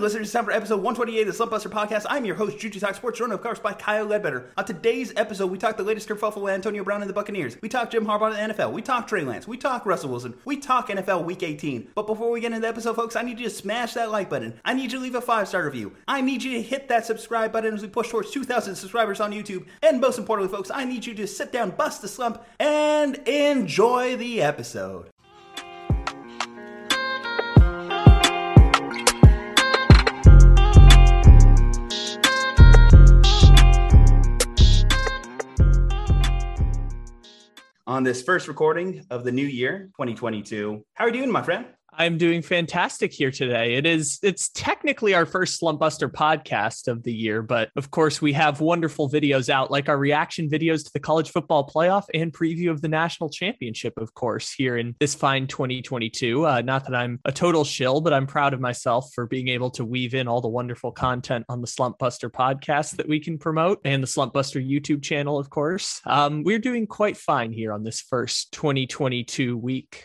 and listeners. It's time for episode 128 of the Slumpbuster Podcast. I'm your host, Juju Talk Sports, joined of course by Kyle Ledbetter. On today's episode, we talk the latest kerfuffle with Antonio Brown and the Buccaneers. We talk Jim Harbaugh and the NFL. We talk Trey Lance. We talk Russell Wilson. We talk NFL Week 18. But before we get into the episode, folks, I need you to smash that like button. I need you to leave a five star review. I need you to hit that subscribe button as we push towards 2,000 subscribers on YouTube. And most importantly, folks, I need you to sit down, bust the slump, and enjoy the episode. On this first recording of the new year, 2022. How are you doing, my friend? I'm doing fantastic here today. It is it's technically our first Slumpbuster podcast of the year, but of course we have wonderful videos out like our reaction videos to the college football playoff and preview of the national championship, of course, here in this fine 2022. Uh, not that I'm a total shill, but I'm proud of myself for being able to weave in all the wonderful content on the Slumpbuster podcast that we can promote and the Slumpbuster YouTube channel, of course. Um, we're doing quite fine here on this first 2022 week.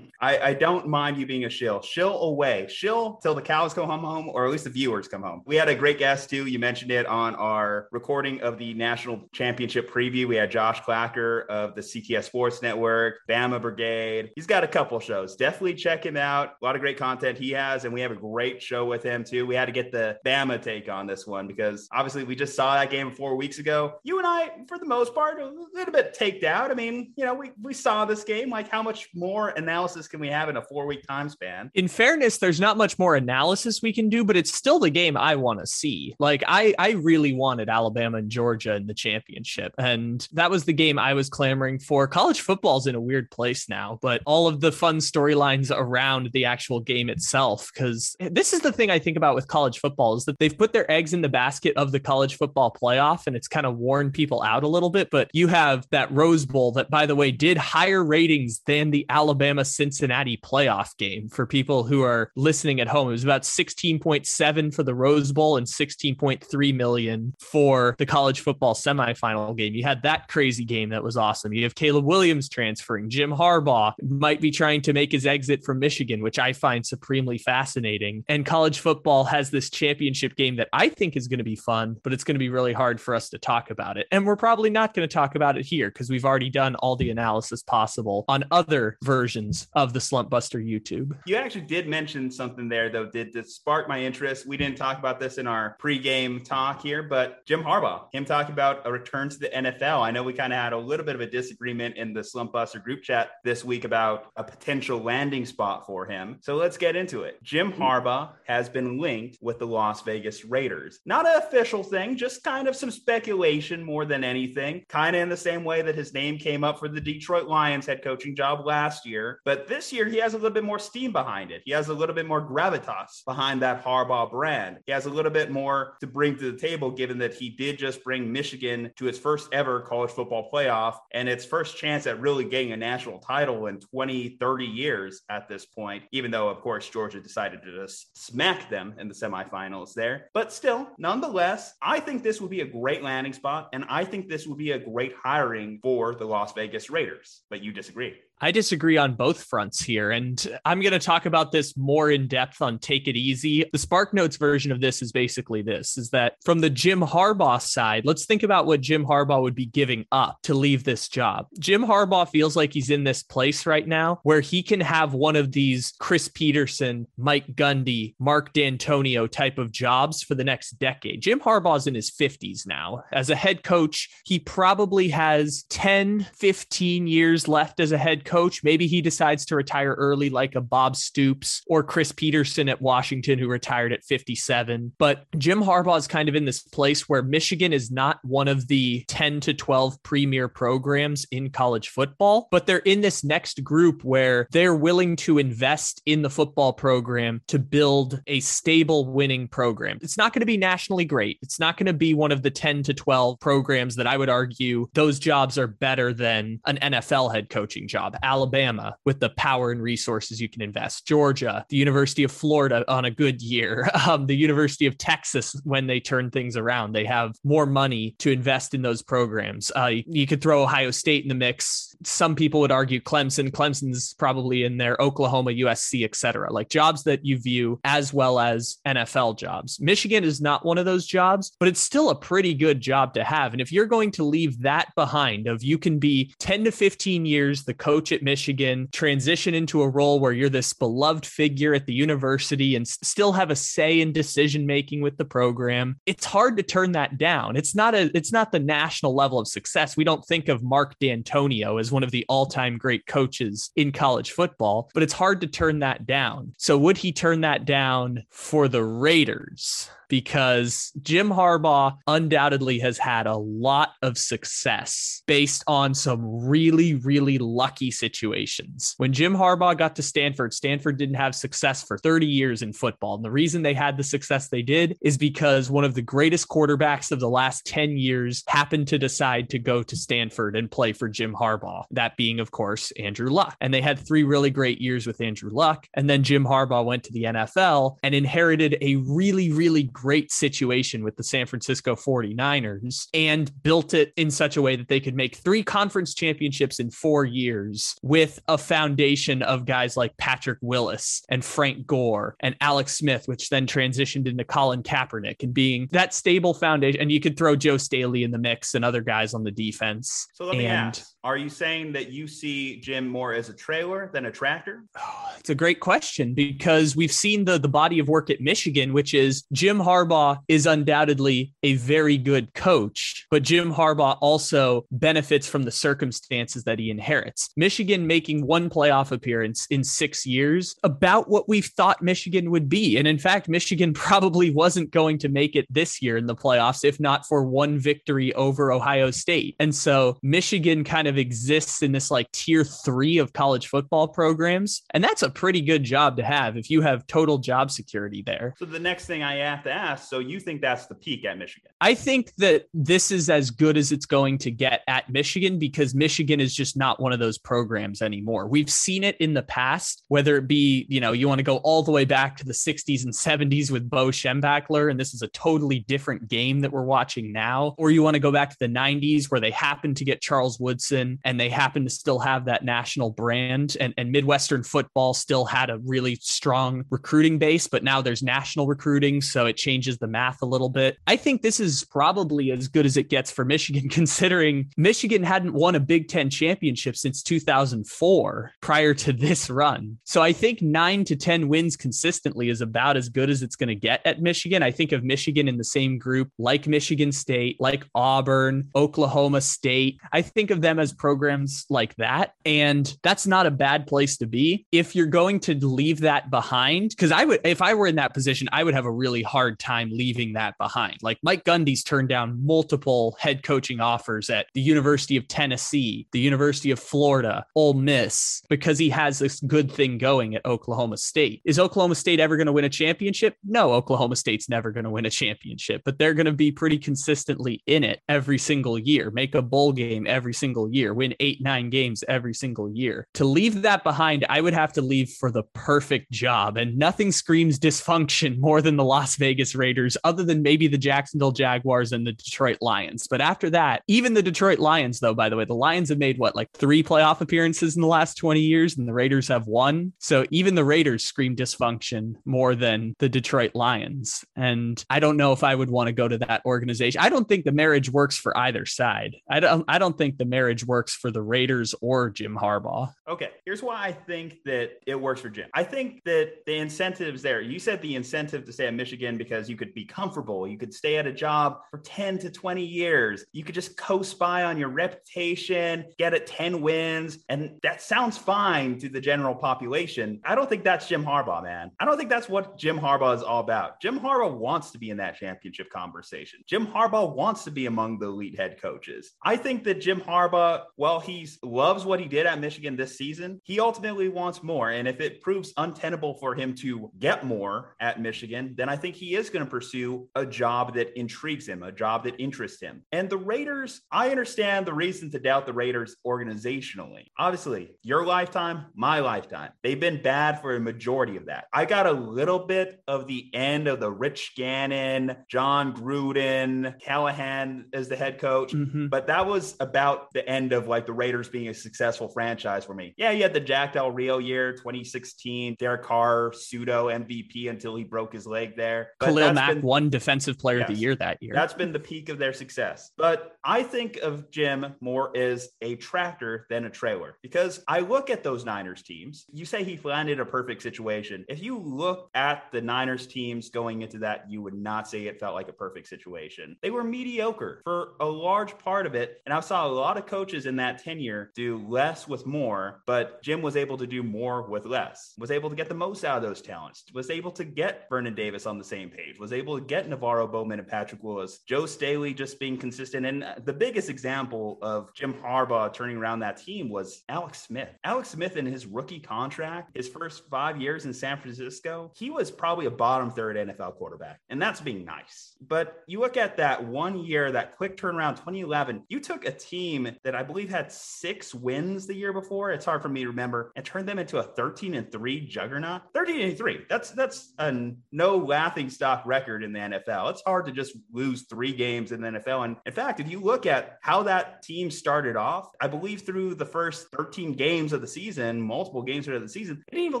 I, I, don't mind you being a shill. Shill away. Shill till the cows come home, or at least the viewers come home. We had a great guest too. You mentioned it on our recording of the national championship preview. We had Josh Clacker of the CTS Sports Network, Bama Brigade. He's got a couple shows. Definitely check him out. A lot of great content he has, and we have a great show with him too. We had to get the Bama take on this one because obviously we just saw that game four weeks ago. You and I, for the most part, a little bit taked out. I mean, you know, we we saw this game. Like, how much more and analysis can we have in a four week time span? In fairness, there's not much more analysis we can do, but it's still the game I want to see. Like I, I really wanted Alabama and Georgia in the championship, and that was the game I was clamoring for. College football's in a weird place now, but all of the fun storylines around the actual game itself, because this is the thing I think about with college football is that they've put their eggs in the basket of the college football playoff, and it's kind of worn people out a little bit. But you have that Rose Bowl that, by the way, did higher ratings than the Alabama Cincinnati playoff game for people who are listening at home. It was about 16.7 for the Rose Bowl and 16.3 million for the college football semifinal game. You had that crazy game that was awesome. You have Caleb Williams transferring. Jim Harbaugh might be trying to make his exit from Michigan, which I find supremely fascinating. And college football has this championship game that I think is going to be fun, but it's going to be really hard for us to talk about it. And we're probably not going to talk about it here because we've already done all the analysis possible on other versions of the Slumpbuster YouTube. You actually did mention something there, though, did to spark my interest. We didn't talk about this in our pregame talk here, but Jim Harbaugh, him talking about a return to the NFL. I know we kind of had a little bit of a disagreement in the Slumpbuster group chat this week about a potential landing spot for him. So let's get into it. Jim Harbaugh has been linked with the Las Vegas Raiders. Not an official thing, just kind of some speculation more than anything. Kind of in the same way that his name came up for the Detroit Lions head coaching job last year. But this year, he has a little bit more steam behind it. He has a little bit more gravitas behind that Harbaugh brand. He has a little bit more to bring to the table, given that he did just bring Michigan to its first ever college football playoff and its first chance at really getting a national title in 20, 30 years at this point, even though, of course, Georgia decided to just smack them in the semifinals there. But still, nonetheless, I think this would be a great landing spot, and I think this would be a great hiring for the Las Vegas Raiders. But you disagree. I disagree on both fronts here, and I'm going to talk about this more in depth on Take It Easy. The Spark Notes version of this is basically this is that from the Jim Harbaugh side, let's think about what Jim Harbaugh would be giving up to leave this job. Jim Harbaugh feels like he's in this place right now where he can have one of these Chris Petersen, Mike Gundy, Mark Dantonio type of jobs for the next decade. Jim Harbaugh's in his 50s now. As a head coach, he probably has 10, 15 years left as a head coach. Maybe he decides to retire early, like a Bob Stoops or Chris Petersen at Washington, who retired at 57. But Jim Harbaugh is kind of in this place where Michigan is not one of the 10 to 12 premier programs in college football, but they're in this next group where they're willing to invest in the football program to build a stable winning program. It's not going to be nationally great. It's not going to be one of the 10 to 12 programs that I would argue those jobs are better than an NFL head coaching job. Alabama with the power and resources you can invest, Georgia, the University of Florida on a good year, um, the University of Texas when they turn things around. They have more money to invest in those programs. Uh, you, you could throw Ohio State in the mix some people would argue Clemson. Clemson's probably in there, Oklahoma, USC, etc. Like jobs that you view as well as NFL jobs. Michigan is not one of those jobs, but it's still a pretty good job to have. And if you're going to leave that behind, of you can be 10 to 15 years the coach at Michigan, transition into a role where you're this beloved figure at the university and still have a say in decision making with the program, it's hard to turn that down. It's not a it's not the national level of success. We don't think of Mark Dantonio as one of the all-time great coaches in college football, but it's hard to turn that down. So would he turn that down for the Raiders? Because Jim Harbaugh undoubtedly has had a lot of success based on some really, really lucky situations. When Jim Harbaugh got to Stanford, Stanford didn't have success for 30 years in football. And the reason they had the success they did is because one of the greatest quarterbacks of the last 10 years happened to decide to go to Stanford and play for Jim Harbaugh. That being, of course, Andrew Luck. And they had three really great years with Andrew Luck. And then Jim Harbaugh went to the NFL and inherited a really, really great situation with the San Francisco 49ers and built it in such a way that they could make three conference championships in four years with a foundation of guys like Patrick Willis and Frank Gore and Alex Smith, which then transitioned into Colin Kaepernick and being that stable foundation. And you could throw Joe Staley in the mix and other guys on the defense. So let me and, ask are you saying that you see Jim more as a trailer than a tractor? Oh, it's a great question because we've seen the the body of work at Michigan, which is Jim Harbaugh is undoubtedly a very good coach, but Jim Harbaugh also benefits from the circumstances that he inherits. Michigan making one playoff appearance in six years, about what we thought Michigan would be. And in fact, Michigan probably wasn't going to make it this year in the playoffs, if not for one victory over Ohio State. And so Michigan kind of of exists in this like tier three of college football programs. And that's a pretty good job to have if you have total job security there. So the next thing I have to ask so you think that's the peak at Michigan? I think that this is as good as it's going to get at Michigan because Michigan is just not one of those programs anymore. We've seen it in the past, whether it be, you know, you want to go all the way back to the 60s and 70s with Bo Schembechler, and this is a totally different game that we're watching now, or you want to go back to the 90s where they happened to get Charles Woodson and they happen to still have that national brand. And, and Midwestern football still had a really strong recruiting base, but now there's national recruiting. So it changes the math a little bit. I think this is probably as good as it gets for Michigan, considering Michigan hadn't won a Big Ten championship since 2004 prior to this run. So I think nine to 10 wins consistently is about as good as it's going to get at Michigan. I think of Michigan in the same group like Michigan State, like Auburn, Oklahoma State. I think of them as programs like that. And that's not a bad place to be. If you're going to leave that behind, because I would, if I were in that position, I would have a really hard time leaving that behind. Like Mike Gundy's turned down multiple head coaching offers at the University of Tennessee, the University of Florida, Ole Miss, because he has this good thing going at Oklahoma State. Is Oklahoma State ever going to win a championship? No, Oklahoma State's never going to win a championship, but they're going to be pretty consistently in it every single year, make a bowl game every single year year, win eight, nine games every single year. To leave that behind, I would have to leave for the perfect job. And nothing screams dysfunction more than the Las Vegas Raiders, other than maybe the Jacksonville Jaguars and the Detroit Lions. But after that, even the Detroit Lions, though, by the way, the Lions have made what, like three playoff appearances in the last 20 years, and the Raiders have one. So even the Raiders scream dysfunction more than the Detroit Lions. And I don't know if I would want to go to that organization. I don't think the marriage works for either side. I don't I don't think the marriage works for the Raiders or Jim Harbaugh. Okay, here's why I think that it works for Jim. I think that the incentives there, you said the incentive to stay at Michigan because you could be comfortable, you could stay at a job for 10 to 20 years, you could just coast by on your reputation, get at 10 wins, and that sounds fine to the general population. I don't think that's Jim Harbaugh, man. I don't think that's what Jim Harbaugh is all about. Jim Harbaugh wants to be in that championship conversation. Jim Harbaugh wants to be among the elite head coaches. I think that Jim Harbaugh while he loves what he did at Michigan this season, he ultimately wants more. And if it proves untenable for him to get more at Michigan, then I think he is going to pursue a job that intrigues him, a job that interests him. And the Raiders, I understand the reason to doubt the Raiders organizationally. Obviously, your lifetime, my lifetime, they've been bad for a majority of that. I got a little bit of the end of the Rich Gannon, Jon Gruden, Callahan as the head coach, mm-hmm. but that was about the end of like the Raiders being a successful franchise for me. Yeah, you had the Jack Del Rio year, 2016, Derek Carr, pseudo MVP until he broke his leg there. But Khalil Mack been, won Defensive Player yes, of the Year that year. That's been the peak of their success. But I think of Jim more as a tractor than a trailer because I look at those Niners teams. You say he landed a perfect situation. If you look at the Niners teams going into that, you would not say it felt like a perfect situation. They were mediocre for a large part of it. And I saw a lot of coaches in that tenure do less with more, but Jim was able to do more with less, was able to get the most out of those talents, was able to get Vernon Davis on the same page, was able to get NaVorro Bowman and Patrick Willis, Joe Staley just being consistent. And uh, the biggest example of Jim Harbaugh turning around that team was Alex Smith. Alex Smith in his rookie contract, his first five years in San Francisco, he was probably a bottom third NFL quarterback. And that's being nice. But you look at that one year, that quick turnaround 2011, you took a team that I believe had six wins the year before. It's hard for me to remember and turned them into a 13 and 3 juggernaut. 13 and 3. That's that's a no laughing stock record in the NFL. It's hard to just lose three games in the NFL. And in fact, if you look at how that team started off, I believe through the first 13 games of the season, multiple games of the season, they didn't even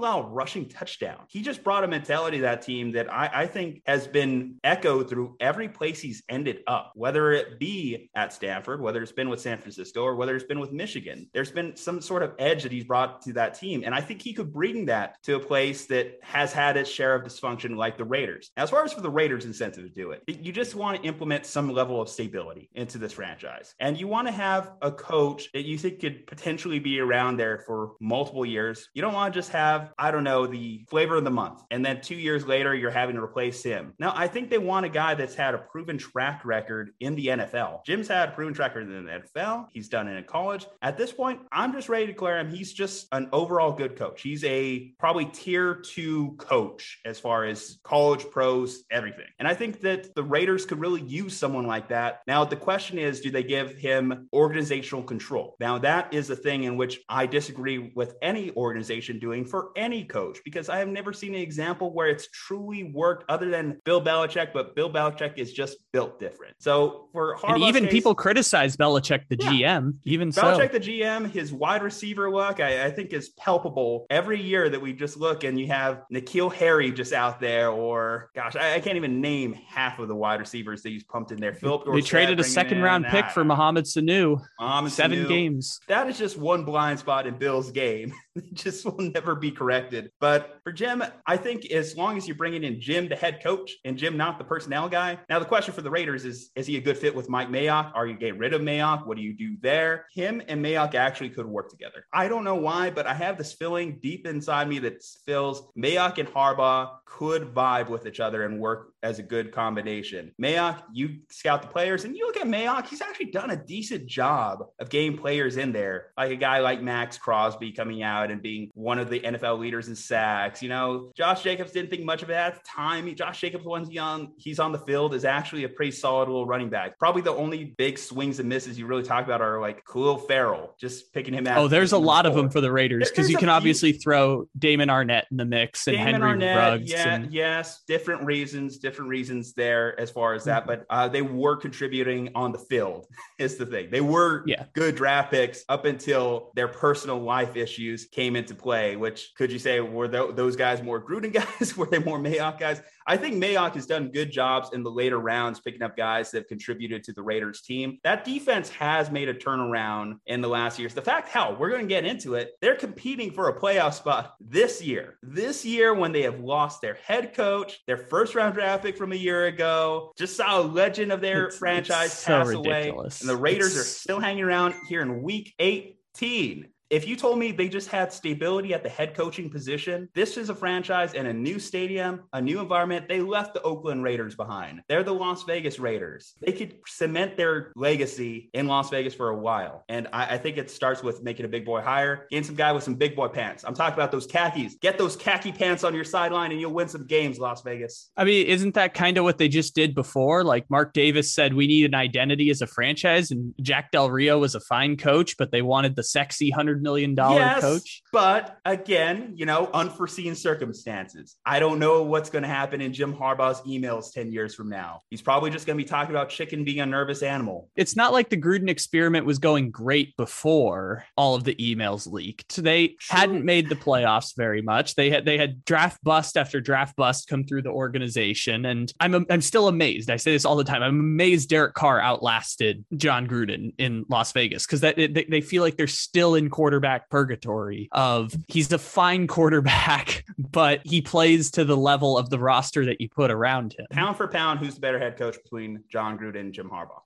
allow a rushing touchdown. He just brought a mentality to that team that I, I think has been echoed through every place he's ended up, whether it be at Stanford, whether it's been with San Francisco, or whether it's been with Michigan. There's been some sort of edge that he's brought to that team. And I think he could bring that to a place that has had its share of dysfunction like the Raiders. As far as for the Raiders' incentive to do it, you just want to implement some level of stability into this franchise. And you want to have a coach that you think could potentially be around there for multiple years. You don't want to just have, I don't know, the flavor of the month. And then two years later, you're having to replace him. Now, I think they want a guy that's had a proven track record in the NFL. Jim's had a proven track record in the NFL. He's done it in college. At this point, I'm just ready to declare him. He's just an overall good coach. He's a probably tier two coach as far as college pros, everything. And I think that the Raiders could really use someone like that. Now, the question is, do they give him organizational control? Now, that is a thing in which I disagree with any organization doing for any coach because I have never seen an example where it's truly worked other than Bill Belichick, but Bill Belichick is just built different. So for and even case, people criticize Belichick, the yeah, GM, even Belichick, so. the GM, his wide receiver look, I, I, think is palpable every year that we just look and you have N'Keal Harry just out there, or gosh, I, I, can't even name half of the wide receivers that he's pumped in there. Philip They traded a second round pick uh, for Mohamed Sanu. Mohamed Seven Sanu. games. That is just one blind spot in Bill's game. it just will never be corrected. But for Jim, I think as long as you're bringing in Jim, the head coach, and Jim not the personnel guy. Now the question for the Raiders is: Is he a good fit with Mike Mayock? Are you getting rid of Mayock? What do you do there? Him and Mayock actually could work together. I don't know why, but I have this feeling deep inside me that feels Mayock and Harbaugh could vibe with each other and work as a good combination. Mayock, you scout the players, and you look at Mayock, he's actually done a decent job of getting players in there, like a guy like Maxx Crosby coming out and being one of the NFL leaders in sacks. You know, Josh Jacobs didn't think much of it at the time. Josh Jacobs, he on, he's on the field, is actually a pretty solid little running back. Probably the only big swings and misses you really talk about are like Clelin Ferrell, just picking him out. Oh, there's a lot of them for the Raiders because you can obviously throw Damon Arnette in the mix and Damon Henry Arnette, Ruggs. Yeah, and... yes, different reasons, different reasons there as far as that, mm-hmm. but uh, they were contributing on the field. Is the thing they were yeah. good draft picks up until their personal life issues came into play. Which could you say were th- those guys more Gruden guys? were they more Mayock guys? I think Mayock has done good jobs in the later rounds, picking up guys that have contributed to the Raiders team. That defense has made a turnaround in the last years. The fact, how we're going to get into it, they're competing for a playoff spot this year. This year, when they have lost their head coach, their first round draft pick from a year ago, just saw a legend of their it's, franchise it's pass away. And the Raiders it's... are still hanging around here in week 18. If you told me they just had stability at the head coaching position, this is a franchise in a new stadium, a new environment. They left the Oakland Raiders behind. They're the Las Vegas Raiders. They could cement their legacy in Las Vegas for a while. And I, I think it starts with making a big boy hire, getting some guy with some big boy pants. I'm talking about those khakis. Get those khaki pants on your sideline and you'll win some games, Las Vegas. I mean, isn't that kind of what they just did before? Like Mark Davis said, we need an identity as a franchise, and Jack Del Rio was a fine coach, but they wanted the sexy 100 $500 million yes, coach. But again, you know, unforeseen circumstances. I don't know what's going to happen in Jim Harbaugh's emails 10 years from now. He's probably just going to be talking about chicken being a nervous animal. It's not like the Gruden experiment was going great before all of the emails leaked. They hadn't made the playoffs very much. They had they had draft bust after draft bust come through the organization and I'm I'm still amazed. I say this all the time. I'm amazed Derek Carr outlasted Jon Gruden in Las Vegas because that they, they feel like they're still in quarterback purgatory of he's a fine quarterback, but he plays to the level of the roster that you put around him. Pound for pound, who's the better head coach between Jon Gruden and Jim Harbaugh?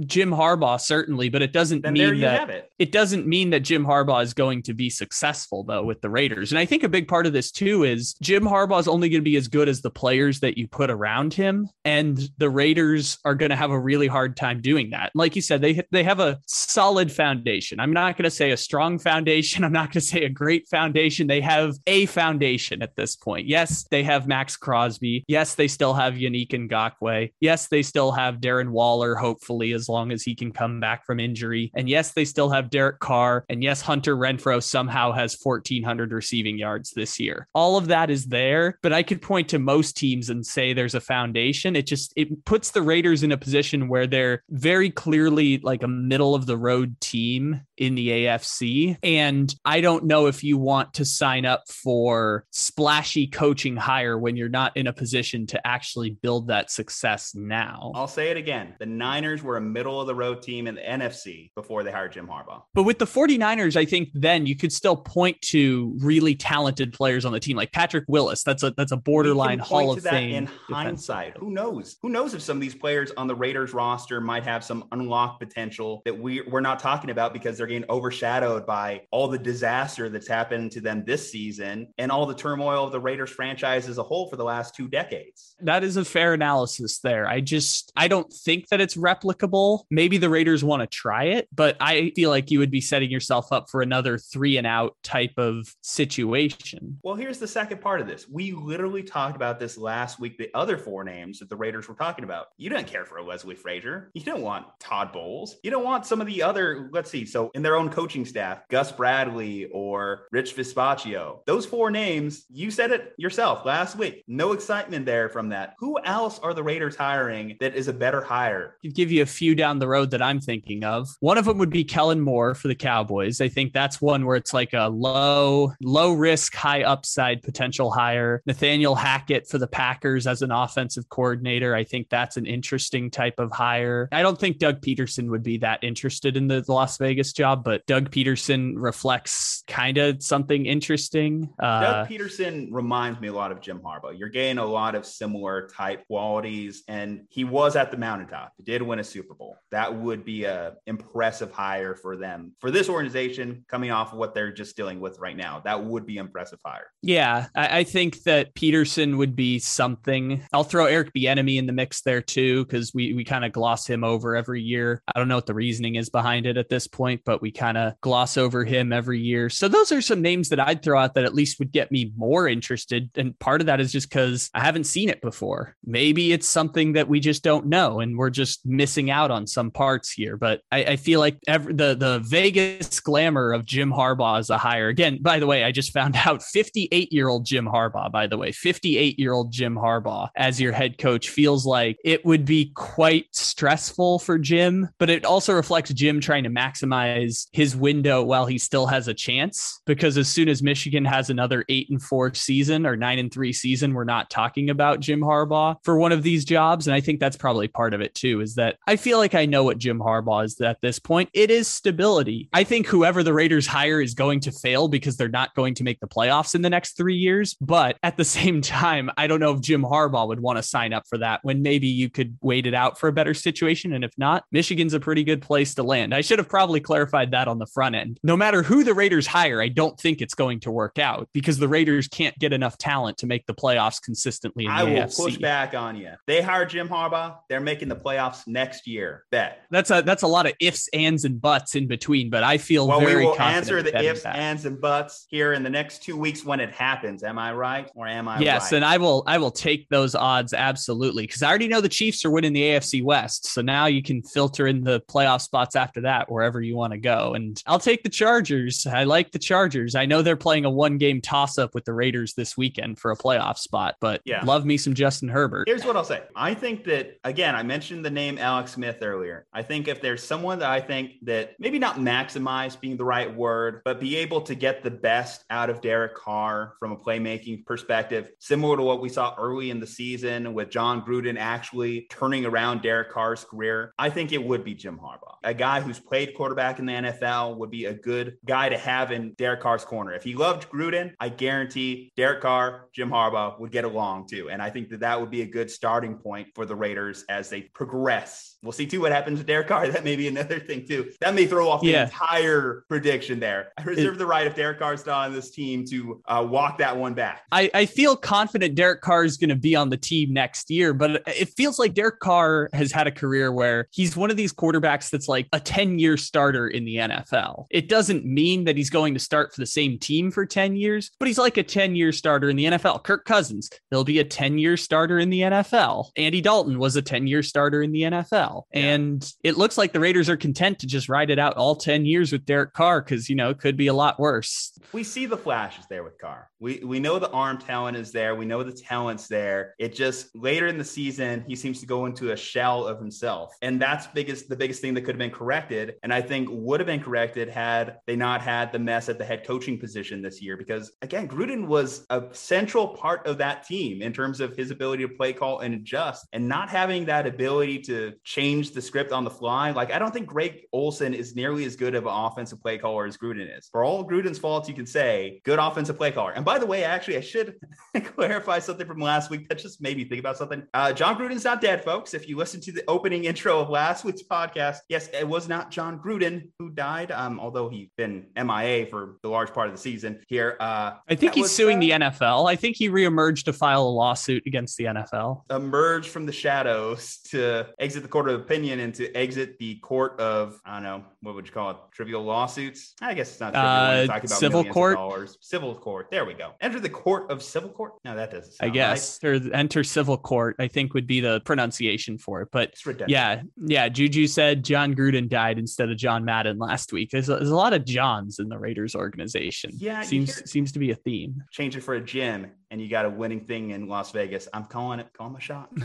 Jim Harbaugh certainly, but it doesn't then mean that it. it. doesn't mean that Jim Harbaugh is going to be successful though with the Raiders. And I think a big part of this too is Jim Harbaugh is only going to be as good as the players that you put around him, and the Raiders are going to have a really hard time doing that. Like you said, they they have a solid foundation. I'm not going to say a strong foundation. I'm not going to say a great foundation. They have a foundation at this point. Yes, they have Maxx Crosby. Yes, they still have Yannick Ngakoue. Yes, they still have Darren Waller. Hopefully as as long as he can come back from injury. And yes, they still have Derek Carr. And yes, Hunter Renfrow somehow has 1,400 receiving yards this year. All of that is there, but I could point to most teams and say there's a foundation. It just it puts the Raiders in a position where they're very clearly like a middle of the road team in the AFC. And I don't know if you want to sign up for splashy coaching hire when you're not in a position to actually build that success now. I'll say it again. The Niners were a middle of the road team in the NFC before they hired Jim Harbaugh. But with the 49ers, I think then you could still point to really talented players on the team like Patrick Willis. That's a that's a borderline Hall of Fame. In hindsight, who knows? Who knows if some of these players on the Raiders roster might have some unlocked potential that we we're not talking about because they're getting overshadowed by all the disaster that's happened to them this season and all the turmoil of the Raiders franchise as a whole for the last two decades. That is a fair analysis there. I just I don't think that it's replicable Maybe the Raiders want to try it, but I feel like you would be setting yourself up for another three and out type of situation. Well, here's the second part of this. We literally talked about this last week, the other four names that the Raiders were talking about. You don't care for a Leslie Frazier. You don't want Todd Bowles. You don't want some of the other, let's see, so in their own coaching staff, Gus Bradley or Rich Bisaccia. Those four names, you said it yourself last week. No excitement there from that. Who else are the Raiders hiring that is a better hire? I'll give you a few down the road that I'm thinking of. One of them would be Kellen Moore for the Cowboys. I think that's one where it's like a low, low risk, high upside potential hire. Nathaniel Hackett for the Packers as an offensive coordinator. I think that's an interesting type of hire. I don't think Doug Pederson would be that interested in the Las Vegas job, but Doug Pederson reflects kind of something interesting. Uh, Doug Pederson reminds me a lot of Jim Harbaugh. You're getting a lot of similar type qualities, and he was at the mountaintop. He did win a Super Bowl. That would be a impressive hire for them. For this organization coming off of what they're just dealing with right now, that would be impressive hire. Yeah, I, I think that Pederson would be something. I'll throw Eric Bieniemy in the mix there too, because we we kind of gloss him over every year. I don't know what the reasoning is behind it at this point, but we kind of gloss over him every year. So those are some names that I'd throw out that at least would get me more interested. And part of that is just because I haven't seen it before. Maybe it's something that we just don't know and we're just missing out on some parts here, but I, I feel like every, the the Vegas glamour of Jim Harbaugh as a hire. Again, by the way, I just found out 58 year old Jim Harbaugh. By the way, 58 year old Jim Harbaugh as your head coach feels like it would be quite stressful for Jim, but it also reflects Jim trying to maximize his window while he still has a chance. Because as soon as Michigan has another eight and four season or nine and three season, we're not talking about Jim Harbaugh for one of these jobs. And I think that's probably part of it too, is that I feel like I know what Jim Harbaugh is at this point. It is stability. I think whoever the Raiders hire is going to fail because they're not going to make the playoffs in the next three years. But at the same time, I don't know if Jim Harbaugh would want to sign up for that when maybe you could wait it out for a better situation. And if not, Michigan's a pretty good place to land. I should have probably clarified that on the front end. No matter who the Raiders hire, I don't think it's going to work out because the Raiders can't get enough talent to make the playoffs consistently. I will AFC. push back on you. They hired Jim Harbaugh. They're making the playoffs next year here? Bet. That's a that's a lot of ifs, ands, and buts in between, but I feel very confident. well, very we will answer the ifs, that. ands, and buts here in the next two weeks when it happens. Am I right or am I Yes, right? and I will I will take those odds absolutely because I already know the Chiefs are winning the AFC West. So now you can filter in the playoff spots after that wherever you want to go. And I'll take the Chargers. I like the Chargers. I know they're playing a one game toss up with the Raiders this weekend for a playoff spot, but Yeah. love me some Justin Herbert. Here's what I'll say. I think that again, I mentioned the name Alex Smith earlier. I think if there's someone that I think that maybe not maximize being the right word, but be able to get the best out of Derek Carr from a playmaking perspective, similar to what we saw early in the season with Jon Gruden actually turning around Derek Carr's career, I think it would be Jim Harbaugh. A guy who's played quarterback in the NFL would be a good guy to have in Derek Carr's corner. If he loved Gruden, I guarantee Derek Carr, Jim Harbaugh would get along too. And I think that that would be a good starting point for the Raiders as they progress. We'll see too what happens to Derek Carr. That may be another thing too. That may throw off the Yeah. entire prediction there. I reserve the right if Derek Carr's not on this team to uh, walk that one back. I, I feel confident Derek Carr is going to be on the team next year, but it feels like Derek Carr has had a career where he's one of these quarterbacks that's like a 10 year starter in the NFL. It doesn't mean that he's going to start for the same team for 10 years, but he's like a 10 year starter in the NFL. Kirk Cousins, he'll be a 10 year starter in the NFL. Andy Dalton was a 10 year starter in the NFL. Yeah. And it looks like the Raiders are content to just ride it out all 10 years with Derek Carr because, you know, it could be a lot worse. we see the flashes there with Carr. We we know the arm talent is there. We know the talent's there. It just later in the season, he seems to go into a shell of himself. And that's biggest the biggest thing that could have been corrected. And I think would have been corrected had they not had the mess at the head coaching position this year. Because again, Gruden was a central part of that team in terms of his ability to play call and adjust. And not having that ability to change the script on the fly. Like I don't think Greg Olson is nearly as good of an offensive play caller as Gruden is. For all Gruden's faults, you can say good offensive play caller. And by the way, actually, I should clarify something from last week that just made me think about something. Uh, Jon Gruden's not dead, folks. If you listen to the opening intro of last week's podcast, yes, it was not Jon Gruden who died, um, although he's been MIA for the large part of the season here. Uh, I think he's was, suing uh, the NFL. I think he reemerged to file a lawsuit against the NFL. emerge from the shadows to exit the court of opinion and to exit the court of I don't know what would you call it trivial lawsuits. I guess it's not trivial Uh, talking about civil court? dollars. Civil court. There we go. Enter the court of civil court. No, that doesn't. I guess or enter civil court. I think would be the pronunciation for it. But It's yeah, yeah. Juju said Jon Gruden died instead of John Madden last week. There's a, there's a lot of Johns in the Raiders organization. Yeah, seems hear- seems to be a theme. Change it for a Jim, and you got a winning thing in Las Vegas. I'm calling it. Calling my shot.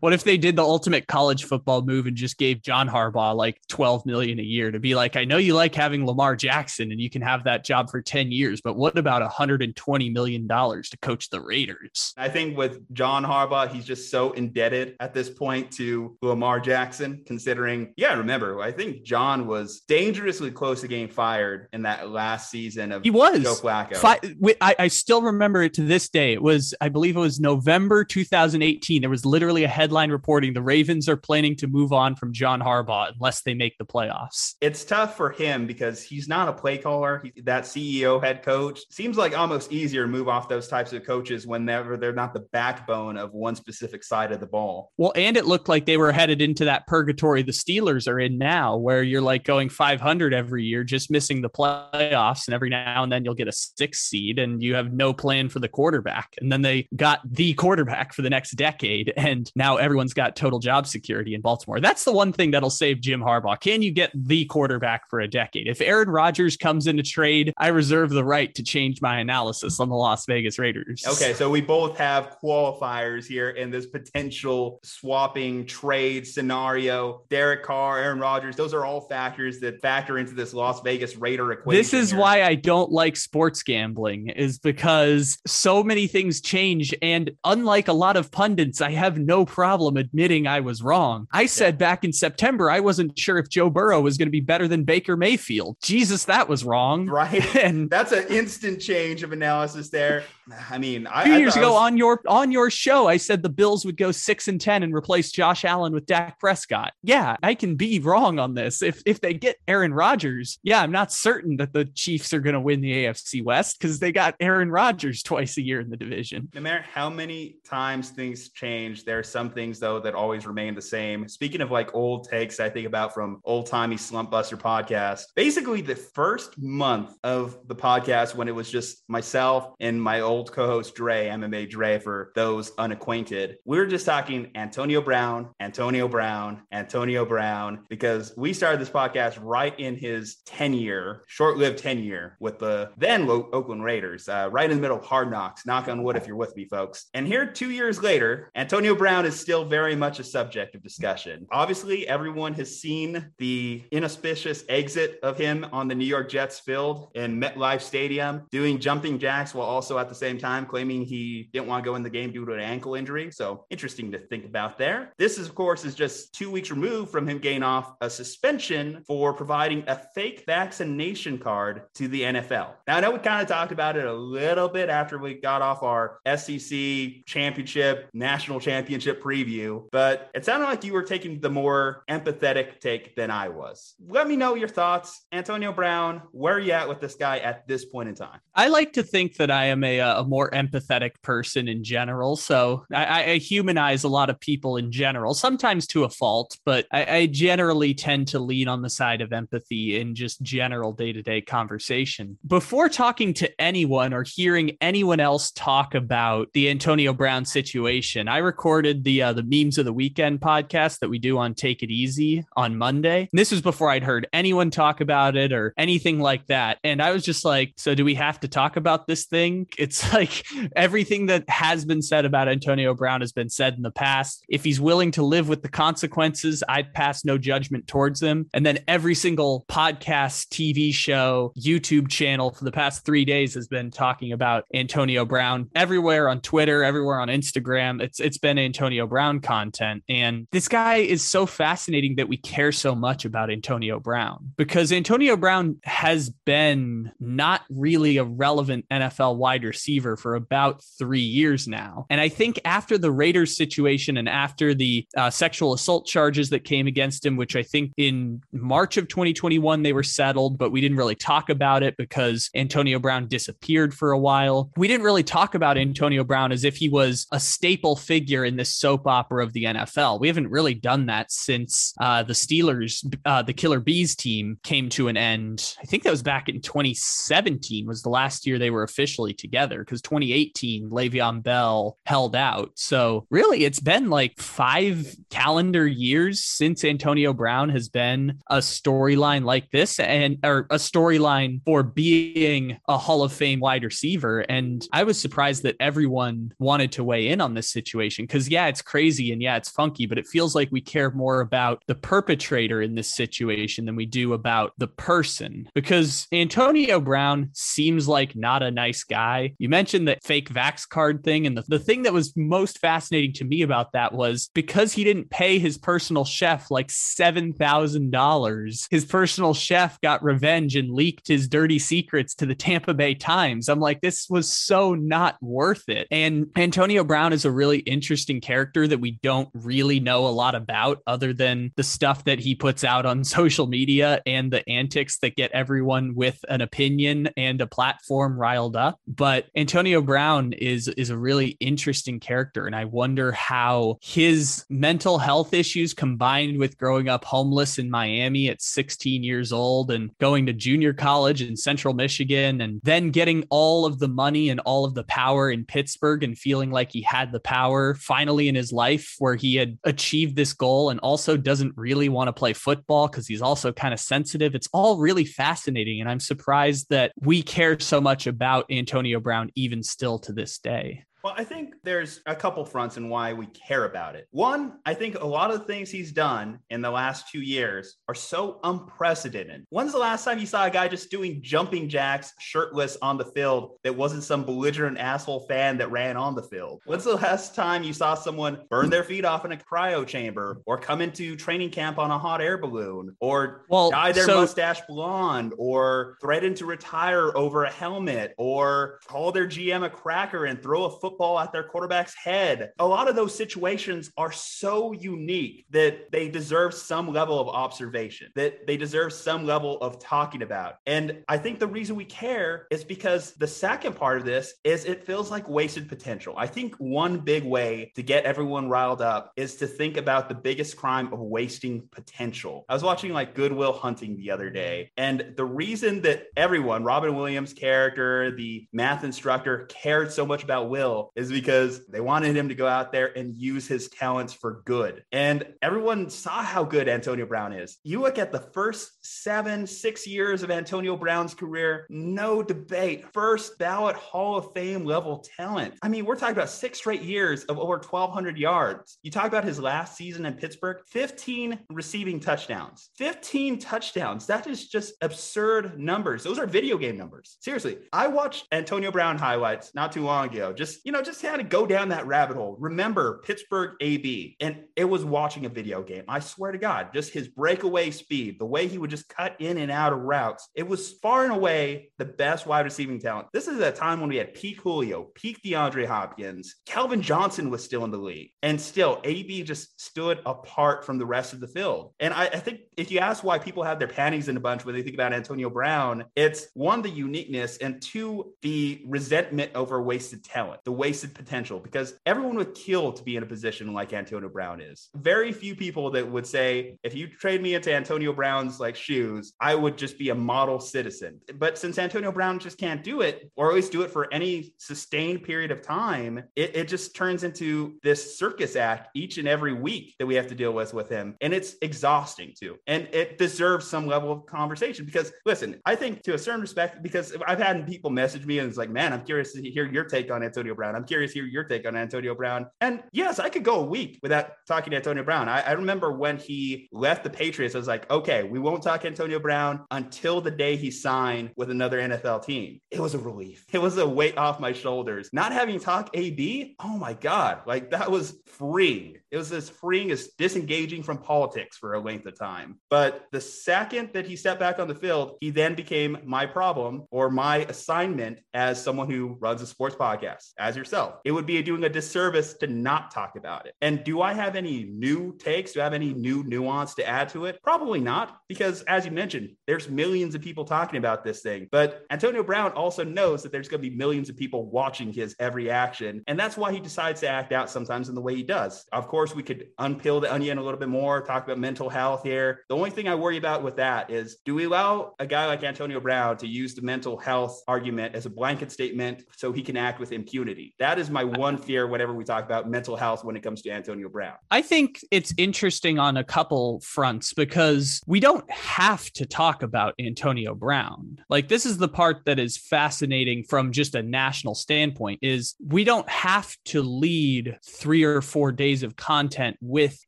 What if they did the ultimate college football move and just gave John Harbaugh like 12 million a year to be like, I know you like having Lamar Jackson and you can have that job for 10 years, but what about 120 million dollars to coach the Raiders? I think with John Harbaugh, he's just so indebted at this point to Lamar Jackson, considering, yeah, remember, I think John was dangerously close to getting fired in that last season of He was. Joe Flacco. Fi- I, I still remember it to this day. It was, I believe it was November 2018. There was literally a headline reporting the Ravens are planning to move on from John Harbaugh unless they make the playoffs. it's tough for him because he's not a play caller. He, that CEO head coach seems like almost easier to move off those types of coaches whenever they're not the backbone of one specific side of the ball. Well, and it looked like they were headed into that purgatory the Steelers are in now, where you're like going 500 every year, just missing the playoffs. And every now and then you'll get a six seed and you have no plan for the quarterback. And then they got the quarterback for the next decade. And now everyone's got total job security in Baltimore. That's the one thing that'll save Jim Harbaugh. Can you get the quarterback for a decade? If Aaron Rodgers comes into trade, I reserve the right to change my analysis on the Las Vegas Raiders. Okay, so we both have qualifiers here in this potential swapping trade scenario. Derek Carr, Aaron Rodgers, those are all factors that factor into this Las Vegas Raider equation. This is here. why I don't like sports gambling is because so many things change and unlike a lot of pundits I have no problem admitting I was wrong. I said back in September I wasn't sure if Joe Burrow was going to be better than Baker Mayfield. Jesus that was wrong. right. And That's an instant change of analysis there. I mean, I, few I years ago was- on your on your show I said the Bills would go 6 and 10 and replace Josh Allen with Dak Prescott. Yeah, I can be wrong on this. If if they get Aaron Rodgers, yeah, I'm not certain that the Chiefs are going to win the AFC West cuz they got Aaron Rodgers twice a year in the division. no matter how many times things change, there are some things though that always remain the same. Speaking of like old takes, I think about from old timey Slumpbuster podcast. Basically, the first month of the podcast when it was just myself and my old co-host Dre, MMA Dre, for those unacquainted, we were just talking Antonio Brown, Antonio Brown, Antonio Brown, because we started this podcast right in his tenure, short-lived tenure with the then Oakland Raiders, uh, right in the middle of hard knocks. Knock on wood if you're with me, folks. And here, two years later, Antonio Brown is still very much a subject of discussion. Obviously, everyone has seen the inauspicious exit of him on the New York Jets field in MetLife Stadium, doing jumping jacks while also at the same time claiming he didn't want to go in the game due to an ankle injury. So interesting to think about there. This, is, of course, is just two weeks removed from him getting off a suspension for providing a fake vaccination card to the NFL. Now, I know we kind of talked about it a little bit after we got off our SEC championship, national championship preview, but it sounded like you were taking the more empathetic take than I was. Let me know your thoughts. Antonio Brown, where are you at with this guy at this point in time? I like to think that I am a, uh, a more empathetic person in general. So I, I, humanize a lot of people in general, sometimes to a fault, but I, I generally tend to lean on the side of empathy in just general day to day conversation. Before talking to anyone or hearing anyone else talk about the Antonio Brown situation, I recorded the uh, the memes of the weekend podcast that we do on Take It Easy on Monday. And this was before I'd heard anyone talk about it or anything like that. And I was just like, so do we have to talk about this thing? It's like everything that has been said about Antonio Brown has been said in the past. If he's willing to live with the consequences, I'd pass no judgment towards him. And then every single podcast, TV show, YouTube channel for the past three days has been talking about Antonio Brown everywhere on Twitter, everywhere on Instagram. It's it's been Antonio Brown content. And this guy is so fascinating that we care so much about Antonio Brown because Antonio Brown has been not really a relevant NFL wide receiver for about three years now. And I think after the Raiders situation and after the uh, sexual assault charges that came against him, which I think in March of 2021 they were settled, but we didn't really talk about it because Antonio Brown disappeared for a while. We didn't really talk about Antonio Brown as if he was a staple figure in soap opera of the NFL. We haven't really done that since uh, the Steelers, uh, the Killer Bees team came to an end. I think that was back in 2017 was the last year they were officially together because 2018 Le'Veon Bell held out. So really, it's been like five calendar years since Antonio Brown has been a storyline like this, and or a storyline for being a Hall of Fame wide receiver. And I was surprised that everyone wanted to weigh in on this situation because yeah, it's crazy and yeah, it's funky, but it feels like we care more about the perpetrator in this situation than we do about the person because Antonio Brown seems like not a nice guy. You mentioned the fake Vax card thing. And the, the thing that was most fascinating to me about that was because he didn't pay his personal chef like $7,000, his personal chef got revenge and leaked his dirty secrets to the Tampa Bay Times. I'm like, this was so not worth it. And Antonio Brown is a really interesting character that we don't really know a lot about other than the stuff that he puts out on social media and the antics that get everyone with an opinion and a platform riled up. But Antonio Brown is is a really interesting character and I wonder how his mental health issues combined with growing up homeless in Miami at 16 years old and going to junior college in Central Michigan and then getting all of the money and all of the power in Pittsburgh and feeling like he had the power finally in his life where he had achieved this goal and also doesn't really want to play football because he's also kind of sensitive. It's all really fascinating. And I'm surprised that we care so much about Antonio Brown even still to this day. Well, I think there's a couple fronts in why we care about it. One, I think a lot of the things he's done in the last two years are so unprecedented. When's the last time you saw a guy just doing jumping jacks shirtless on the field that wasn't some belligerent asshole fan that ran on the field? When's the last time you saw someone burn their feet off in a cryo chamber or come into training camp on a hot air balloon or well, dye their so- mustache blonde or threaten to retire over a helmet or call their GM a cracker and throw a football? Football at their quarterback's head. A lot of those situations are so unique that they deserve some level of observation, that they deserve some level of talking about. And I think the reason we care is because the second part of this is it feels like wasted potential. I think one big way to get everyone riled up is to think about the biggest crime of wasting potential. I was watching like Good Will Hunting the other day, and the reason that everyone, Robin Williams' character, the math instructor, cared so much about Will is because they wanted him to go out there and use his talents for good. And everyone saw how good Antonio Brown is. You look at the first seven, six years of Antonio Brown's career, no debate. First ballot Hall of Fame level talent. I mean, we're talking about six straight years of over 1,200 yards. You talk about his last season in Pittsburgh, 15 receiving touchdowns. 15 touchdowns. That is just absurd numbers. Those are video game numbers. Seriously, I watched Antonio Brown highlights not too long ago. Just, you know, just had to go down that rabbit hole. Remember Pittsburgh AB, and it was watching a video game. I swear to God, just his breakaway speed, the way he would just cut in and out of routes. It was far and away the best wide receiving talent. This is a time when we had peak Julio, peak DeAndre Hopkins. Calvin Johnson was still in the league, and still AB just stood apart from the rest of the field. And I, I think if you ask why people have their panties in a bunch when they think about Antonio Brown, it's one, the uniqueness, and two, the resentment over wasted talent, the wasted potential, because everyone would kill to be in a position like Antonio Brown is. Very few people that would say, if you trade me into Antonio Brown's like shoes, I would just be a model citizen. But since Antonio Brown just can't do it, or at least do it for any sustained period of time, it, it just turns into this circus act each and every week that we have to deal with with him. And it's exhausting too. And it deserves some level of conversation because listen, I think to a certain respect, because I've had people message me and it's like, man, I'm curious to hear your take on Antonio Brown. I'm curious hear your take on Antonio Brown. And yes, I could go a week without talking to Antonio Brown. I, I remember when he left the Patriots, I was like, okay, we won't talk Antonio Brown until the day he signed with another NFL team. It was a relief. It was a weight off my shoulders. Not having talk AB, oh my God, like that was freeing. It was as freeing as disengaging from politics for a length of time. But the second that he stepped back on the field, he then became my problem or my assignment as someone who runs a sports podcast, as yourself. It would be doing a disservice to not talk about it. And do I have any new takes? Do I have any new nuance to add to it? Probably not, because as you mentioned, there's millions of people talking about this thing. But Antonio Brown also knows that there's going to be millions of people watching his every action. And that's why he decides to act out sometimes in the way he does. Of course, course, we could unpeel the onion a little bit more, talk about mental health here. The only thing I worry about with that is do we allow a guy like Antonio Brown to use the mental health argument as a blanket statement so he can act with impunity? That is my one fear whenever we talk about mental health when it comes to Antonio Brown. I think it's interesting on a couple fronts because we don't have to talk about Antonio Brown. Like this is the part that is fascinating from just a national standpoint is we don't have to lead 3 or 4 days of content with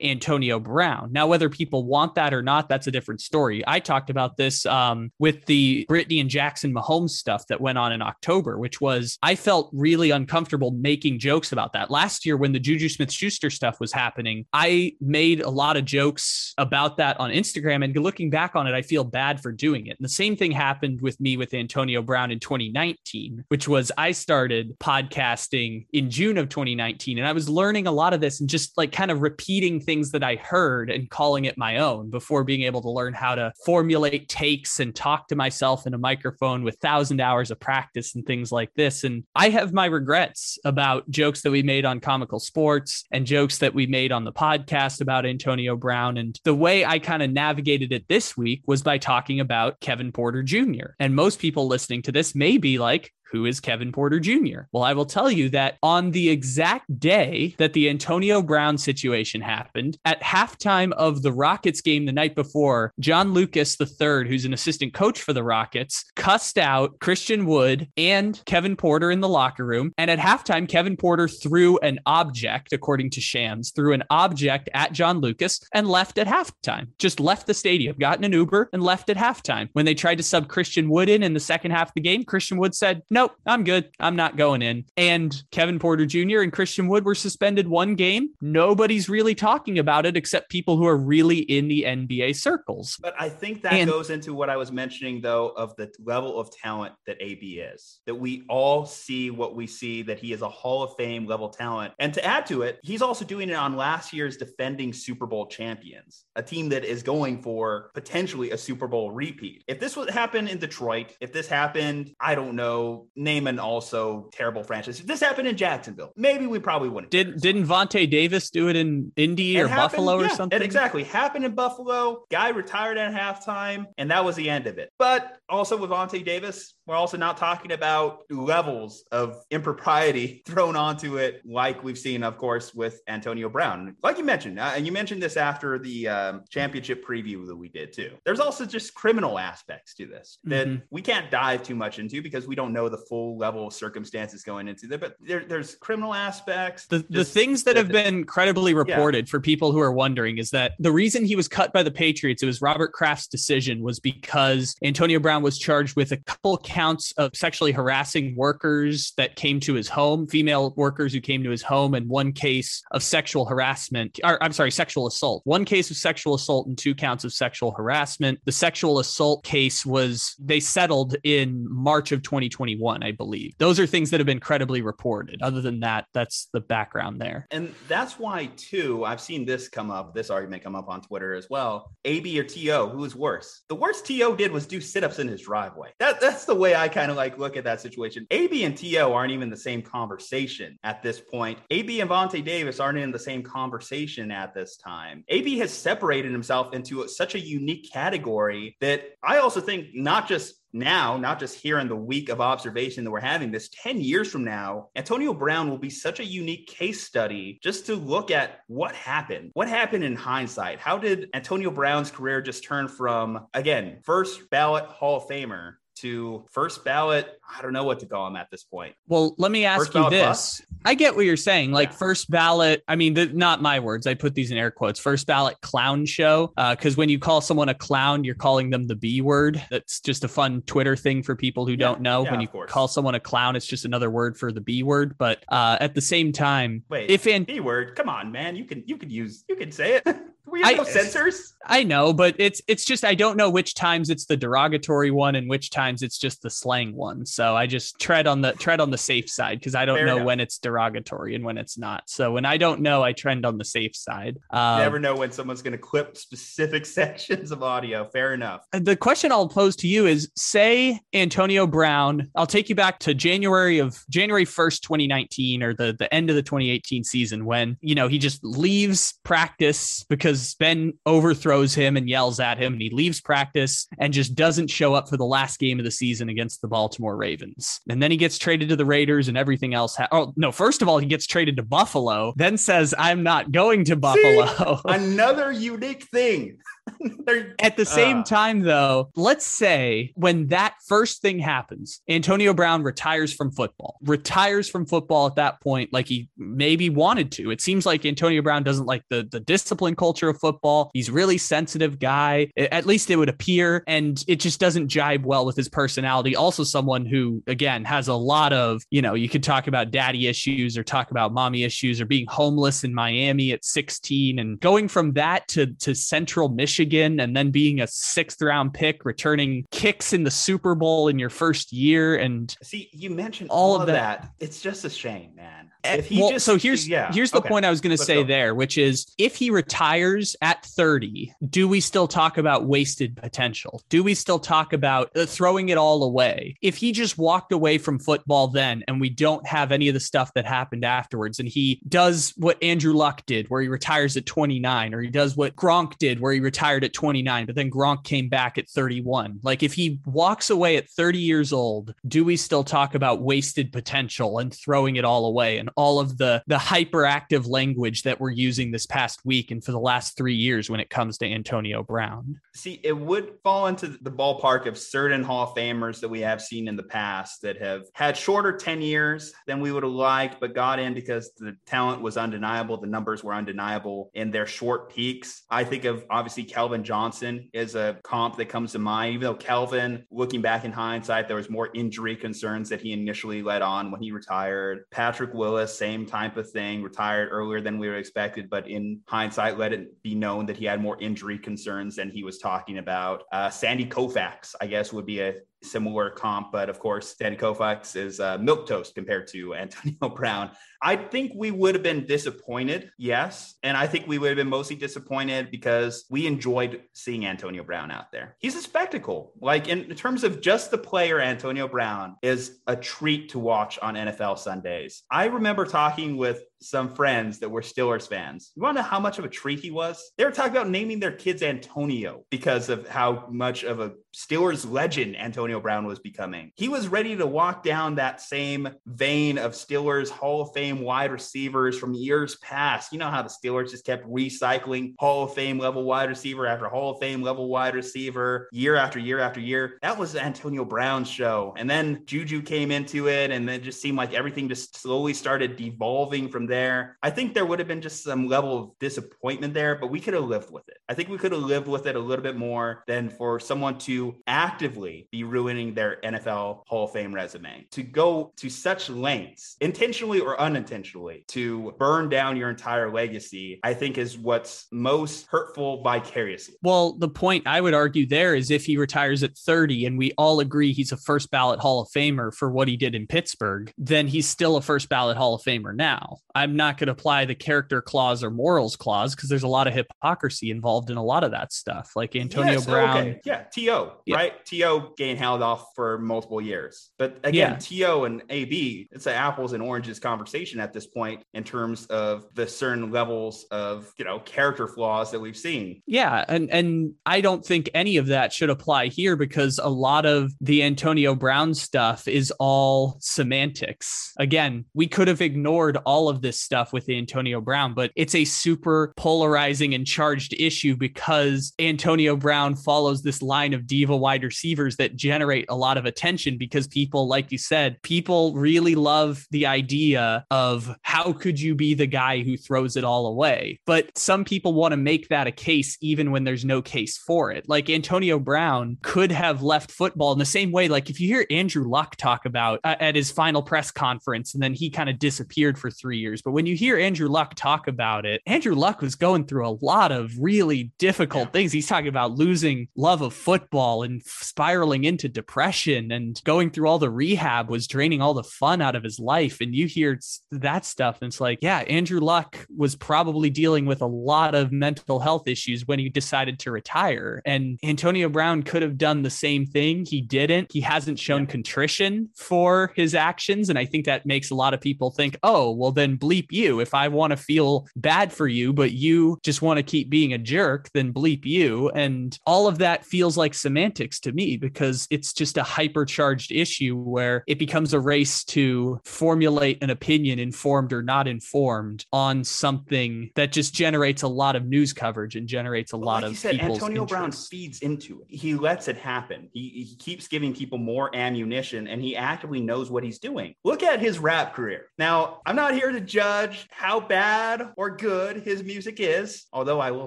Antonio Brown. Now, whether people want that or not, that's a different story. I talked about this um, with the Brittany and Jackson Mahomes stuff that went on in October, which was I felt really uncomfortable making jokes about that. Last year, when the Juju Smith Schuster stuff was happening, I made a lot of jokes about that on Instagram. And looking back on it, I feel bad for doing it. And the same thing happened with me with Antonio Brown in 2019, which was I started podcasting in June of 2019. And I was learning a lot of this and just like kind of repeating things that I heard and calling it my own before being able to learn how to formulate takes and talk to myself in a microphone with thousand hours of practice and things like this. And I have my regrets about jokes that we made on comical sports and jokes that we made on the podcast about Antonio Brown. And the way I kind of navigated it this week was by talking about Kevin Porter Jr. And most people listening to this may be like, who is Kevin Porter Jr.? Well, I will tell you that on the exact day that the Antonio Brown situation happened, at halftime of the Rockets game the night before, John Lucas III, who's an assistant coach for the Rockets, cussed out Christian Wood and Kevin Porter in the locker room. And at halftime, Kevin Porter threw an object, according to Shams, threw an object at John Lucas and left at halftime. Just left the stadium, got in an Uber and left at halftime. When they tried to sub Christian Wood in in the second half of the game, Christian Wood said, no, nope, I'm good. I'm not going in. And Kevin Porter Jr. and Christian Wood were suspended one game. Nobody's really talking about it except people who are really in the NBA circles. But I think that and, goes into what I was mentioning, though, of the level of talent that AB is. That we all see what we see, that he is a Hall of Fame level talent. And to add to it, he's also doing it on last year's defending Super Bowl champions, a team that is going for potentially a Super Bowl repeat. If this would happen in Detroit, if this happened, I don't know, name an also terrible franchise. If this happened in Jacksonville, maybe we probably wouldn't. Did didn't Vontae Davis do it in Indy or happened, Buffalo or something? It exactly happened in Buffalo. Guy retired at halftime, and that was the end of it. But also with Vontae Davis, we're also not talking about levels of impropriety thrown onto it, like we've seen, of course, with Antonio Brown. Like you mentioned, uh, and you mentioned this after the um, championship preview that we did too. There's also just criminal aspects to this that mm-hmm. we can't dive too much into because we don't know the full level of circumstances going into there. But there, there's criminal aspects. The, the things that have been credibly reported yeah. for people who are wondering is that the reason he was cut by the Patriots, it was Robert Kraft's decision, was because Antonio Brown was charged with a couple counts of sexually harassing workers that came to his home, female workers who came to his home, and one case of sexual harassment, or I'm sorry, sexual assault. One case of sexual assault and two counts of sexual harassment. The sexual assault case was, they settled in March of 2021, I believe. Those are things that have been credibly reported. Other than that, that's the background there. And that's why, too, I've seen this come up, this argument come up on Twitter as well. AB or TO, who is worse? The worst TO did was do sit ups in his driveway. That, that's the way I kind of like look at that situation. AB and TO aren't even the same conversation at this point. AB and Vontae Davis aren't in the same conversation at this time. AB has separated himself into such a unique category that I also think not just now, not just here in the week of observation that we're having this 10 years from now, Antonio Brown will be such a unique case study just to look at what happened. What happened in hindsight? How did Antonio Brown's career just turn from, again, first ballot Hall of Famer to first ballot. I don't know what to call him at this point. Well, let me ask first you this. Bust? I get what you're saying. Like yeah. first ballot, I mean, the, not my words. I put these in air quotes. First ballot clown show. Because uh, when you call someone a clown, you're calling them the B word. That's just a fun Twitter thing for people who yeah. don't know. Yeah, when you call someone a clown, it's just another word for the B word. But uh, at the same time, wait, if in B word, come on, man, you can you can use you can say it. We have I, no censors. I know, but it's it's just I don't know which times it's the derogatory one and which times it's just the slang one. So I just tread on the tread on the safe side because I don't Fair know enough. when it's derogatory and when it's not. So when I don't know, I trend on the safe side. Um, never know when someone's going to clip specific sections of audio. Fair enough. The question I'll pose to you is: Say Antonio Brown. I'll take you back to January of January first, twenty nineteen, or the the end of the twenty eighteen season when you know he just leaves practice because because Ben overthrows him and yells at him, and he leaves practice and just doesn't show up for the last game of the season against the Baltimore Ravens. And then he gets traded to the Raiders, and everything else. Ha- oh no! First of all, he gets traded to Buffalo, then says, "I'm not going to Buffalo." See, another unique thing. At the same uh, time, though, let's say when that first thing happens, Antonio Brown retires from football, retires from football at that point, like he maybe wanted to. It seems like Antonio Brown doesn't like the, the discipline culture of football. He's really sensitive guy. At least it would appear. And it just doesn't jibe well with his personality. Also, someone who, again, has a lot of, you know, you could talk about daddy issues or talk about mommy issues or being homeless in Miami at 16 and going from that to, to Central Michigan Michigan and then being a sixth round pick, returning kicks in the Super Bowl in your first year. And see, you mentioned all, all of that. that. It's just a shame, man. Eh, if he well, just, so here's yeah, here's the okay. point I was going to say go. there, which is if he retires at 30, do we still talk about wasted potential? Do we still talk about uh, throwing it all away? If he just walked away from football then and we don't have any of the stuff that happened afterwards and he does what Andrew Luck did where he retires at 29 or he does what Gronk did where he retired at 29 but then Gronk came back at 31. Like if he walks away at 30 years old, do we still talk about wasted potential and throwing it all away and all of the the hyperactive language that we're using this past week and for the last three years when it comes to Antonio Brown. See, it would fall into the ballpark of certain Hall of Famers that we have seen in the past that have had shorter 10 years than we would have liked, but got in because the talent was undeniable. The numbers were undeniable in their short peaks. I think of obviously Kel Calvin Johnson is a comp that comes to mind, even though Calvin, looking back in hindsight, there was more injury concerns that he initially led on when he retired. Patrick Willis, same type of thing, retired earlier than we were expected, but in hindsight, let it be known that he had more injury concerns than he was talking about. Uh, Sandy Koufax, I guess, would be a similar comp, but of course, Sandy Koufax is uh, milk toast compared to Antonio Brown. I think we would have been disappointed, yes. And I think we would have been mostly disappointed because we enjoyed seeing Antonio Brown out there. He's a spectacle. Like in terms of just the player, Antonio Brown is a treat to watch on NFL Sundays. I remember talking with some friends that were Steelers fans. You want to know how much of a treat he was? They were talking about naming their kids Antonio because of how much of a Steelers legend Antonio Brown was becoming. He was ready to walk down that same vein of Steelers Hall of Fame wide receivers from years past. You know how the Steelers just kept recycling Hall of Fame level wide receiver after Hall of Fame level wide receiver year after year after year. That was Antonio Brown's show. And then Juju came into it, and then it just seemed like everything just slowly started devolving from there. I think there would have been just some level of disappointment there, but we could have lived with it. I think we could have lived with it a little bit more than for someone to actively be ruining their NFL Hall of Fame resume, to go to such lengths, intentionally or unintentionally, to burn down your entire legacy, I think is what's most hurtful vicariously. Well, the point I would argue there is if he retires at 30 and we all agree he's a first ballot Hall of Famer for what he did in Pittsburgh, then he's still a first ballot Hall of Famer now. I'm not going to apply the character clause or morals clause because there's a lot of hypocrisy involved in a lot of that stuff. Like Antonio yes, Brown. Okay. Yeah, T.O., yeah. right? T.O. gained held off for multiple years. But again, yeah. T.O. and A.B., it's an apples and oranges conversation at this point in terms of the certain levels of, you know, character flaws that we've seen. Yeah. And, and I don't think any of that should apply here because a lot of the Antonio Brown stuff is all semantics. Again, we could have ignored all of this stuff with Antonio Brown, but it's a super polarizing and charged issue because Antonio Brown follows this line of diva wide receivers that generate a lot of attention because people, like you said, people really love the idea of how could you be the guy who throws it all away? But some people want to make that a case even when there's no case for it. Like Antonio Brown could have left football in the same way. Like if you hear Andrew Luck talk about uh, at his final press conference and then he kind of disappeared for three years. But when you hear Andrew Luck talk about it, Andrew Luck was going through a lot of really difficult things. He's talking about losing love of football and spiraling into depression and going through all the rehab was draining all the fun out of his life. And you hear that stuff, and it's like, yeah, Andrew Luck was probably dealing with a lot of mental health issues when he decided to retire. And Antonio Brown could have done the same thing. He didn't. He hasn't shown yeah. contrition for his actions. And I think that makes a lot of people think, oh, well, then bleep you. If I want to feel bad for you, but you just want to keep being a jerk, then bleep you. And all of that feels like semantics to me because it's just a hypercharged issue where it becomes a race to formulate an opinion, informed or not informed, on something that just generates a lot of news coverage and generates a but lot like of. Said, Antonio interest. Brown feeds into it. He lets it happen. He, he keeps giving people more ammunition, and he actively knows what he's doing. Look at his rap career. Now, I'm not here to judge how bad or good his music is, although I will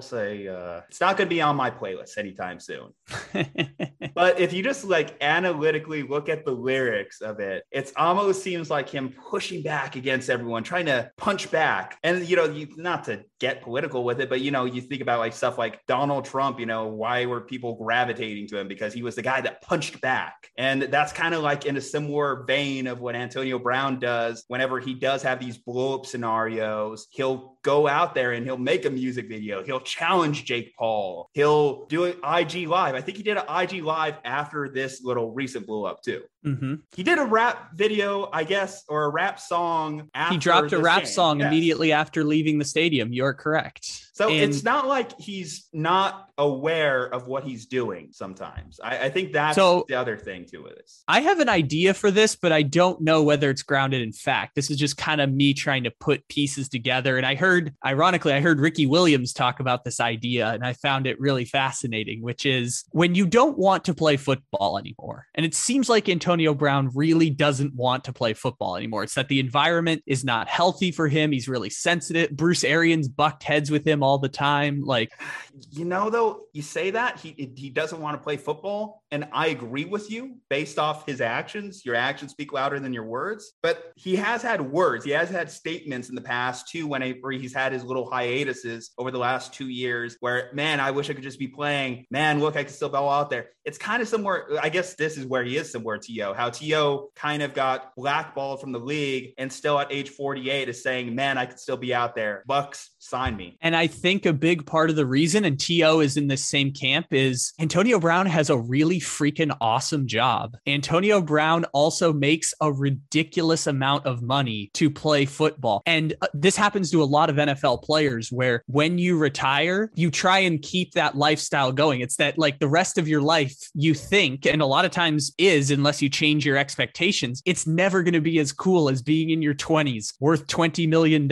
say uh, it's not going to be on my playlist anytime soon. but if you just like analytically look at the lyrics of it, it almost seems like him pushing back against everyone, trying to punch back. And, you know, you, not to get political with it, but, you know, you think about like stuff like Donald Trump, you know, why were people gravitating to him? Because he was the guy that punched back. And that's kind of like in a similar vein of what Antonio Brown does whenever he does have these blow up scenarios. He'll go out there and he'll make a music video. He'll challenge Jake Paul. He'll do an IG live. I think he did an IG live after this little recent blow up too. Mm-hmm. He did a rap video, I guess, or a rap song. he dropped a rap game. song yes. immediately after leaving the stadium. You're correct. So and it's not like he's not aware of what he's doing sometimes. I, I think that's so, the other thing to this. I have an idea for this, but I don't know whether it's grounded in fact. This is just kind of me trying to put pieces together. And I heard, ironically, I heard Ricky Williams talk about this idea and I found it really fascinating, which is when you don't want to play football anymore. And it seems like Antonio Brown really doesn't want to play football anymore. It's that the environment is not healthy for him. He's really sensitive. Bruce Arians bucked heads with him all the time. Like, you know, though, you say that he he doesn't want to play football, and I agree with you based off his actions. Your actions speak louder than your words. But he has had words. He has had statements in the past too, when he's had his little hiatuses over the last two years, where man, I wish I could just be playing. Man, look, I can still go out there. It's kind of somewhere. I guess this is where he is somewhere. To how T.O. kind of got blackballed from the league, and still at age 48 is saying, man, I could still be out there. Bucks sign me. And I think a big part of the reason, and T.O. is in the same camp, is Antonio Brown has a really freaking awesome job. Antonio Brown also makes a ridiculous amount of money to play football. And uh, this happens to a lot of NFL players where when you retire, you try and keep that lifestyle going. It's that like the rest of your life, you think, and a lot of times is, unless you change your expectations, it's never going to be as cool as being in your 20s, worth $20 million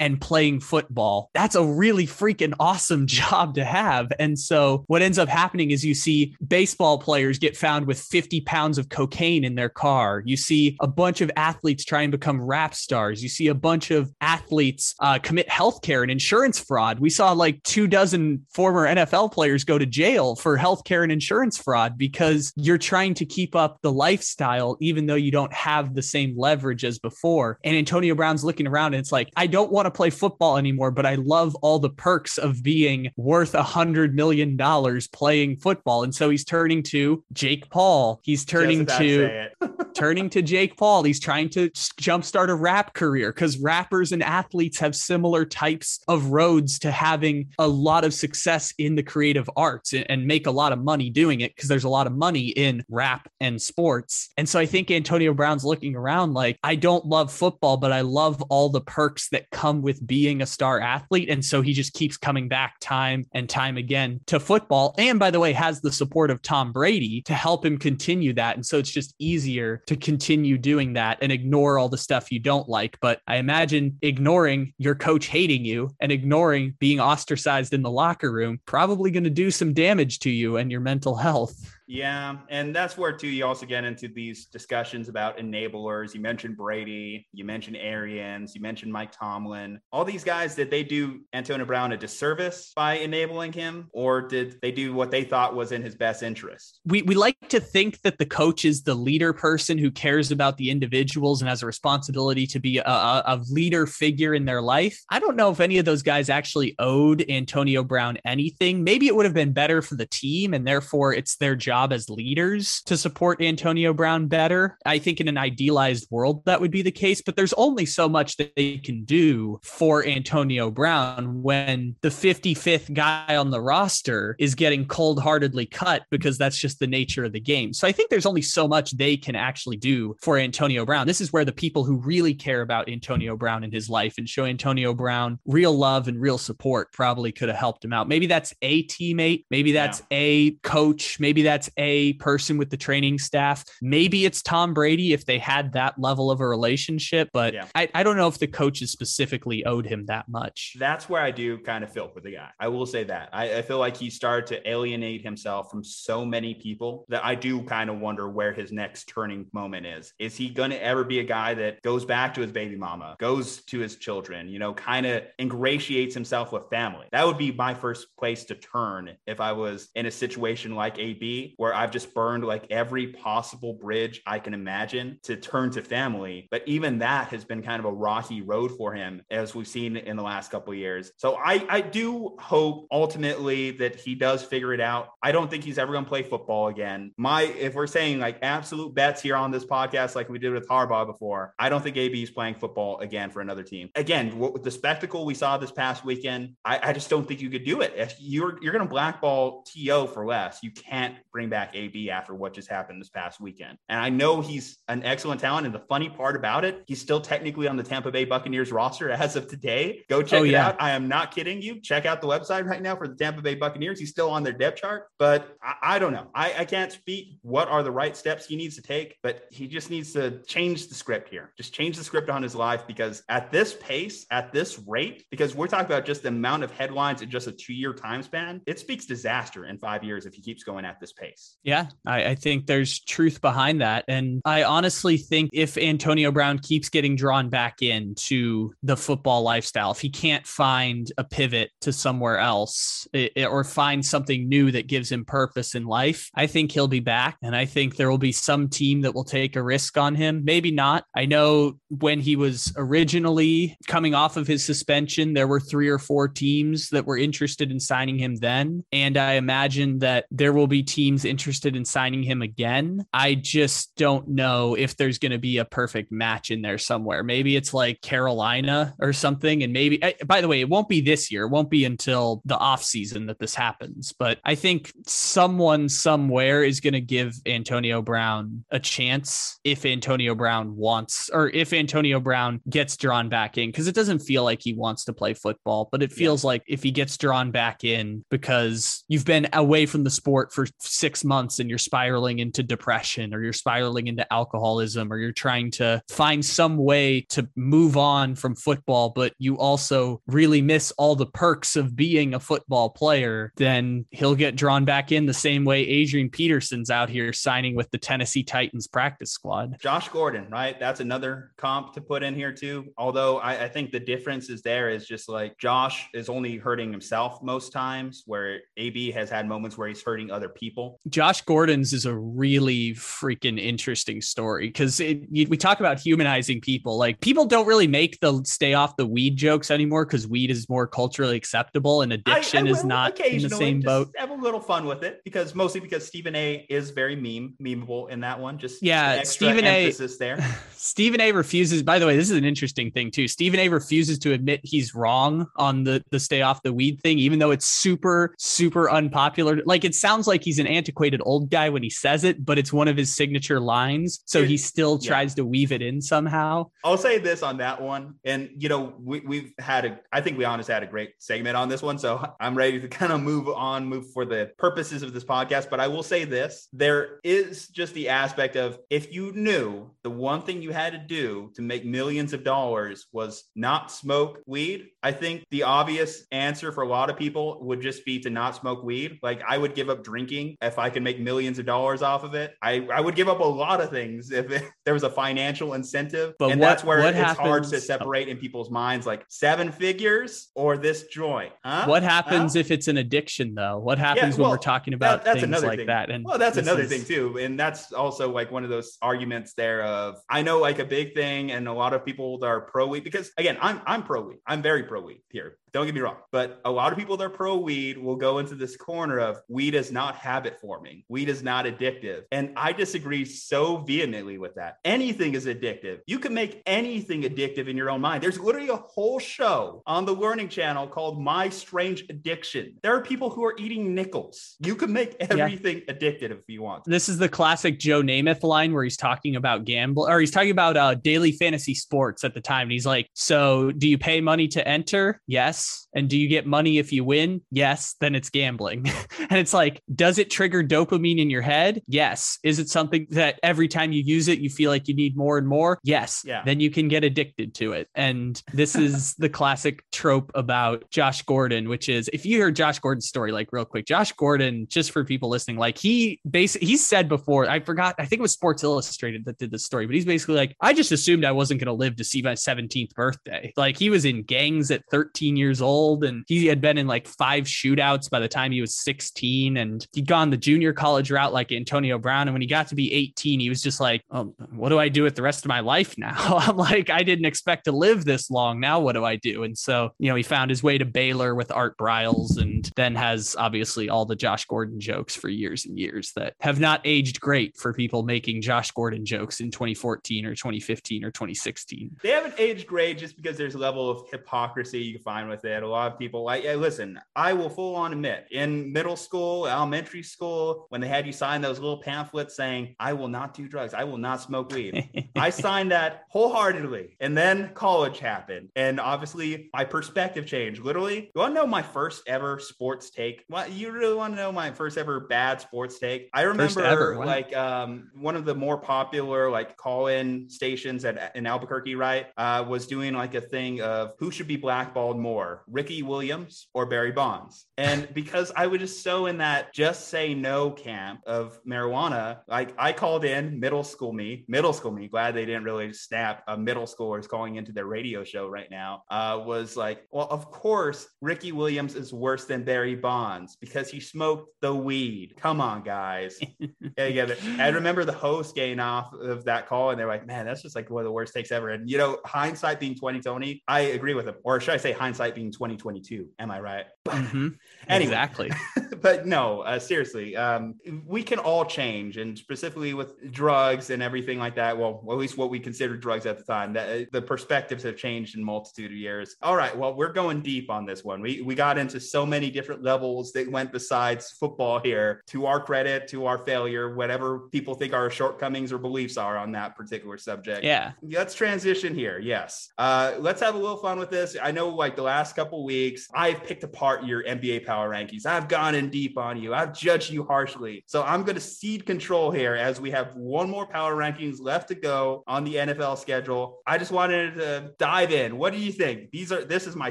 and playing football. That's a really freaking awesome job to have. And so what ends up happening is you see baseball players get found with 50 pounds of cocaine in their car. You see a bunch of athletes try and become rap stars. You see a bunch of athletes uh, commit healthcare and insurance fraud. We saw like two dozen former NFL players go to jail for healthcare and insurance fraud because you're trying to keep up the lifestyle, even though you don't have the same leverage as before. And Antonio Brown's looking around and it's like, I don't want to play football anymore, but I love all the perks of being worth a hundred million dollars playing football. And so he's turning to Jake Paul. He's turning to turning to Jake Paul. He's trying to jumpstart a rap career because rappers and athletes have similar types of roads to having a lot of success in the creative arts and make a lot of money doing it because there's a lot of money in rap and sports. And so I think Antonio Brown's looking around like, I don't love football, but I love all the perks that come with being a star athlete. And so he just keeps coming back time and time again to football. And by the way, has the support of Tom Brady to help him continue that. And so it's just easier to continue doing that and ignore all the stuff you don't like. But I imagine ignoring your coach hating you and ignoring being ostracized in the locker room probably going to do some damage to you and your mental health. Yeah, and that's where too you also get into these discussions about enablers. You mentioned Brady, you mentioned Arians, you mentioned Mike Tomlin. All these guys did they do Antonio Brown a disservice by enabling him, or did they do what they thought was in his best interest? We we like to think that the coach is the leader person who cares about the individuals and has a responsibility to be a, a leader figure in their life. I don't know if any of those guys actually owed Antonio Brown anything. Maybe it would have been better for the team, and therefore it's their job job as leaders to support Antonio Brown better. I think in an idealized world that would be the case, but there's only so much that they can do for Antonio Brown when the 55th guy on the roster is getting cold heartedly cut because that's just the nature of the game. So I think there's only so much they can actually do for Antonio Brown. This is where the people who really care about Antonio Brown in his life and show Antonio Brown real love and real support probably could have helped him out. Maybe that's a teammate, maybe that's yeah. a coach, maybe that's a person with the training staff. Maybe it's Tom Brady if they had that level of a relationship, but yeah. I, I don't know if the coaches specifically owed him that much. That's where I do kind of feel for the guy. I will say that. I, I feel like he started to alienate himself from so many people that I do kind of wonder where his next turning moment is. Is he going to ever be a guy that goes back to his baby mama, goes to his children, you know, kind of ingratiates himself with family? That would be my first place to turn if I was in a situation like AB where I've just burned like every possible bridge I can imagine to turn to family. But even that has been kind of a rocky road for him, as we've seen in the last couple of years. So I, I do hope ultimately that he does figure it out. I don't think he's ever going to play football again. My, if we're saying like absolute bets here on this podcast, like we did with Harbaugh before, I don't think AB is playing football again for another team. Again, with the spectacle we saw this past weekend, I, I just don't think you could do it. If you're you're going to blackball T.O. for less, you can't bring back AB after what just happened this past weekend. And I know he's an excellent talent. And the funny part about it, he's still technically on the Tampa Bay Buccaneers roster as of today. Go check oh, it yeah. out. I am not kidding you. Check out the website right now for the Tampa Bay Buccaneers. He's still on their depth chart, but I, I don't know. I, I can't speak what are the right steps he needs to take, but he just needs to change the script here. Just change the script on his life because at this pace, at this rate, because we're talking about just the amount of headlines in just a two year time span, it speaks disaster in five years if he keeps going at this pace. Case. Yeah, I, I think there's truth behind that. And I honestly think if Antonio Brown keeps getting drawn back into the football lifestyle, if he can't find a pivot to somewhere else it, or find something new that gives him purpose in life, I think he'll be back. And I think there will be some team that will take a risk on him. Maybe not. I know when he was originally coming off of his suspension, there were three or four teams that were interested in signing him then. And I imagine that there will be teams interested in signing him again. I just don't know if there's going to be a perfect match in there somewhere. Maybe it's like Carolina or something. And maybe, eh, by the way, it won't be this year. It won't be until the off season that this happens. But I think someone somewhere is going to give Antonio Brown a chance if Antonio Brown wants, or if Antonio Brown gets drawn back in, because it doesn't feel like he wants to play football, but it feels yeah. like if he gets drawn back in because you've been away from the sport for six months and you're spiraling into depression or you're spiraling into alcoholism or you're trying to find some way to move on from football, but you also really miss all the perks of being a football player, then he'll get drawn back in the same way Adrian Peterson's out here signing with the Tennessee Titans practice squad. Josh Gordon, right? That's another comp to put in here too. Although I, I think the difference is there is just like Josh is only hurting himself most times, where AB has had moments where he's hurting other people. Josh Gordon's is a really freaking interesting story because we talk about humanizing people. Like people don't really make the stay off the weed jokes anymore because weed is more culturally acceptable and addiction I, I is not in the same boat. Have a little fun with it because mostly because Stephen A is very meme memeable in that one. Just yeah, Stephen A. There. Stephen A. refuses. By the way, this is an interesting thing too. Stephen A. refuses to admit he's wrong on the the stay off the weed thing, even though it's super super unpopular. Like it sounds like he's an antiquated old guy when he says it, but it's one of his signature lines. So he still tries yeah. to weave it in somehow. I'll say this on that one, and you know we we've had a. I think we honestly had a great segment on this one, so I'm ready to kind of move on, move for the purposes of this podcast. But I will say this: there is just the aspect of if you knew the one thing you had to do to make millions of dollars was not smoke weed, I think the obvious answer for a lot of people would just be to not smoke weed. Like I would give up drinking if I could make millions of dollars off of it. I, I would give up a lot of things if it, there was a financial incentive. But and what, that's where it's happens? hard to separate in people's minds like seven figures or this joint. Huh? What happens huh? if it's an addiction though? What happens yeah, well, when we're talking about that, things like thing. that? And well, that's another is... thing too. And that's also like one of those arguments there of I know like a big thing and a lot of people that are pro weed because again, I'm I'm pro weed. I'm very pro weed here. Don't get me wrong, but a lot of people that are pro weed will go into this corner of weed is not habit forming, weed is not addictive. And I disagree so vehemently with that. Anything is addictive. You can make anything addictive in your own mind. There's literally a whole show on the Learning Channel called My Strange Addiction. There are people who are eating nickels. You can make everything yeah. addictive if you want. This is the classic Joe Namath line where he's talking about gamble or he's talking about uh, daily fantasy sports at the time. And he's like, So do you pay money to enter? Yes. Yes. And do you get money if you win? Yes. Then it's gambling. and it's like, does it trigger dopamine in your head? Yes. Is it something that every time you use it, you feel like you need more and more? Yes. Yeah. Then you can get addicted to it. And this is the classic trope about Josh Gordon, which is if you hear Josh Gordon's story, like real quick, Josh Gordon, just for people listening, like he basically, he said before, I forgot, I think it was Sports Illustrated that did this story, but he's basically like, I just assumed I wasn't going to live to see my 17th birthday. Like he was in gangs at 13 years years old and he had been in like five shootouts by the time he was 16 and he'd gone the junior college route like Antonio Brown. And when he got to be 18, he was just like, oh, what do I do with the rest of my life now? I'm like, I didn't expect to live this long. Now what do I do? And so, you know, he found his way to Baylor with Art Briles and then has obviously all the Josh Gordon jokes for years and years that have not aged great for people making Josh Gordon jokes in 2014 or 2015 or 2016. They haven't aged great just because there's a level of hypocrisy you can find with with it. A lot of people like, yeah, listen, I will full on admit in middle school, elementary school, when they had you sign those little pamphlets saying, I will not do drugs, I will not smoke weed. I signed that wholeheartedly. And then college happened. And obviously my perspective changed. Literally, you want to know my first ever sports take? What you really want to know my first ever bad sports take? I remember ever, wow. like um, one of the more popular like call-in stations at in Albuquerque, right? Uh, was doing like a thing of who should be blackballed more Ricky Williams or Barry Bonds. And because I was just so in that just say no camp of marijuana, like I called in middle school me, middle school me, glad they didn't really snap a middle schoolers calling into their radio show right now, uh, was like, well, of course, Ricky Williams is worse than Barry Bonds because he smoked the weed. Come on, guys. yeah, yeah. I remember the host getting off of that call and they're like, man, that's just like one of the worst takes ever. And, you know, hindsight being 2020, I agree with him. Or should I say hindsight being 2022? Am I right? Mm-hmm. Anyway, exactly. but no, uh, seriously, um, we can all change, and specifically with drugs and everything like that. Well, at least what we considered drugs at the time. That uh, the perspectives have changed in multitude of years. All right, well, we're going deep on this one. We we got into so many different levels that went besides football here. To our credit, to our failure, whatever people think our shortcomings or beliefs are on that particular subject. Yeah. Let's transition here. Yes. Uh, let's have a little fun with this. I know, like the last couple weeks, I've picked apart your NBA power rankings. I've gone in deep on you. I've judged you harshly. So I'm going to cede control here as we have one more power rankings left to go on the NFL schedule. I just wanted to dive in. What do you think? These are this is my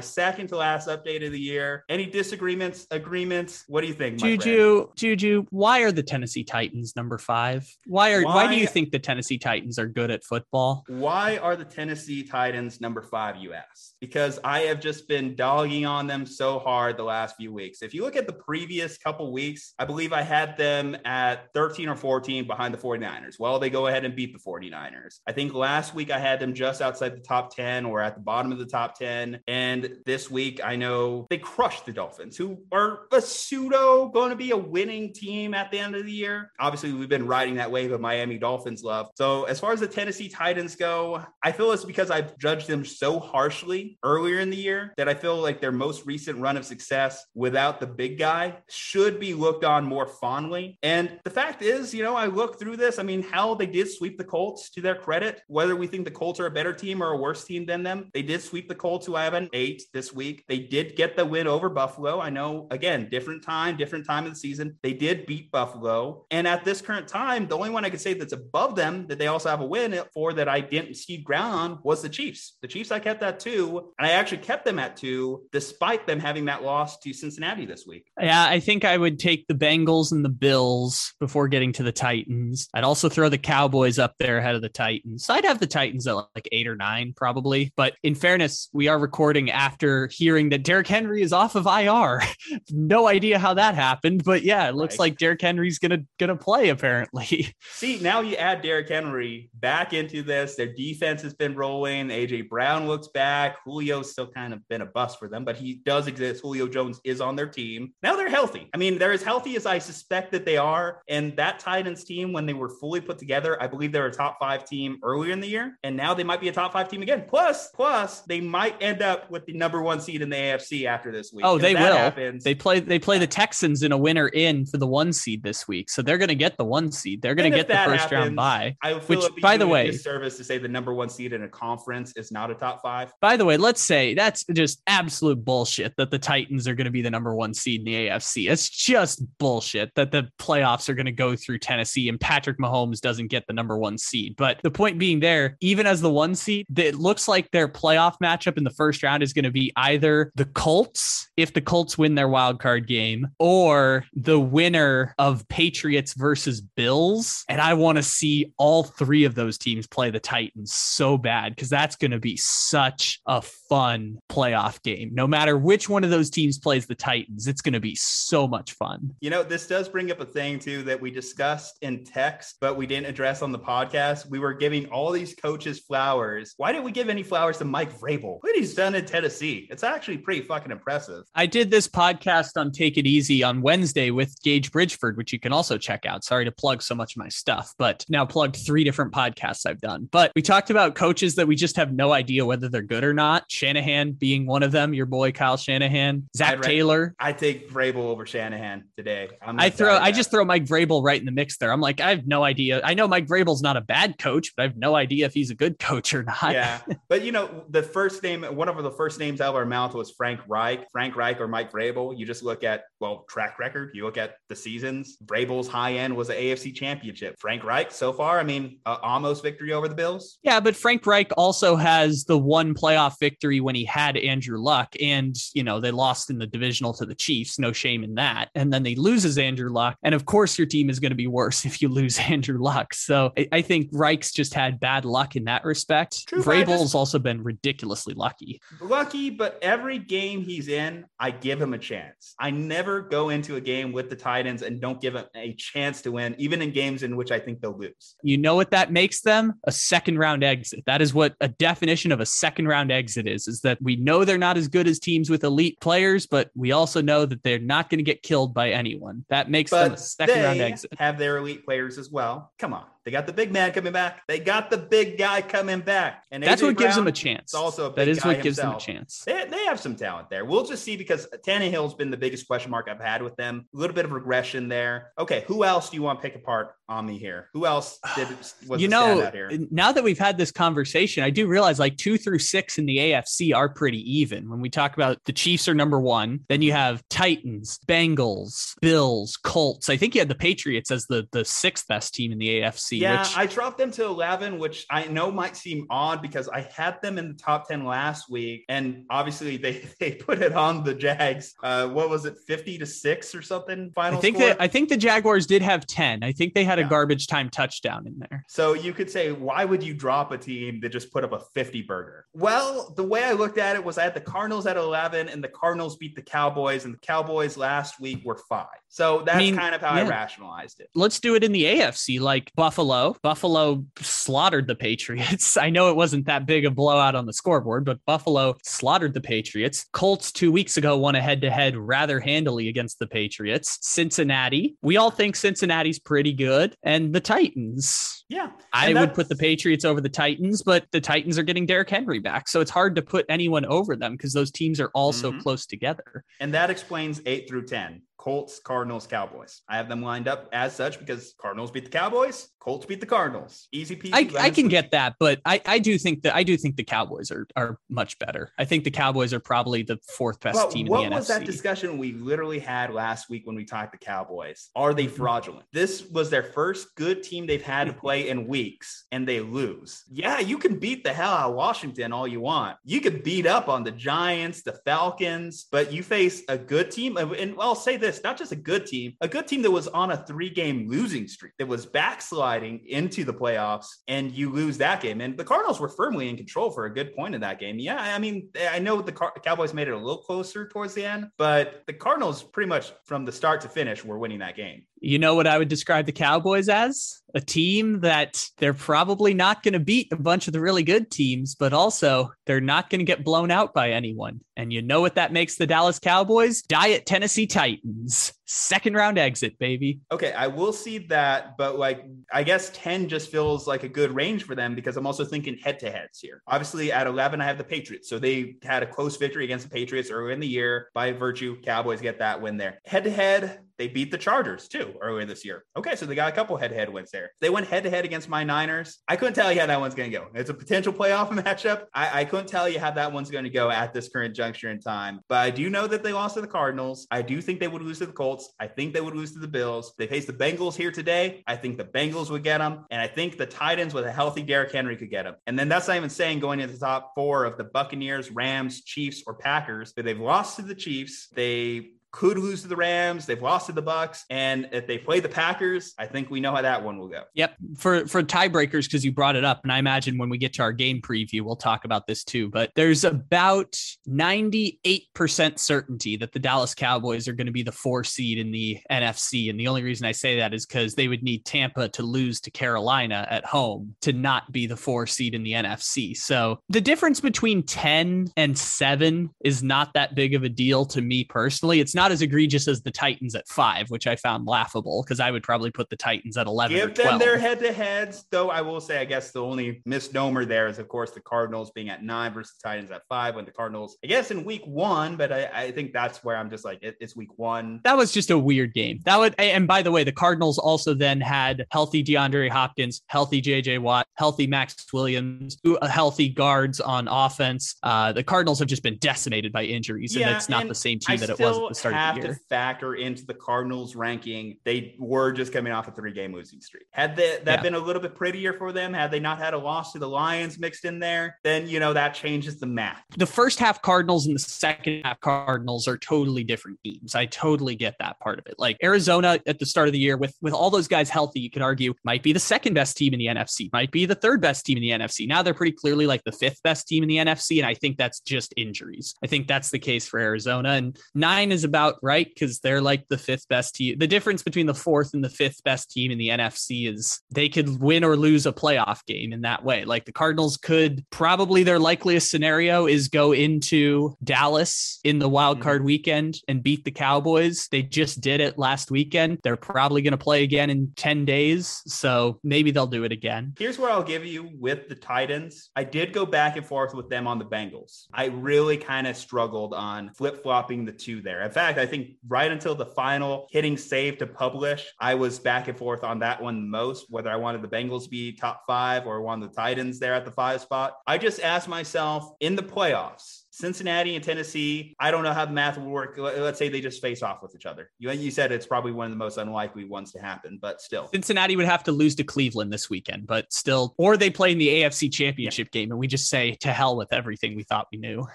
second to last update of the year. Any disagreements, agreements? What do you think? Juju, Juju, why are the Tennessee Titans number five? Why are why, why do you think the Tennessee Titans are good at football? Why are the Tennessee Titans number five, you ask? Because I have just been dogging on them so hard the last few weeks. If you look at the previous couple weeks, I believe I had them at 13 or 14 behind the 49ers. Well, they go ahead and beat the 49ers. I think last week I had them just outside the top 10 or at the bottom of the top 10. And this week I know they crushed the Dolphins, who are a pseudo going to be a winning team at the end of the year. Obviously, we've been riding that wave of Miami Dolphins love. So as far as the Tennessee Titans go, I feel it's because I've judged them so harshly earlier in the year that I feel like their most recent run of success success without the big guy should be looked on more fondly. And the fact is, you know, I look through this. I mean, hell, they did sweep the Colts to their credit. Whether we think the Colts are a better team or a worse team than them, they did sweep the Colts, who I have an eight this week. They did get the win over Buffalo. I know, again, different time, different time of the season. They did beat Buffalo. And at this current time, the only one I could say that's above them that they also have a win for that I didn't see ground on was the Chiefs. The Chiefs, I kept that two. And I actually kept them at two, despite them having that loss to Cincinnati this week. Yeah, I think I would take the Bengals and the Bills before getting to the Titans. I'd also throw the Cowboys up there ahead of the Titans. I'd have the Titans at like eight or nine, probably. But in fairness, we are recording after hearing that Derrick Henry is off of IR. no idea how that happened, but yeah, it looks right. like Derrick Henry's gonna gonna play apparently. See, now you add Derrick Henry back into this. Their defense has been rolling. AJ Brown looks back. Julio's still kind of been a bust for them, but he does exist. Julio Jones is on their team. Now they're healthy. I mean, they're as healthy as I suspect that they are. And that Titans team, when they were fully put together, I believe they were a top five team earlier in the year. And now they might be a top five team again. Plus, plus they might end up with the number one seed in the AFC after this week. Oh, they will. Happens, they play they play the Texans in a winner in for the one seed this week. So they're gonna get the one seed. They're gonna get the first happens, round bye. which by the way service to say the number one seed in a conference is not a top five. By the way, let's say that's just absolute bullshit that the Titans Titans are going to be the number one seed in the AFC. It's just bullshit that the playoffs are going to go through Tennessee and Patrick Mahomes doesn't get the number one seed. But the point being there, even as the one seed, it looks like their playoff matchup in the first round is going to be either the Colts, if the Colts win their wild card game, or the winner of Patriots versus Bills. And I want to see all three of those teams play the Titans so bad because that's going to be such a fun playoff game. No matter which one of those teams plays the Titans. It's going to be so much fun. You know, this does bring up a thing too that we discussed in text, but we didn't address on the podcast. We were giving all these coaches flowers. Why didn't we give any flowers to Mike Vrabel? What he's done in Tennessee? It's actually pretty fucking impressive. I did this podcast on Take It Easy on Wednesday with Gage Bridgeford, which you can also check out. Sorry to plug so much of my stuff, but now plugged three different podcasts I've done. But we talked about coaches that we just have no idea whether they're good or not. Shanahan being one of them, your boy Kyle Shanahan. Zach I'd Taylor. I take Vrabel over Shanahan today. i throw. I just throw Mike Vrabel right in the mix there. I'm like, I have no idea. I know Mike Vrabel's not a bad coach, but I have no idea if he's a good coach or not. Yeah, but you know, the first name, one of the first names out of our mouth was Frank Reich. Frank Reich or Mike Vrabel. You just look at well track record. You look at the seasons. Vrabel's high end was an AFC Championship. Frank Reich so far, I mean, uh, almost victory over the Bills. Yeah, but Frank Reich also has the one playoff victory when he had Andrew Luck, and you know they lost in the divisional to the Chiefs. No shame in that. And then they loses Andrew Luck, and of course your team is going to be worse if you lose Andrew Luck. So I, I think Reich's just had bad luck in that respect. True, Vrabel's just, also been ridiculously lucky. Lucky, but every game he's in, I give him a chance. I never go into a game with the Titans and don't give him a chance to win, even in games in which I think they'll lose. You know what that makes them? A second round exit. That is what a definition of a second round exit is, is that we know they're not as good as teams with elite players, but we also know that they're not going to get killed by anyone. That makes but them a second round exit. Have their elite players as well. Come on. They got the big man coming back. They got the big guy coming back. And that's AJ what Brown, gives them a chance. Also, that is what gives himself. them a chance. They, they have some talent there. We'll just see because Tannehill's been the biggest question mark I've had with them. A little bit of regression there. Okay, who else do you want to pick apart on me here? Who else did was you know? Now that we've had this conversation, I do realize like two through six in the AFC are pretty even. When we talk about the Chiefs are number one, then you have Titans, Bengals, Bills, Colts. I think you had the Patriots as the the sixth best team in the AFC. Yeah, which, I dropped them to 11, which I know might seem odd because I had them in the top 10 last week. And obviously they, they put it on the Jags. Uh, what was it, 50 to 6 or something? Final I think score? that I think the Jaguars did have 10. I think they had yeah. a garbage time touchdown in there. So you could say, why would you drop a team that just put up a 50 burger? Well, the way I looked at it was I had the Cardinals at 11 and the Cardinals beat the Cowboys, and the Cowboys last week were five. So that's I mean, kind of how yeah. I rationalized it. Let's do it in the AFC, like Buffalo. Buffalo slaughtered the Patriots. I know it wasn't that big a blowout on the scoreboard, but Buffalo slaughtered the Patriots. Colts two weeks ago won a head to head rather handily against the Patriots. Cincinnati, we all think Cincinnati's pretty good. And the Titans. Yeah. I would put the Patriots over the Titans, but the Titans are getting Derrick Henry back. So it's hard to put anyone over them because those teams are all mm-hmm. so close together. And that explains eight through 10. Colts, Cardinals, Cowboys. I have them lined up as such because Cardinals beat the Cowboys, Colts beat the Cardinals. Easy peasy. I, I can get that, but I, I do think that I do think the Cowboys are are much better. I think the Cowboys are probably the fourth best team in the NFC. What was that discussion we literally had last week when we talked the Cowboys? Are they mm-hmm. fraudulent? This was their first good team they've had to play in weeks, and they lose. Yeah, you can beat the hell out of Washington all you want. You could beat up on the Giants, the Falcons, but you face a good team. And I'll say this this, not just a good team, a good team that was on a three game losing streak, that was backsliding into the playoffs, and you lose that game. And the Cardinals were firmly in control for a good point in that game. Yeah, I mean, I know the Car- Cowboys made it a little closer towards the end, but the Cardinals pretty much from the start to finish were winning that game. You know what I would describe the Cowboys as? A team that they're probably not going to beat a bunch of the really good teams, but also they're not going to get blown out by anyone. And you know what that makes the Dallas Cowboys? Diet Tennessee Titans. Second round exit, baby. Okay, I will see that, but like I guess 10 just feels like a good range for them because I'm also thinking head to heads here. Obviously, at 11, I have the Patriots. So they had a close victory against the Patriots earlier in the year. By virtue, Cowboys get that win there. Head to head, they beat the Chargers too earlier this year. Okay, so they got a couple head to head wins there. They went head to head against my Niners. I couldn't tell you how that one's going to go. It's a potential playoff matchup. I, I couldn't tell you how that one's going to go at this current juncture in time. But I do know that they lost to the Cardinals. I do think they would lose to the Colts. I think they would lose to the Bills. They face the Bengals here today. I think the Bengals would get them. And I think the Titans with a healthy Derrick Henry could get them. And then that's not even saying going into the top four of the Buccaneers, Rams, Chiefs, or Packers. But they've lost to the Chiefs. They could lose to the Rams. They've lost to the Bucks, and if they play the Packers, I think we know how that one will go. Yep. For for tiebreakers, because you brought it up, and I imagine when we get to our game preview, we'll talk about this too. But there's about 98% certainty that the Dallas Cowboys are going to be the four seed in the NFC, and the only reason I say that is because they would need Tampa to lose to Carolina at home to not be the four seed in the NFC. So the difference between 10 and seven is not that big of a deal to me personally. It's not as egregious as the Titans at five, which I found laughable because I would probably put the Titans at 11. Give them their head to heads, though. I will say, I guess the only misnomer there is, of course, the Cardinals being at nine versus the Titans at five. When the Cardinals, I guess, in week one, but I, I think that's where I'm just like, it, it's week one. That was just a weird game. That would, and by the way, the Cardinals also then had healthy DeAndre Hopkins, healthy JJ Watt, healthy Max Williams, healthy guards on offense. Uh, the Cardinals have just been decimated by injuries, yeah, and it's not the same team I that still, it was at the start have to factor into the Cardinals ranking. They were just coming off a three game losing streak. Had they, that yeah. been a little bit prettier for them, had they not had a loss to the Lions mixed in there, then, you know, that changes the math. The first half Cardinals and the second half Cardinals are totally different teams. I totally get that part of it. Like Arizona at the start of the year with, with all those guys healthy, you could argue might be the second best team in the NFC, might be the third best team in the NFC. Now they're pretty clearly like the fifth best team in the NFC. And I think that's just injuries. I think that's the case for Arizona. And nine is about right because they're like the fifth best team. The difference between the fourth and the fifth best team in the NFC is they could win or lose a playoff game in that way. Like the Cardinals could probably their likeliest scenario is go into Dallas in the wild mm-hmm. card weekend and beat the Cowboys. They just did it last weekend. They're probably going to play again in 10 days. So maybe they'll do it again. Here's what I'll give you with the Titans. I did go back and forth with them on the Bengals. I really kind of struggled on flip flopping the two there. In fact, I think right until the final hitting save to publish, I was back and forth on that one most, whether I wanted the Bengals to be top five or one of the Titans there at the five spot. I just asked myself in the playoffs, Cincinnati and Tennessee, I don't know how the math would work. Let's say they just face off with each other. You, you said it's probably one of the most unlikely ones to happen, but still. Cincinnati would have to lose to Cleveland this weekend, but still, or they play in the AFC championship yeah. game and we just say to hell with everything we thought we knew.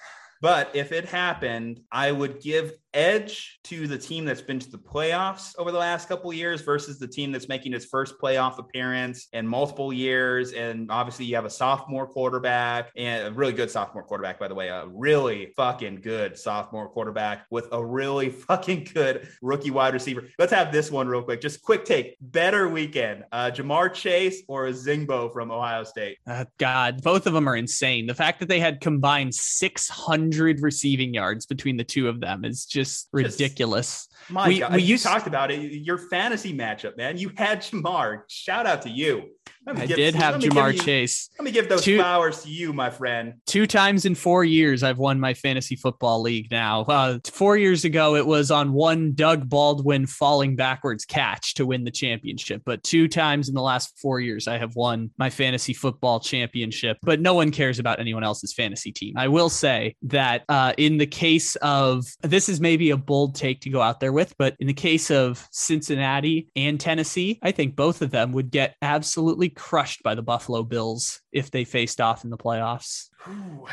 But if it happened, I would give edge to the team that's been to the playoffs over the last couple years versus the team that's making its first playoff appearance in multiple years. And obviously, you have a sophomore quarterback and a really good sophomore quarterback, by the way, a really fucking good sophomore quarterback with a really fucking good rookie wide receiver. Let's have this one real quick. Just quick take. Better weekend, uh, Ja'Marr Chase or a Njigba from Ohio State? Uh, God, both of them are insane. The fact that they had combined 600 receiving yards between the two of them is just just ridiculous. Just, my we, God, we used, talked about it. Your fantasy matchup, man. You had Ja'Marr. Shout out to you. I give, did have Ja'Marr you, Chase. Let me give those two, flowers to you, my friend. Two times in four years, I've won my fantasy football league now. Uh, four years ago, it was on one Doug Baldwin falling backwards catch to win the championship. But two times in the last four years, I have won my fantasy football championship. But no one cares about anyone else's fantasy team. I will say that uh, in the case of this is maybe a bold take to go out there with, but in the case of Cincinnati and Tennessee, I think both of them would get absolutely crushed by the Buffalo Bills if they faced off in the playoffs. Ooh.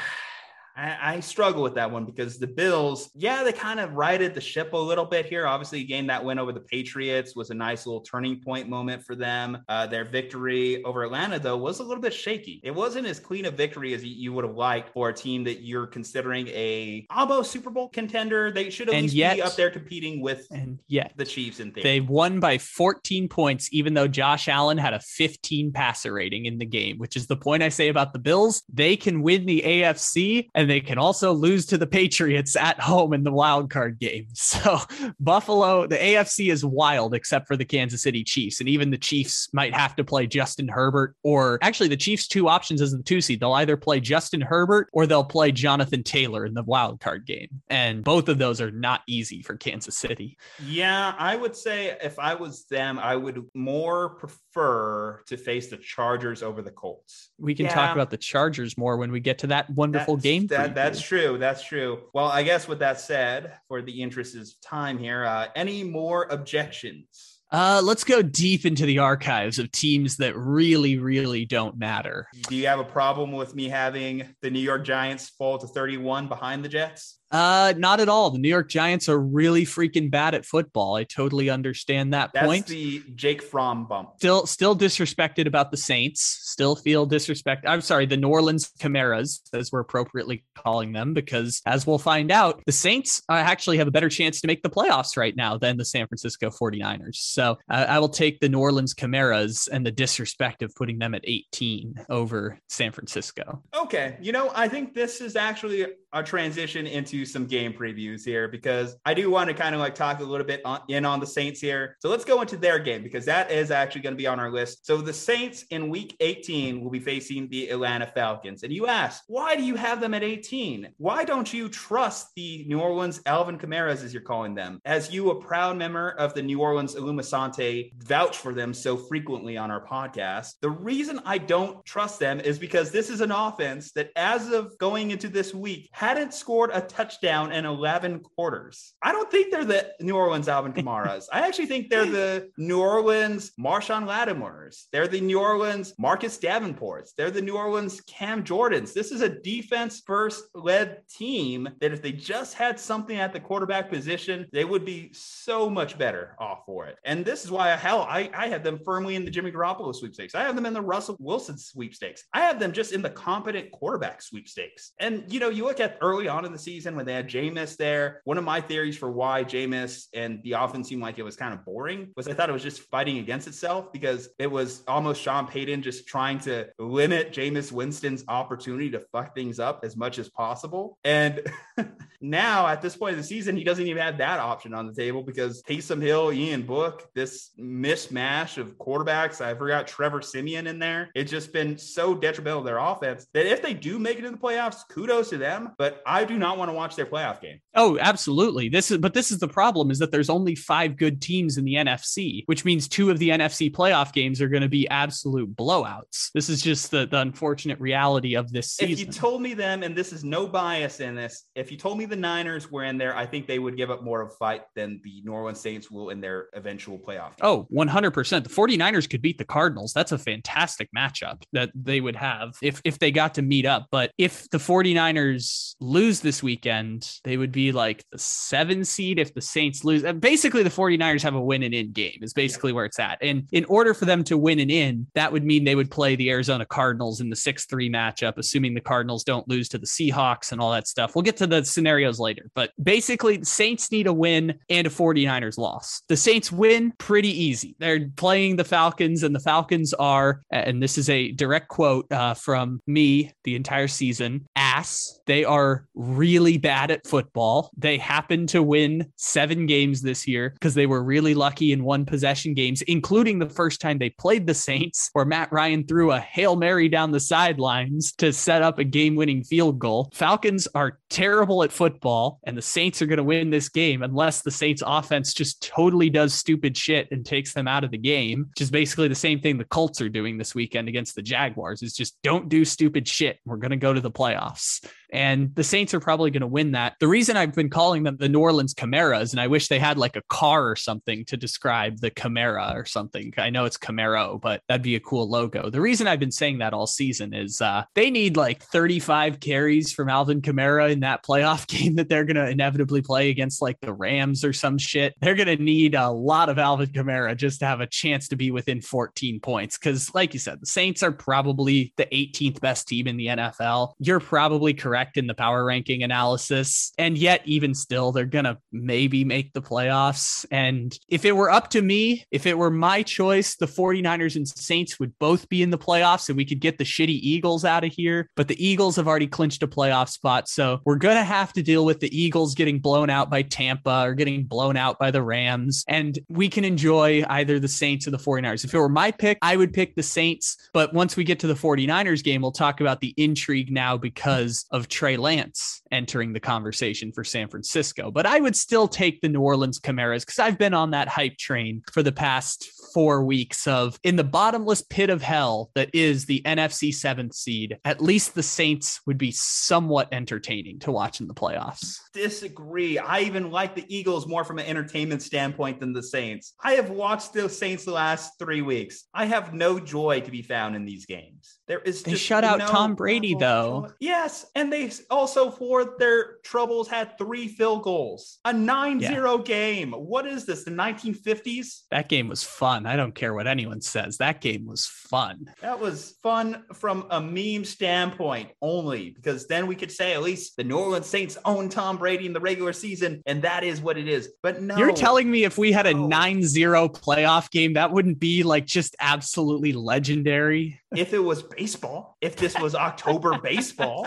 I, I, struggle with that one because the Bills, yeah, they kind of righted the ship a little bit here. Obviously, game that win over the Patriots was a nice little turning point moment for them. Uh, their victory over Atlanta, though, was a little bit shaky. It wasn't as clean a victory as you would have liked for a team that you're considering a almost Super Bowl contender. They should at and least yet, be up there competing with and yet the Chiefs in theory. They won by 14 points, even though Josh Allen had a 15 passer rating in the game, which is the point I say about the Bills. They can win the AFC and they can also lose to the Patriots at home in the wild card game. So Buffalo, the AFC is wild except for the Kansas City Chiefs, and even the Chiefs might have to play Justin Herbert or actually the Chiefs' two options as the two seed. They'll either play Justin Herbert or they'll play Jonathan Taylor in the wild card game, and both of those are not easy for Kansas City. Yeah, I would say if I was them, I would more prefer to face the Chargers over the Colts. We can yeah. talk about the Chargers more when we get to that wonderful that's, game. That, that's true. That's true. Well, I guess with that said, for the interest of time here, uh, any more objections? Uh, let's go deep into the archives of teams that really, really don't matter. Do you have a problem with me having the New York Giants fall to 31 behind the Jets? Uh, not at all. The New York Giants are really freaking bad at football. I totally understand that That's point. the Jake Fromm bump. Still, still disrespected about the Saints. Still feel disrespect. I'm sorry, the New Orleans Kamaras, as we're appropriately calling them, because as we'll find out, the Saints uh, actually have a better chance to make the playoffs right now than the San Francisco 49ers. So uh, I will take the New Orleans Kamaras and the disrespect of putting them at 18 over San Francisco. Okay, you know, I think this is actually a transition into some game previews here because I do want to kind of like talk a little bit on, in on the Saints here. So let's go into their game because that is actually going to be on our list. So the Saints in week 18 will be facing the Atlanta Falcons. And you ask, why do you have them at 18? Why don't you trust the New Orleans Alvin Kamaras, as you're calling them? As you, a proud member of the New Orleans Illumisante, vouch for them so frequently on our podcast. The reason I don't trust them is because this is an offense that, as of going into this week, hadn't scored a touchdown in 11 quarters. I don't think they're the New Orleans Alvin Kamara's. I actually think they're the New Orleans Marshon Lattimore's. They're the New Orleans Marcus Davenport's. They're the New Orleans Cam Jordans. This is a defense first led team that if they just had something at the quarterback position, they would be so much better off for it. And this is why, hell, I, I have them firmly in the Jimmy Garoppolo sweepstakes. I have them in the Russell Wilson sweepstakes. I have them just in the competent quarterback sweepstakes. And, you know, you look at early on in the season when they had Jameis there, one of my theories for why Jameis and the offense seemed like it was kind of boring was I thought it was just fighting against itself because it was almost Sean Payton just trying to limit Jameis Winston's opportunity to fuck things up as much as possible. And now at this point of the season, he doesn't even have that option on the table because Taysom Hill, Ian Book, this mismatch of quarterbacks. I forgot Trevor Siemian in there. It's just been so detrimental to their offense that if they do make it in the playoffs, kudos to them. But I do not want to watch their playoff game. Oh, absolutely. This is but this is the problem is that there's only five good teams in the NFC, which means two of the NFC playoff games are going to be absolute blowouts. This is just the, the unfortunate reality of this season. If you told me them, and this is no bias in this, if you told me the Niners were in there, I think they would give up more of a fight than the New Orleans Saints will in their eventual playoff. Game. Oh, 100%. The 49ers could beat the Cardinals. That's a fantastic matchup that they would have if if they got to meet up. But if the 49ers lose this weekend, they would be like the 7 seed if the Saints lose. Basically the 49ers have a win and in game is basically yeah. where it's at. And in order for them to win and in, that would mean they would play the Arizona Cardinals in the 6-3 matchup assuming the Cardinals don't lose to the Seahawks and all that stuff. We'll get to the scenarios later, but basically the Saints need a win and a 49ers loss. The Saints win pretty easy. They're playing the Falcons and the Falcons are and this is a direct quote uh, from me the entire season, ass. They are really bad at football. They happen to win 7 games this year because they were really lucky in one possession games, including the first time they played the Saints where Matt Ryan threw a Hail Mary down the sidelines to set up a game-winning field goal. Falcons are terrible at football, and the Saints are going to win this game unless the Saints offense just totally does stupid shit and takes them out of the game, which is basically the same thing the Colts are doing this weekend against the Jaguars is just don't do stupid shit. We're going to go to the playoffs. And the Saints are probably going to win that. The reason I've been calling them the New Orleans Camaras, and I wish they had like a car or something to describe the Camara or something. I know it's Camaro, but that'd be a cool logo. The reason I've been saying that all season is uh, they need like 35 carries from Alvin Kamara in that playoff game that they're going to inevitably play against like the Rams or some shit. They're going to need a lot of Alvin Kamara just to have a chance to be within 14 points. Because, like you said, the Saints are probably the 18th best team in the NFL. You're probably correct correct in the power ranking analysis. And yet, even still, they're going to maybe make the playoffs. And if it were up to me, if it were my choice, the 49ers and Saints would both be in the playoffs and we could get the shitty Eagles out of here. But the Eagles have already clinched a playoff spot. So we're going to have to deal with the Eagles getting blown out by Tampa or getting blown out by the Rams. And we can enjoy either the Saints or the 49ers. If it were my pick, I would pick the Saints. But once we get to the 49ers game, we'll talk about the intrigue now because of Trey Lance entering the conversation for San Francisco. But I would still take the New Orleans Camaras because I've been on that hype train for the past four weeks of in the bottomless pit of hell that is the NFC seventh seed. At least the Saints would be somewhat entertaining to watch in the playoffs. Disagree. I even like the Eagles more from an entertainment standpoint than the Saints. I have watched the Saints the last three weeks. I have no joy to be found in these games. There is they shut out no Tom Brady though. Yes, and they also for their troubles had three field goals. A 9-0 yeah. game. What is this? The 1950s? That game was fun. I don't care what anyone says. That game was fun. That was fun from a meme standpoint only because then we could say at least the New Orleans Saints own Tom Brady in the regular season and that is what it is. But no. You're telling me if we had a 9-0 playoff game that wouldn't be like just absolutely legendary? If it was baseball, if this was October baseball.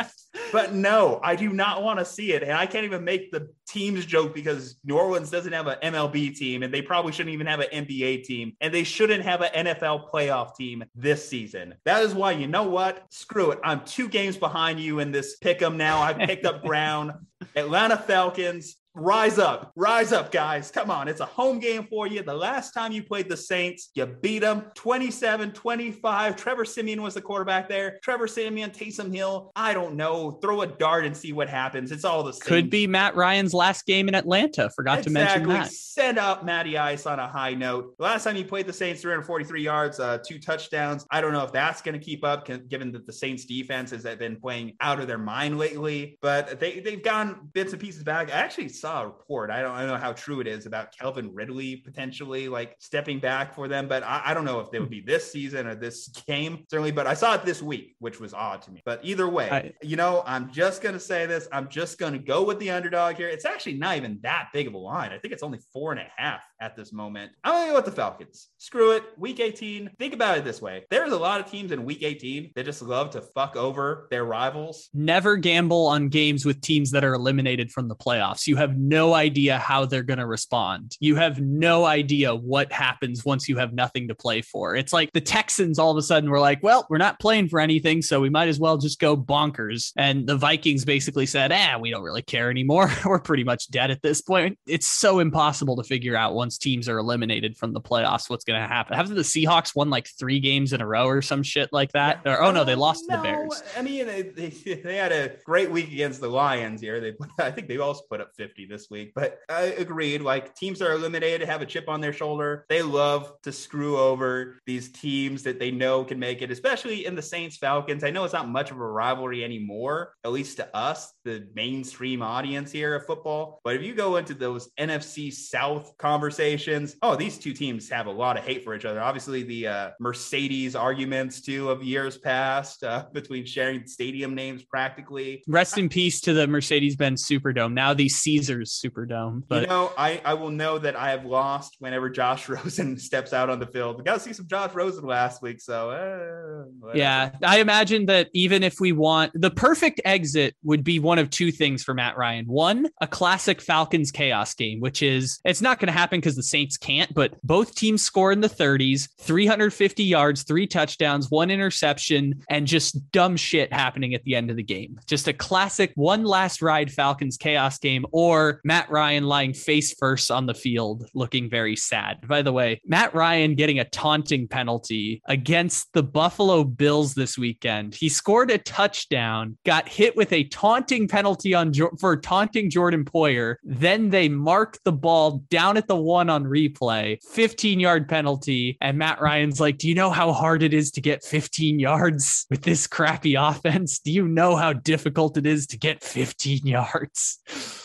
But no, I do not want to see it. And I can't even make the teams joke because New Orleans doesn't have an MLB team and they probably shouldn't even have an NBA team and they shouldn't have an NFL playoff team this season. That is why, you know what? Screw it. I'm two games behind you in this pick 'em now. I've picked up ground. Atlanta Falcons rise up, rise up, guys. Come on. It's a home game for you. The last time you played the Saints, you beat them 27 25. Trevor Siemian was the quarterback there. Trevor Siemian, Taysom Hill. I don't know. Throw a dart and see what happens. It's all the same. Could be Matt Ryan's last game in Atlanta. Forgot exactly. to mention that. Send up Matty Ice on a high note. The last time you played the Saints, 343 yards, uh, two touchdowns. I don't know if that's going to keep up, given that the Saints defense has been playing out of their mind lately. But they they've gone bits and pieces back. Actually saw a report. I don't, I don't know how true it is about Calvin Ridley potentially like stepping back for them, but I, I don't know if they would be this season or this game certainly. But I saw it this week, which was odd to me. But either way, I, you know, I'm just gonna say this. I'm just gonna go with the underdog here. It's actually not even that big of a line. I think it's only four and a half at this moment. I'm gonna go with the Falcons. Screw it. Week 18. Think about it this way: there's a lot of teams in Week 18 that just love to fuck over their rivals. Never gamble on games with teams that are eliminated from the playoffs. You have no idea how they're gonna respond. You have no idea what happens once you have nothing to play for. It's like the Texans all of a sudden were like, "Well, we're not playing for anything, so we might as well just go bonkers." And the Vikings basically said, "Ah, we don't really care anymore. we're pretty much dead at this point." It's so impossible to figure out once teams are eliminated from the playoffs, what's going to happen? Haven't the Seahawks won like three games in a row or some shit like that? Or, oh no, they uh, lost no, the Bears. I mean, they, they, had a great week against the Lions here. They, I think they also put up 50 this week, but I agreed. Like teams are eliminated, have a chip on their shoulder. They love to screw over these teams that they know can make it, especially in the Saints Falcons. I know it's not much of a rivalry anymore, at least to us, the mainstream audience here of football. But if you go into those NFC South conversations, conversations. Oh, these two teams have a lot of hate for each other. Obviously, the uh, Mercedes arguments too of years past uh, between sharing stadium names practically. Rest in peace to the Mercedes-Benz Superdome. Now the Caesars Superdome. But you know, I I will know that I have lost whenever Josh Rosen steps out on the field. We got to see some Josh Rosen last week, so uh, yeah, I imagine that even if we want the perfect exit would be one of two things for Matt Ryan. One, a classic Falcons chaos game, which is it's not going to happen because the Saints can't, but both teams score in the 30s, 350 yards, three touchdowns, one interception, and just dumb shit happening at the end of the game. Just a classic one last ride Falcons chaos game, or Matt Ryan lying face first on the field looking very sad. By the way, Matt Ryan getting a taunting penalty against the Buffalo Bills this weekend. He scored a touchdown, got hit with a taunting penalty on for taunting Jordan Poyer. Then they marked the ball down at the one on replay, 15 yard penalty. And Matt Ryan's like, Do you know how hard it is to get 15 yards with this crappy offense? Do you know how difficult it is to get 15 yards?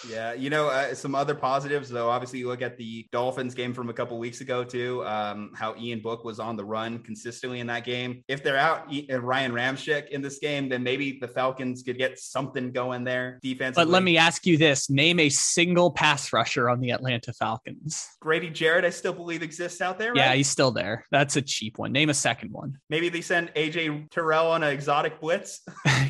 Yeah. You know, uh, some other positives, though. Obviously, you look at the Dolphins game from a couple weeks ago, too, um, how Ian Book was on the run consistently in that game. If they're out uh, Ryan Ramczyk in this game, then maybe the Falcons could get something going there defense. But let me ask you this name a single pass rusher on the Atlanta Falcons. Grady Jarrett, I still believe exists out there. Right? Yeah, he's still there. That's a cheap one. Name a second one. Maybe they send AJ Terrell on an exotic blitz.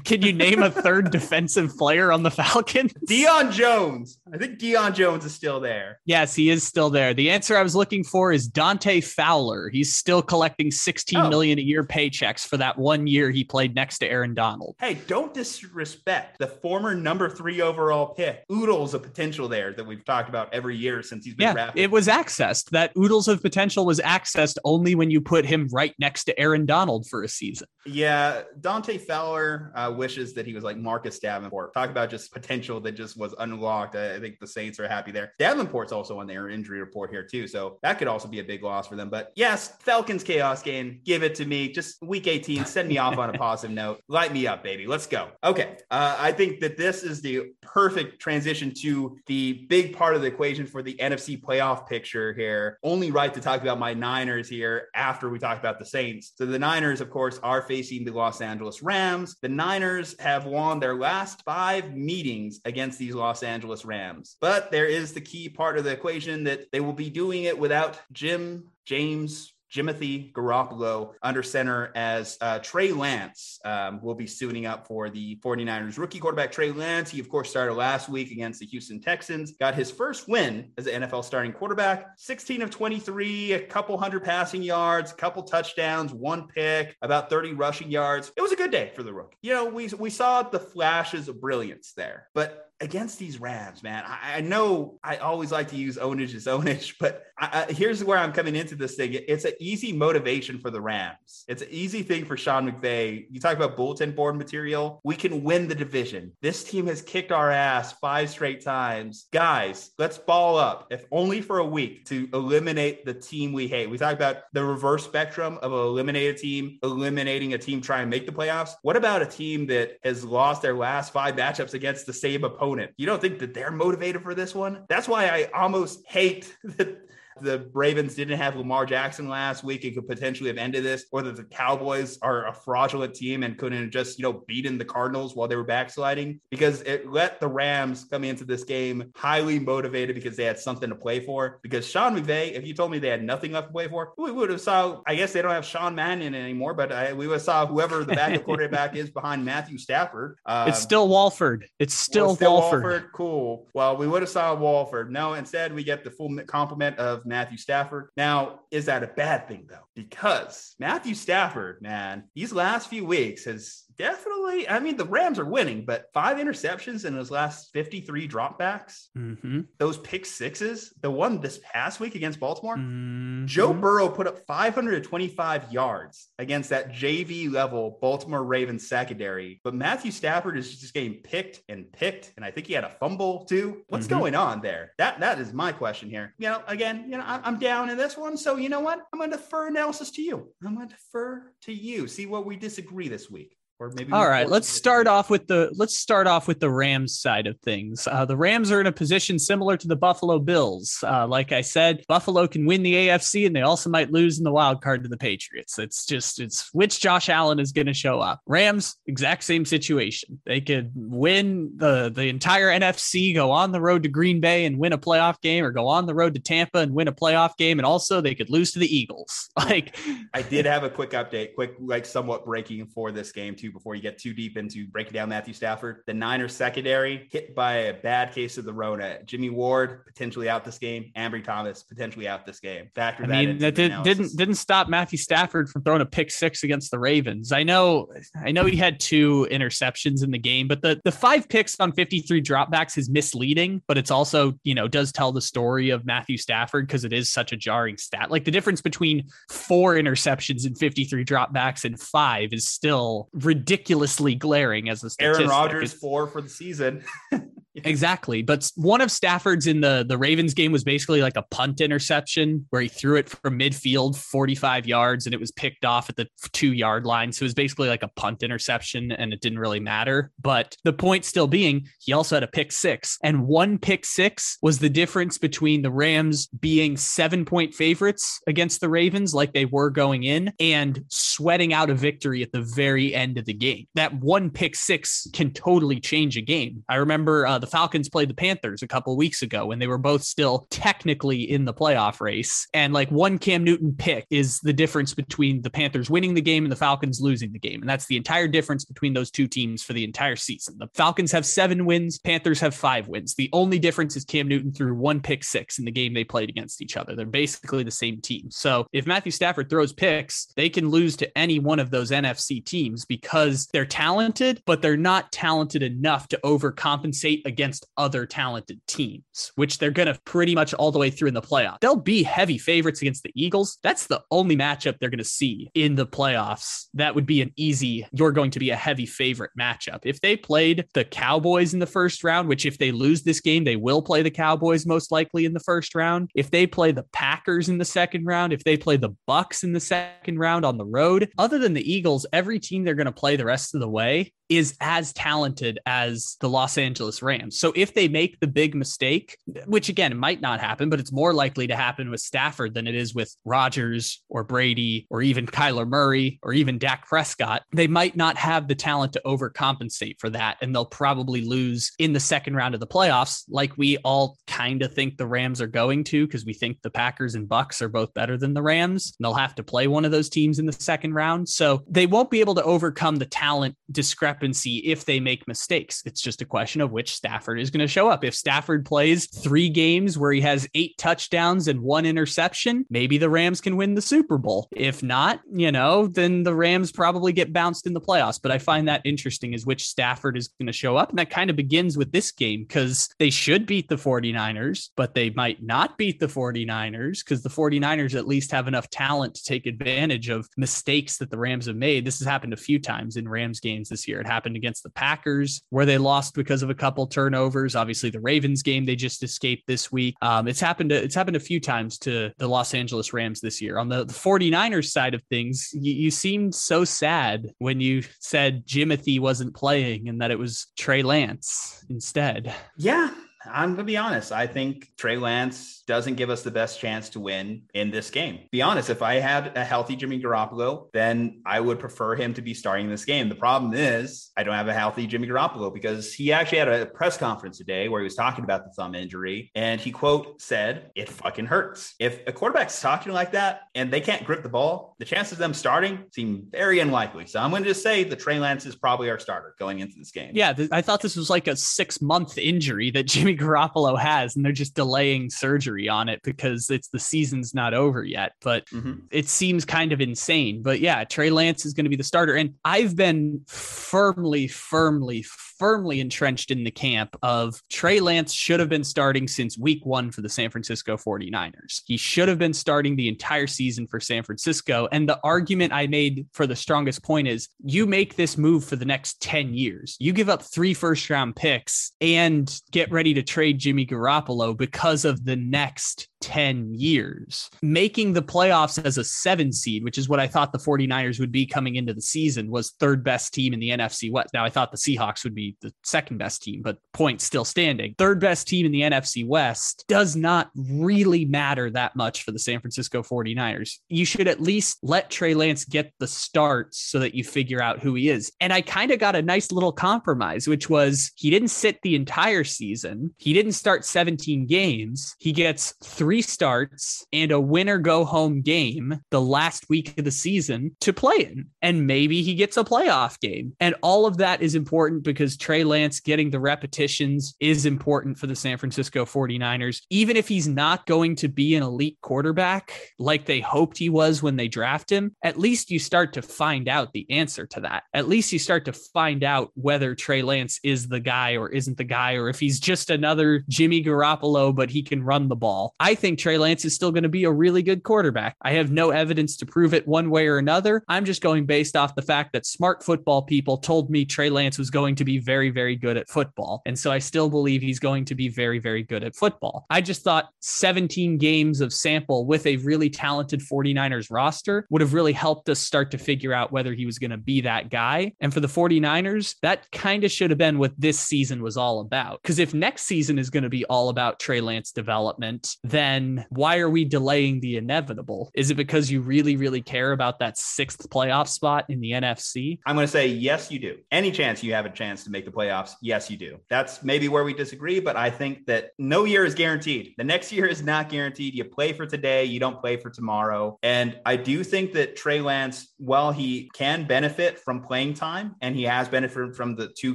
Can you name a third defensive player on the Falcons? Deion Jones. I think Deion Jones is still there. Yes, he is still there. The answer I was looking for is Dante Fowler. He's still collecting sixteen oh. million a year paychecks for that one year he played next to Aaron Donald. Hey, don't disrespect the former number three overall pick. Oodles of potential there that we've talked about every year since he's been yeah, drafted. It was accessed. That oodles of potential was accessed only when you put him right next to Aaron Donald for a season. Yeah, Dante Fowler uh, wishes that he was like Marcus Davenport. Talk about just potential that just was unlocked. I, I think the Saints are happy there. Davenport's also on their injury report here too, so that could also be a big loss for them. But yes, Falcons chaos game. Give it to me. Just week 18. Send me off on a positive note. Light me up, baby. Let's go. Okay, uh, I think that this is the perfect transition to the big part of the equation for the NFC playoff picture here. Only right to talk about my Niners here after we talk about the Saints. So the Niners, of course, are facing the Los Angeles Rams. The Niners have won their last five meetings against these Los Angeles Rams. But there is the key part of the equation that they will be doing it without Jim James Jimothy Garoppolo under center as uh, Trey Lance um, will be suiting up for the 49ers rookie quarterback Trey Lance. He, of course, started last week against the Houston Texans, got his first win as an NFL starting quarterback 16 of 23, a couple hundred passing yards, a couple touchdowns, one pick, about 30 rushing yards. It was a good day for the rookie. You know, we, we saw the flashes of brilliance there, but against these Rams, man, I, I know I always like to use ownage as ownage, but I, I, here's where I'm coming into this thing. It's an easy motivation for the Rams. It's an easy thing for Sean McVay. You talk about bulletin board material. We can win the division. This team has kicked our ass five straight times. Guys, let's ball up, if only for a week, to eliminate the team we hate. We talk about the reverse spectrum of eliminate a team, eliminating a team trying to make the playoffs. What about a team that has lost their last five matchups against the same opponent? You don't think that they're motivated for this one? That's why I almost hate that the Ravens didn't have Lamar Jackson last week, it could potentially have ended this, or that the Cowboys are a fraudulent team and couldn't have just, you know, beaten the Cardinals while they were backsliding because it let the Rams come into this game highly motivated because they had something to play for. Because Sean McVay, if you told me they had nothing left to play for, we would have saw, I guess they don't have Sean Mannion anymore, but I, we would have saw whoever the backup quarterback is behind Matthew Stafford. Um, it's still Wolford. It's still, well, still Wolford. Wolford. Cool. Well, we would have saw Wolford. No, instead we get the full complement of Matthew Stafford. Now, is that a bad thing though? Because Matthew Stafford, man, these last few weeks has definitely, I mean, the Rams are winning, but five interceptions in his last 53 dropbacks. Mm-hmm. Those pick sixes, the one this past week against Baltimore, mm-hmm. Joe Burrow put up 525 yards against that JV level Baltimore Ravens secondary. But Matthew Stafford is just getting picked and picked. And I think he had a fumble too. What's mm-hmm. going on there? That That is my question here. You know, again, you know, I'm down in this one. So you know what? I'm going to defer analysis to you. I'm going to defer to you. See what we disagree this week or maybe all right let's start off with the let's start off with the rams side of things. Uh, the rams are in a position similar to the buffalo bills. Uh, like i said buffalo can win the afc and they also might lose in the wild card to the patriots. It's just it's which josh allen is going to show up. Rams exact same situation. They could win the the entire nfc go on the road to green bay and win a playoff game or go on the road to tampa and win a playoff game. And also they could lose to the eagles. Like i did have a quick update quick like somewhat breaking for this game too before you get too deep into breaking down Matthew Stafford. The Niners secondary hit by a bad case of the Rona. Jimmy Ward potentially out this game. Ambry Thomas potentially out this game. Factor I that mean, that did, didn't didn't stop Matthew Stafford from throwing a pick six against the Ravens. I know I know he had two interceptions in the game, but the the five picks on 53 dropbacks is misleading, but it's also, you know, does tell the story of Matthew Stafford because it is such a jarring stat. Like the difference between four interceptions and 53 dropbacks and five is still ridiculous ridiculously glaring as a statistic. Aaron Rodgers four for the season. Exactly. But one of Stafford's in the the Ravens game was basically like a punt interception where he threw it from midfield 45 yards and it was picked off at the 2-yard line. So it was basically like a punt interception and it didn't really matter. But the point still being, he also had a pick 6 and one pick 6 was the difference between the Rams being 7-point favorites against the Ravens like they were going in and sweating out a victory at the very end of the game. That one pick 6 can totally change a game. I remember uh, the Falcons played the Panthers a couple weeks ago when they were both still technically in the playoff race. And like one Cam Newton pick is the difference between the Panthers winning the game and the Falcons losing the game. And that's the entire difference between those two teams for the entire season. The Falcons have seven wins, Panthers have five wins. The only difference is Cam Newton threw one pick six in the game they played against each other. They're basically the same team. So if Matthew Stafford throws picks, they can lose to any one of those NFC teams because they're talented, but they're not talented enough to overcompensate against other talented teams, which they're going to pretty much all the way through in the playoff. They'll be heavy favorites against the Eagles. That's the only matchup they're going to see in the playoffs. That would be an easy, you're going to be a heavy favorite matchup. If they played the Cowboys in the first round, which if they lose this game, they will play the Cowboys most likely in the first round. If they play the Packers in the second round, if they play the Bucks in the second round on the road, other than the Eagles, every team they're going to play the rest of the way is as talented as the Los Angeles Rams. So if they make the big mistake, which again might not happen, but it's more likely to happen with Stafford than it is with Rodgers or Brady or even Kyler Murray or even Dak Prescott, they might not have the talent to overcompensate for that. And they'll probably lose in the second round of the playoffs, like we all kind of think the Rams are going to, because we think the Packers and Bucks are both better than the Rams. And they'll have to play one of those teams in the second round. So they won't be able to overcome the talent discrepancy discrepancy if they make mistakes. It's just a question of which Stafford is going to show up. If Stafford plays three games where he has eight touchdowns and one interception, maybe the Rams can win the Super Bowl. If not, you know, then the Rams probably get bounced in the playoffs. But I find that interesting is which Stafford is going to show up. And that kind of begins with this game because they should beat the 49ers, but they might not beat the 49ers because the 49ers at least have enough talent to take advantage of mistakes that the Rams have made. This has happened a few times in Rams games this year. It happened against the Packers where they lost because of a couple turnovers. Obviously, the Ravens game they just escaped this week. Um, it's happened. To, it's happened a few times to the Los Angeles Rams this year. On the, the 49ers side of things, you, you seemed so sad when you said Jimothy wasn't playing and that it was Trey Lance instead. Yeah, I'm gonna be honest. I think Trey Lance doesn't give us the best chance to win in this game. Be honest, if I had a healthy Jimmy Garoppolo, then I would prefer him to be starting this game. The problem is I don't have a healthy Jimmy Garoppolo because he actually had a press conference today where he was talking about the thumb injury and he quote said, "It fucking hurts." If a quarterback's talking like that and they can't grip the ball, the chances of them starting seem very unlikely. So I'm going to just say the Trey Lance is probably our starter going into this game. Yeah, th- I thought this was like a six month injury that Jimmy Garoppolo has, and they're just delaying surgery on it because it's the season's not over yet. But mm-hmm. it seems kind of insane. But yeah, Trey Lance is going to be the starter. And I've been firmly, firmly, firmly entrenched in the camp of Trey Lance should have been starting since week one for the San Francisco 49ers. He should have been starting the entire season for San Francisco. And the argument I made for the strongest point is you make this move for the next 10 years. You give up three first round picks and get ready to trade Jimmy Garoppolo because of the next 10 years. Making the playoffs as a seven seed, which is what I thought the 49ers would be coming into the season, was third best team in the NFC West. Now, I thought the Seahawks would be the second best team, but points still standing. Third best team in the NFC West does not really matter that much for the San Francisco 49ers. You should at least let Trey Lance get the starts so that you figure out who he is. And I kind of got a nice little compromise, which was he didn't sit the entire season, he didn't start 17 games. He gets three three starts and a winner go home game the last week of the season to play in. And maybe he gets a playoff game. And all of that is important because Trey Lance getting the repetitions is important for the San Francisco 49ers. Even if he's not going to be an elite quarterback like they hoped he was when they draft him, at least you start to find out the answer to that. At least you start to find out whether Trey Lance is the guy or isn't the guy, or if he's just another Jimmy Garoppolo, but he can run the ball. I think Trey Lance is still going to be a really good quarterback. I have no evidence to prove it one way or another. I'm just going based off the fact that smart football people told me Trey Lance was going to be very, very good at football. And so I still believe he's going to be very, very good at football. I just thought 17 games of sample with a really talented 49ers roster would have really helped us start to figure out whether he was going to be that guy. And for the 49ers, that kind of should have been what this season was all about. Because if next season is going to be all about Trey Lance development, then then why are we delaying the inevitable? Is it because you really, really care about that sixth playoff spot in the NFC? I'm going to say, yes, you do. Any chance you have a chance to make the playoffs, yes, you do. That's maybe where we disagree, but I think that no year is guaranteed. The next year is not guaranteed. You play for today, you don't play for tomorrow. And I do think that Trey Lance, while he can benefit from playing time, and he has benefited from the two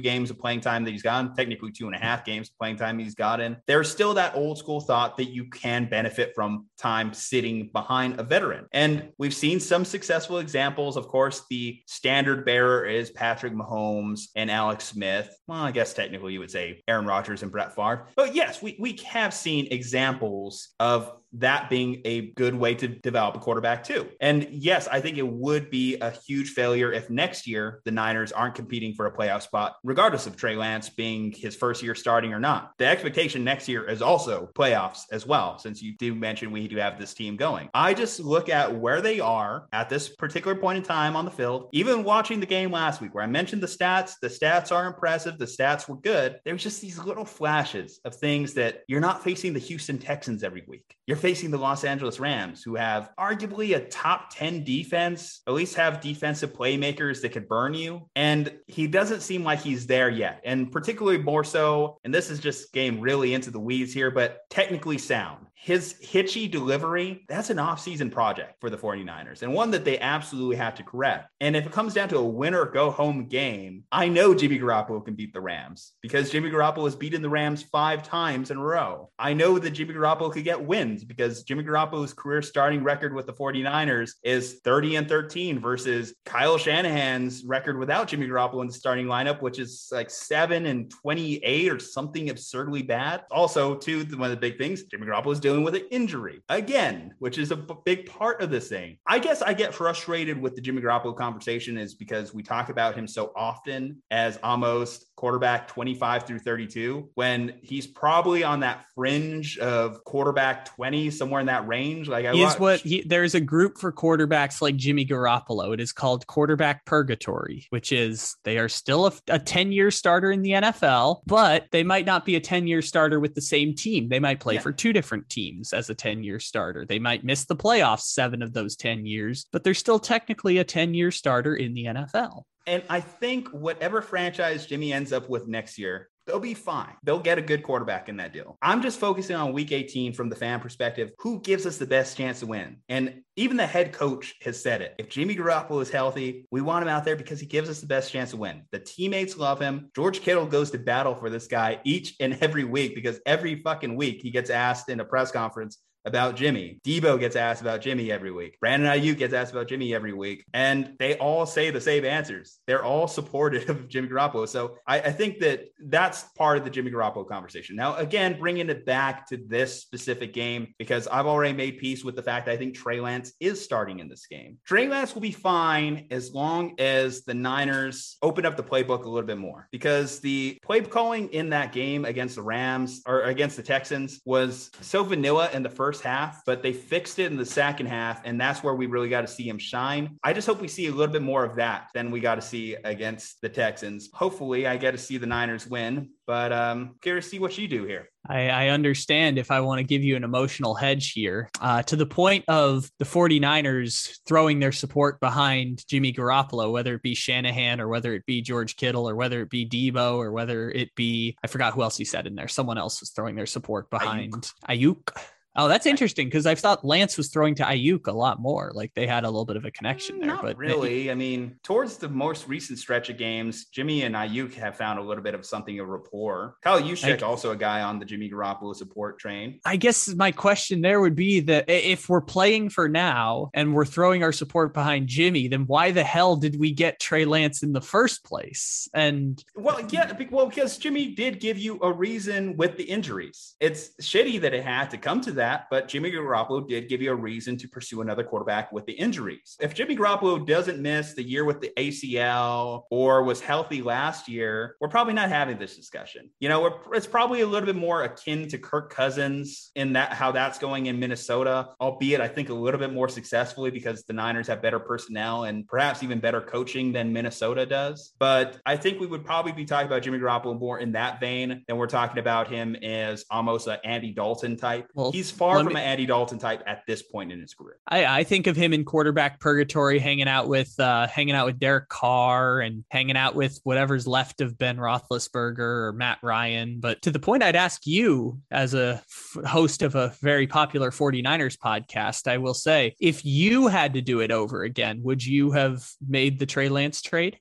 games of playing time that he's gotten, technically two and a half games of playing time he's gotten, there's still that old school thought that you can benefit from time sitting behind a veteran. And we've seen some successful examples. Of course, the standard bearer is Patrick Mahomes and Alex Smith. Well, I guess technically you would say Aaron Rodgers and Brett Favre. But yes, we, we have seen examples of that being a good way to develop a quarterback too. And yes, I think it would be a huge failure if next year the Niners aren't competing for a playoff spot, regardless of Trey Lance being his first year starting or not. The expectation next year is also playoffs as well, since you do mention we do have this team going. I just look at where they are at this particular point in time on the field. Even watching the game last week, where I mentioned the stats, the stats are impressive, the stats were good. There was just these little flashes of things that you're not facing the Houston Texans every week. You're facing the Los Angeles Rams, who have arguably a top 10 defense, at least have defensive playmakers that could burn you. And he doesn't seem like he's there yet. And particularly more so, and this is just getting really into the weeds here, but technically sound. His hitchy delivery, that's an offseason project for the 49ers and one that they absolutely have to correct. And if it comes down to a winner go home game, I know Jimmy Garoppolo can beat the Rams because Jimmy Garoppolo has beaten the Rams five times in a row. I know that Jimmy Garoppolo could get wins because Jimmy Garoppolo's career starting record with the 49ers is 30 and 13 versus Kyle Shanahan's record without Jimmy Garoppolo in the starting lineup, which is like 7 and 28 or something absurdly bad. Also, too, one of the big things, Jimmy Garoppolo is dealing with an injury again, which is a b- big part of this thing. I guess I get frustrated with the Jimmy Garoppolo conversation is because we talk about him so often as almost quarterback 25 through 32 when he's probably on that fringe of quarterback 20 somewhere in that range like I is what he, there's a group for quarterbacks like Jimmy Garoppolo. It is called quarterback purgatory which is they are still a 10 year starter in the NFL but they might not be a 10 year starter with the same team. They might play yeah. for two different teams as a 10 year starter. They might miss the playoffs 7 of those 10 years but they're still technically a 10 year starter in the NFL and I think whatever franchise Jimmy ends up with next year, they'll be fine. They'll get a good quarterback in that deal. I'm just focusing on week 18 from the fan perspective. Who gives us the best chance to win? And even the head coach has said it. If Jimmy Garoppolo is healthy, we want him out there because he gives us the best chance to win. The teammates love him. George Kittle goes to battle for this guy each and every week because every fucking week he gets asked in a press conference about Jimmy. Debo gets asked about Jimmy every week. Brandon Aiyuk gets asked about Jimmy every week. And they all say the same answers. They're all supportive of Jimmy Garoppolo. So I, I, think that that's part of the Jimmy Garoppolo conversation. Now, again, bringing it back to this specific game, because I've already made peace with the fact that I think Trey Lance is starting in this game. Trey Lance will be fine as long as the Niners open up the playbook a little bit more, because the play calling in that game against the Rams or against the Texans was so vanilla in the first first half, but they fixed it in the second half. And that's where we really got to see him shine. I just hope we see a little bit more of that than we got to see against the Texans. Hopefully, I get to see the Niners win, but um, curious to see what you do here. I, I, understand if I want to give you an emotional hedge here uh, to the point of the 49ers throwing their support behind Jimmy Garoppolo, whether it be Shanahan or whether it be George Kittle or whether it be Debo or whether it be, I forgot who else he said in there. Someone else was throwing their support behind Ayuk. Aiyuk. Oh, that's interesting because I thought Lance was throwing to Aiyuk a lot more. Like they had a little bit of a connection mm, there, Not but really. I mean, towards the most recent stretch of games, Jimmy and Aiyuk have found a little bit of something of rapport. Kyle Juszczyk, also a guy on the Jimmy Garoppolo support train. I guess my question there would be that if we're playing for now and we're throwing our support behind Jimmy, then why the hell did we get Trey Lance in the first place? And well, yeah, well, because Jimmy did give you a reason with the injuries. It's shitty that it had to come to that that, but Jimmy Garoppolo did give you a reason to pursue another quarterback with the injuries. If Jimmy Garoppolo doesn't miss the year with the ACL or was healthy last year, we're probably not having this discussion. You know, it's probably a little bit more akin to Kirk Cousins in that how that's going in Minnesota, albeit I think a little bit more successfully because the Niners have better personnel and perhaps even better coaching than Minnesota does. But I think we would probably be talking about Jimmy Garoppolo more in that vein than we're talking about him as almost an Andy Dalton type. Well, He's far from an Andy Dalton type at this point in his career. I, I think of him in quarterback purgatory, hanging out with uh, hanging out with Derek Carr and hanging out with whatever's left of Ben Roethlisberger or Matt Ryan. But to the point, I'd ask you as a f- host of a very popular 49ers podcast, I will say, if you had to do it over again, would you have made the Trey Lance trade?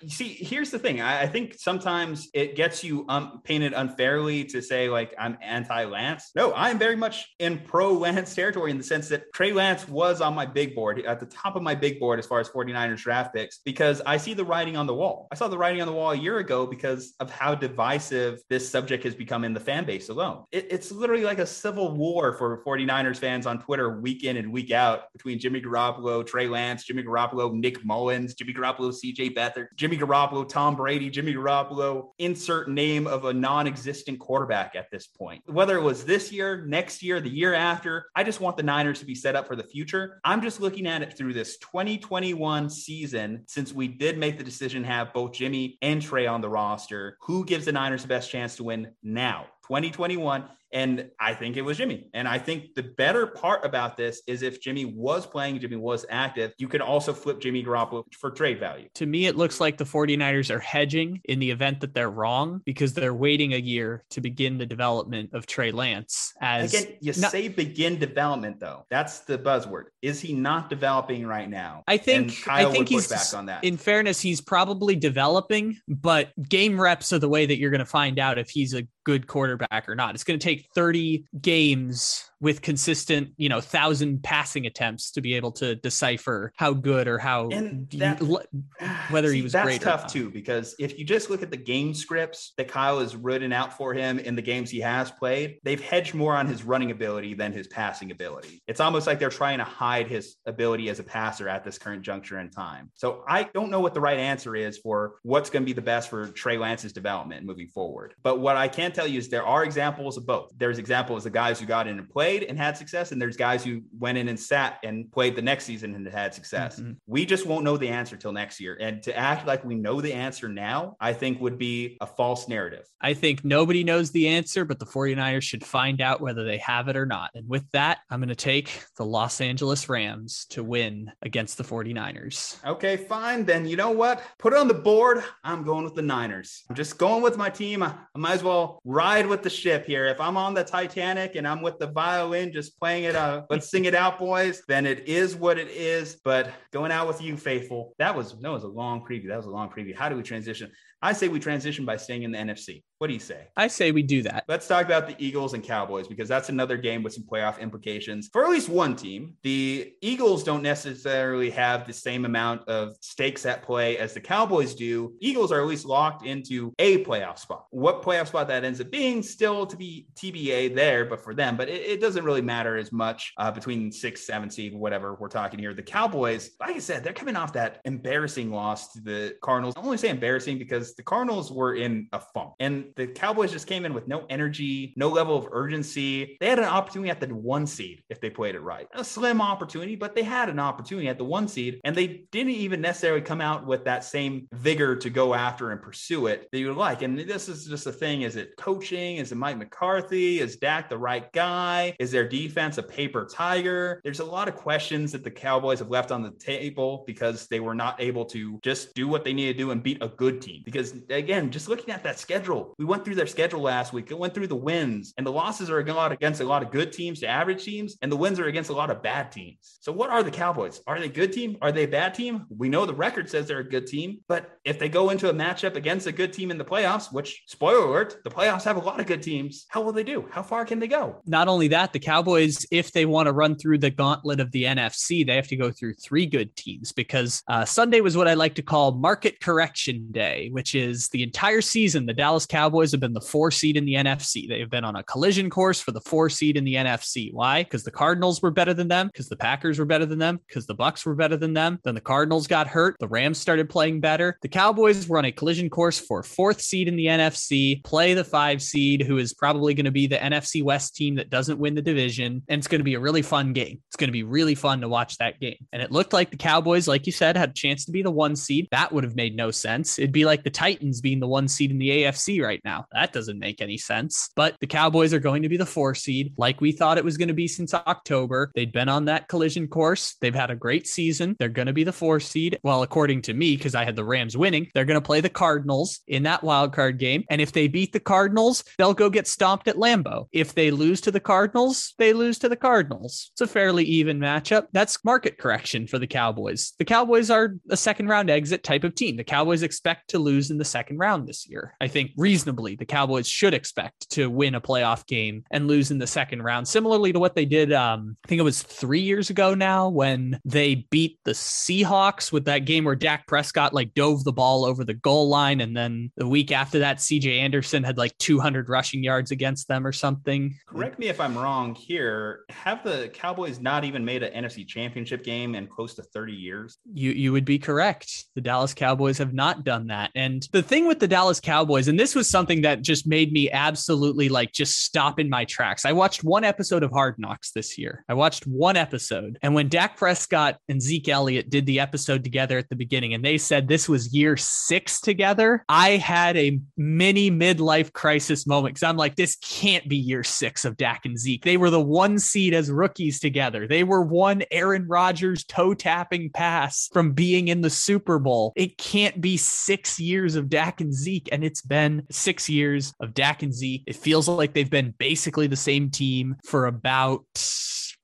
You see, here's the thing. I, I think sometimes it gets you um, painted unfairly to say like I'm anti-Lance. No, I'm very much in pro-Lance territory in the sense that Trey Lance was on my big board at the top of my big board as far as 49ers draft picks because I see the writing on the wall. I saw the writing on the wall a year ago because of how divisive this subject has become in the fan base alone. It, it's literally like a civil war for 49ers fans on Twitter week in and week out between Jimmy Garoppolo, Trey Lance, Jimmy Garoppolo, Nick Mullens, Jimmy Garoppolo, CJ Beathard, Jimmy Garoppolo, Tom Brady, Jimmy Garoppolo, insert name of a non existent quarterback at this point. Whether it was this year, next year, the year after, I just want the Niners to be set up for the future. I'm just looking at it through this 2021 season since we did make the decision have both Jimmy and Trey on the roster. Who gives the Niners the best chance to win now? 2021 And I think it was Jimmy. And I think the better part about this is if Jimmy was playing, Jimmy was active, you can also flip Jimmy Garoppolo for trade value. To me, it looks like the 49ers are hedging in the event that they're wrong because they're waiting a year to begin the development of Trey Lance. As again, you not, say begin development though. That's the buzzword. Is he not developing right now? I think I think he's back on that. In fairness, he's probably developing, but game reps are the way that you're going to find out if he's a good quarterback or not. It's going to take 30 games with consistent, you know, thousand passing attempts to be able to decipher how good or how that, whether see, he was that's great. That's tough too, because if you just look at the game scripts that Kyle has written out for him in the games he has played, they've hedged more on his running ability than his passing ability. It's almost like they're trying to hide his ability as a passer at this current juncture in time. So I don't know what the right answer is for what's going to be the best for Trey Lance's development moving forward. But what I can tell you is there are examples of both. There's examples of guys who got in and played and had success, and there's guys who went in and sat and played the next season and had success. Mm-hmm. We just won't know the answer till next year. And to act like we know the answer now, I think would be a false narrative. I think nobody knows the answer, but the 49ers should find out whether they have it or not. And with that, I'm going to take the Los Angeles Rams to win against the 49ers. Okay, fine. Then you know what? Put it on the board. I'm going with the Niners. I'm just going with my team. I might as well ride with the ship here. If I'm on the Titanic and I'm with the violin, just playing it, uh, let's sing it out, boys, then it is what it is. But going out with you, faithful, that was that was a long preview. That was a long preview. How do we transition? I say we transition by staying in the NFC. What do you say? I say we do that. Let's talk about the Eagles and Cowboys because that's another game with some playoff implications for at least one team. The Eagles don't necessarily have the same amount of stakes at play as the Cowboys do. Eagles are at least locked into a playoff spot. What playoff spot that ends up being still to be TBA there, but for them, but it, it doesn't really matter as much uh, between six, seven seed, whatever we're talking here. The Cowboys, like I said, they're coming off that embarrassing loss to the Cardinals. I only say embarrassing because the Cardinals were in a funk and the Cowboys just came in with no energy, no level of urgency. They had an opportunity at the one seed if they played it right. A slim opportunity, but they had an opportunity at the one seed, and they didn't even necessarily come out with that same vigor to go after and pursue it that you would like. And this is just a thing: is it coaching? Is it Mike McCarthy? Is Dak the right guy? Is their defense a paper tiger? There's a lot of questions that the Cowboys have left on the table because they were not able to just do what they need to do and beat a good team. Because again, just looking at that schedule, we went through their schedule last week. It went through the wins, and the losses are against a lot of good teams to average teams, and the wins are against a lot of bad teams. So, what are the Cowboys? Are they a good team? Are they a bad team? We know the record says they're a good team, but if they go into a matchup against a good team in the playoffs, which spoiler alert, the playoffs have a lot of good teams, how will they do? How far can they go? Not only that, the Cowboys, if they want to run through the gauntlet of the NFC, they have to go through three good teams because uh, Sunday was what I like to call market correction day, which is the entire season the Dallas Cowboys have been the four seed in the NFC. They've been on a collision course for the four seed in the NFC. Why? Because the Cardinals were better than them, because the Packers were better than them, because the Bucks were better than them. Then the Cardinals got hurt. The Rams started playing better. The Cowboys were on a collision course for fourth seed in the NFC, play the five seed, who is probably going to be the NFC West team that doesn't win the division. And it's going to be a really fun game. It's going to be really fun to watch that game. And it looked like the Cowboys, like you said, had a chance to be the one seed. That would have made no sense. It'd be like the Titans being the one seed in the AFC right now. That doesn't make any sense. But the Cowboys are going to be the four seed, like we thought it was going to be since October. They'd been on that collision course. They've had a great season. They're going to be the four seed. Well, according to me, because I had the Rams winning, they're going to play the Cardinals in that wild card game. And if they beat the Cardinals, they'll go get stomped at Lambeau. If they lose to the Cardinals, they lose to the Cardinals. It's a fairly even matchup. That's market correction for the Cowboys. The Cowboys are a second round exit type of team. The Cowboys expect to lose in the second round this year. I think reasonably the Cowboys should expect to win a playoff game and lose in the second round, similarly to what they did. Um, I think it was three years ago now when they beat the Seahawks with that game where Dak Prescott like dove the ball over the goal line. And then the week after that, CJ Anderson had like 200 rushing yards against them or something. Correct me if I'm wrong here. Have the Cowboys not even made an NFC championship game in close to 30 years? You, you would be correct. The Dallas Cowboys have not done that. And And the thing with the Dallas Cowboys, and this was something that just made me absolutely like just stop in my tracks. I watched one episode of Hard Knocks this year. I watched one episode. And when Dak Prescott and Zeke Elliott did the episode together at the beginning and they said this was year six together, I had a mini midlife crisis moment because I'm like, this can't be year six of Dak and Zeke. They were the one seed as rookies together. They were one Aaron Rodgers toe tapping pass from being in the Super Bowl. It can't be six years of Dak and Zeke. And it's been six years of Dak and Zeke. It feels like they've been basically the same team for about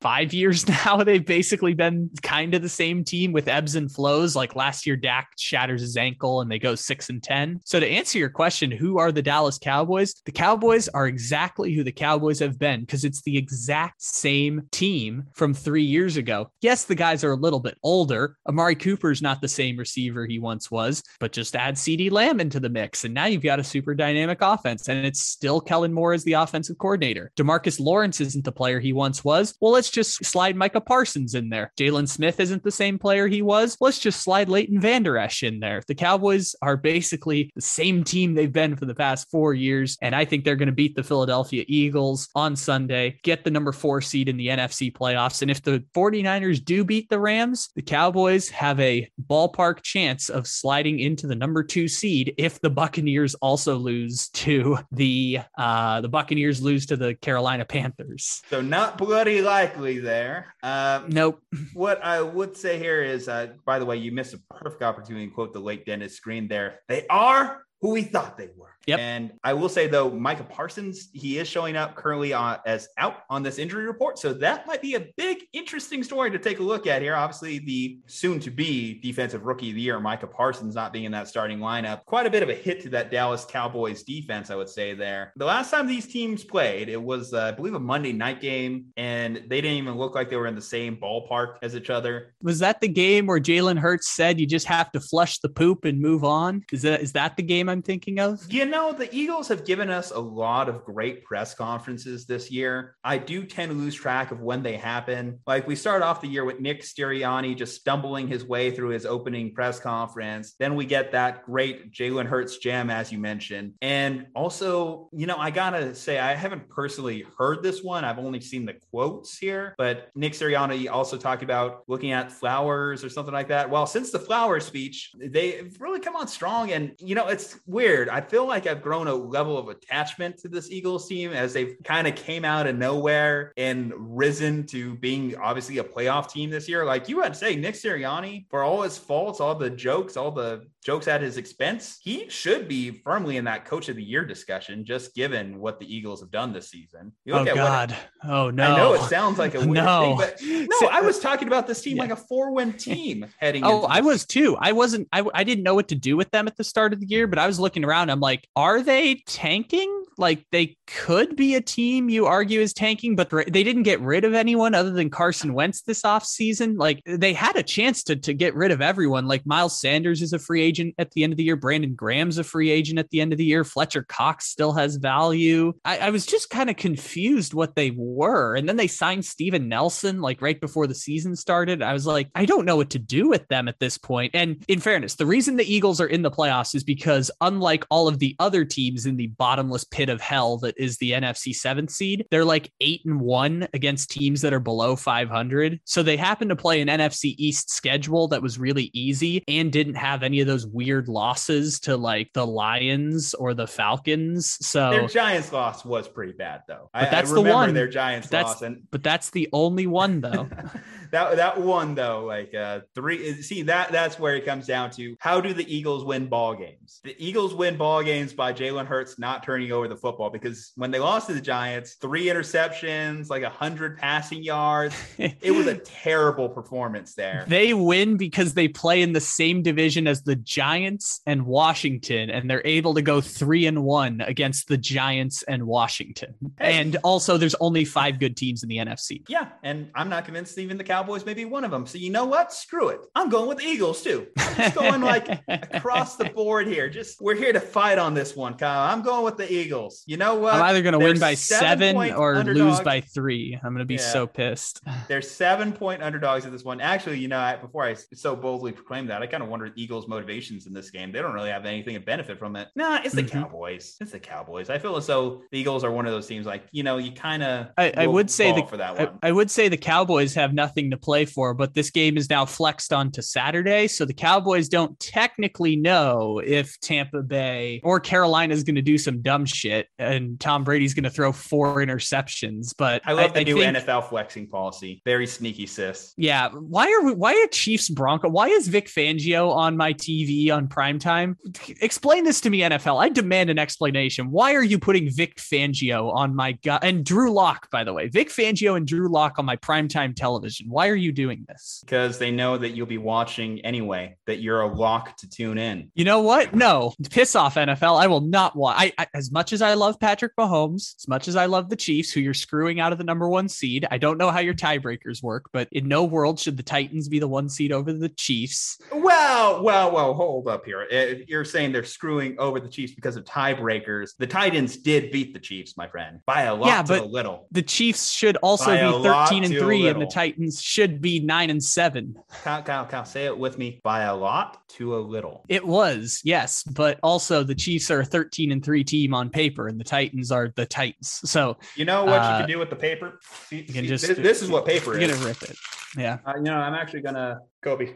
five years now. They've basically been kind of the same team with ebbs and flows. Like last year, Dak shatters his ankle and they go six and 10. So to answer your question, who are the Dallas Cowboys? The Cowboys are exactly who the Cowboys have been because it's the exact same team from three years ago. Yes, the guys are a little bit older. Amari Cooper's not the same receiver he once was, but just add CeeDee Lamb into the mix. And now you've got a super dynamic offense. And it's still Kellen Moore as the offensive coordinator. Demarcus Lawrence isn't the player he once was. Well, let's just slide Micah Parsons in there. Jaylon Smith isn't the same player he was. Let's just slide Leighton Vander Esch in there. The Cowboys are basically the same team they've been for the past four years. And I think they're going to beat the Philadelphia Eagles on Sunday, get the number four seed in the NFC playoffs. And if the 49ers do beat the Rams, the Cowboys have a ballpark chance of sliding into the number two seed if the Buccaneers also lose to the uh the Buccaneers lose to the Carolina Panthers. So not bloody likely there. Um, nope. What I would say here is, uh, by the way, you missed a perfect opportunity to quote the late Dennis Green there. They are who we thought they were. Yep. And I will say though, Micah Parsons, he is showing up currently on, as out on this injury report. So that might be a big, interesting story to take a look at here. Obviously, the soon to be defensive rookie of the year, Micah Parsons, not being in that starting lineup. Quite a bit of a hit to that Dallas Cowboys defense, I would say there. The last time these teams played, it was, uh, I believe, a Monday night game, and they didn't even look like they were in the same ballpark as each other. Was that the game where Jalen Hurts said you just have to flush the poop and move on? Is that is that the game I'm thinking of? You know, the Eagles have given us a lot of great press conferences this year. I do tend to lose track of when they happen. Like we start off the year with Nick Sirianni just stumbling his way through his opening press conference. Then we get that great Jalen Hurts gem, as you mentioned. And also, you know, I gotta say, I haven't personally heard this one. I've only seen the quotes here, but Nick Sirianni also talked about looking at flowers or something like that. Well, since the flower speech, they've really come on strong. And, you know, it's weird. I feel like I've grown a level of attachment to this Eagles team as they've kind of came out of nowhere and risen to being obviously a playoff team this year. Like you had to say, Nick Sirianni, for all his faults, all the jokes, all the jokes at his expense, he should be firmly in that coach of the year discussion, just given what the Eagles have done this season. oh God! What, oh no! I know it sounds like a weird no. thing, but no, I uh, was talking about this team yeah. like a four-win team heading. Oh, I was too. I wasn't. I I didn't know what to do with them at the start of the year, but I was looking around. I'm like, are they tanking? Like they could be a team you argue is tanking, but they didn't get rid of anyone other than Carson Wentz this offseason. Like they had a chance to to get rid of everyone. Like Miles Sanders is a free agent at the end of the year. Brandon Graham's a free agent at the end of the year. Fletcher Cox still has value. I, I was just kind of confused what they were. And then they signed Steven Nelson like right before the season started. I was like, I don't know what to do with them at this point. And in fairness, the reason the Eagles are in the playoffs is because unlike all of the other teams in the bottomless pit of hell that is the NFC seventh seed, they're like eight and one against teams that are below 500. So they happen to play an NFC East schedule that was really easy and didn't have any of those weird losses to like the Lions or the Falcons. So their Giants loss was pretty bad though. But that's I the one. Their Giants that's, loss, and but that's the only one though. that that one though, like uh three. See that that's where it comes down to how do the Eagles win ball games? The Eagles win ball games by Jalen Hurts not turning over the football because when they lost to the Giants, three interceptions, like a hundred passing yards, it was a terrible performance there. They win because they play in the same division as the Giants and Washington, and they're able to go three and one against the Giants and Washington. And also, there's only five good teams in the NFC. Yeah, and I'm not convinced even the Cowboys Cowboys may be one of them. So you know what? Screw it. I'm going with the Eagles too. I'm just going like across the board here. Just we're here to fight on this one, Kyle. I'm going with the Eagles. You know what? I'm either going to win by seven, seven or underdogs. lose by three. I'm going to be yeah. so pissed. There's seven point underdogs in this one. Actually, you know, I, before I so boldly proclaimed that, I kind of wondered Eagles' motivations in this game. They don't really have anything to benefit from it. Nah, it's the mm-hmm. Cowboys. It's the Cowboys. I feel as though the Eagles are one of those teams. Like you know, you kind of. I, I, would say the for that one. I, I would say the Cowboys have nothing to play for, but this game is now flexed onto Saturday, so the Cowboys don't technically know if Tampa Bay or Carolina is going to do some dumb shit and Tom Brady's going to throw four interceptions. But I love the I, new think, NFL flexing policy. Very sneaky, sis. Yeah. Why are we, why are Chiefs Bronco? Why is Vic Fangio on my TV on primetime? Explain this to me, NFL. I demand an explanation. Why are you putting Vic Fangio on my gut and Drew Lock, by the way? Vic Fangio and Drew Lock on my primetime television. Why are you doing this? Because they know that you'll be watching anyway, that you're a lock to tune in. You know what? No, piss off, NFL. I will not watch. I, I, as much as I love Patrick Mahomes, as much as I love the Chiefs, who you're screwing out of the number one seed, I don't know how your tiebreakers work, but in no world should the Titans be the one seed over the Chiefs. Well, well, well, hold up here. If you're saying they're screwing over the Chiefs because of tiebreakers, the Titans did beat the Chiefs, my friend, by a lot yeah, but little. The Chiefs should also by be 13 and 3, and the Titans should be 9 and 7. Kyle, Kyle, Kyle, say it with me by a lot to a little. It was, yes, but also the Chiefs are a 13 and 3 team on paper, and the Titans are the Titans. So, you know what uh, you can do with the paper? See, you can just, this, this, is what paper is. You're going to rip it. Yeah. Uh, you know, I'm actually going to, Kobe.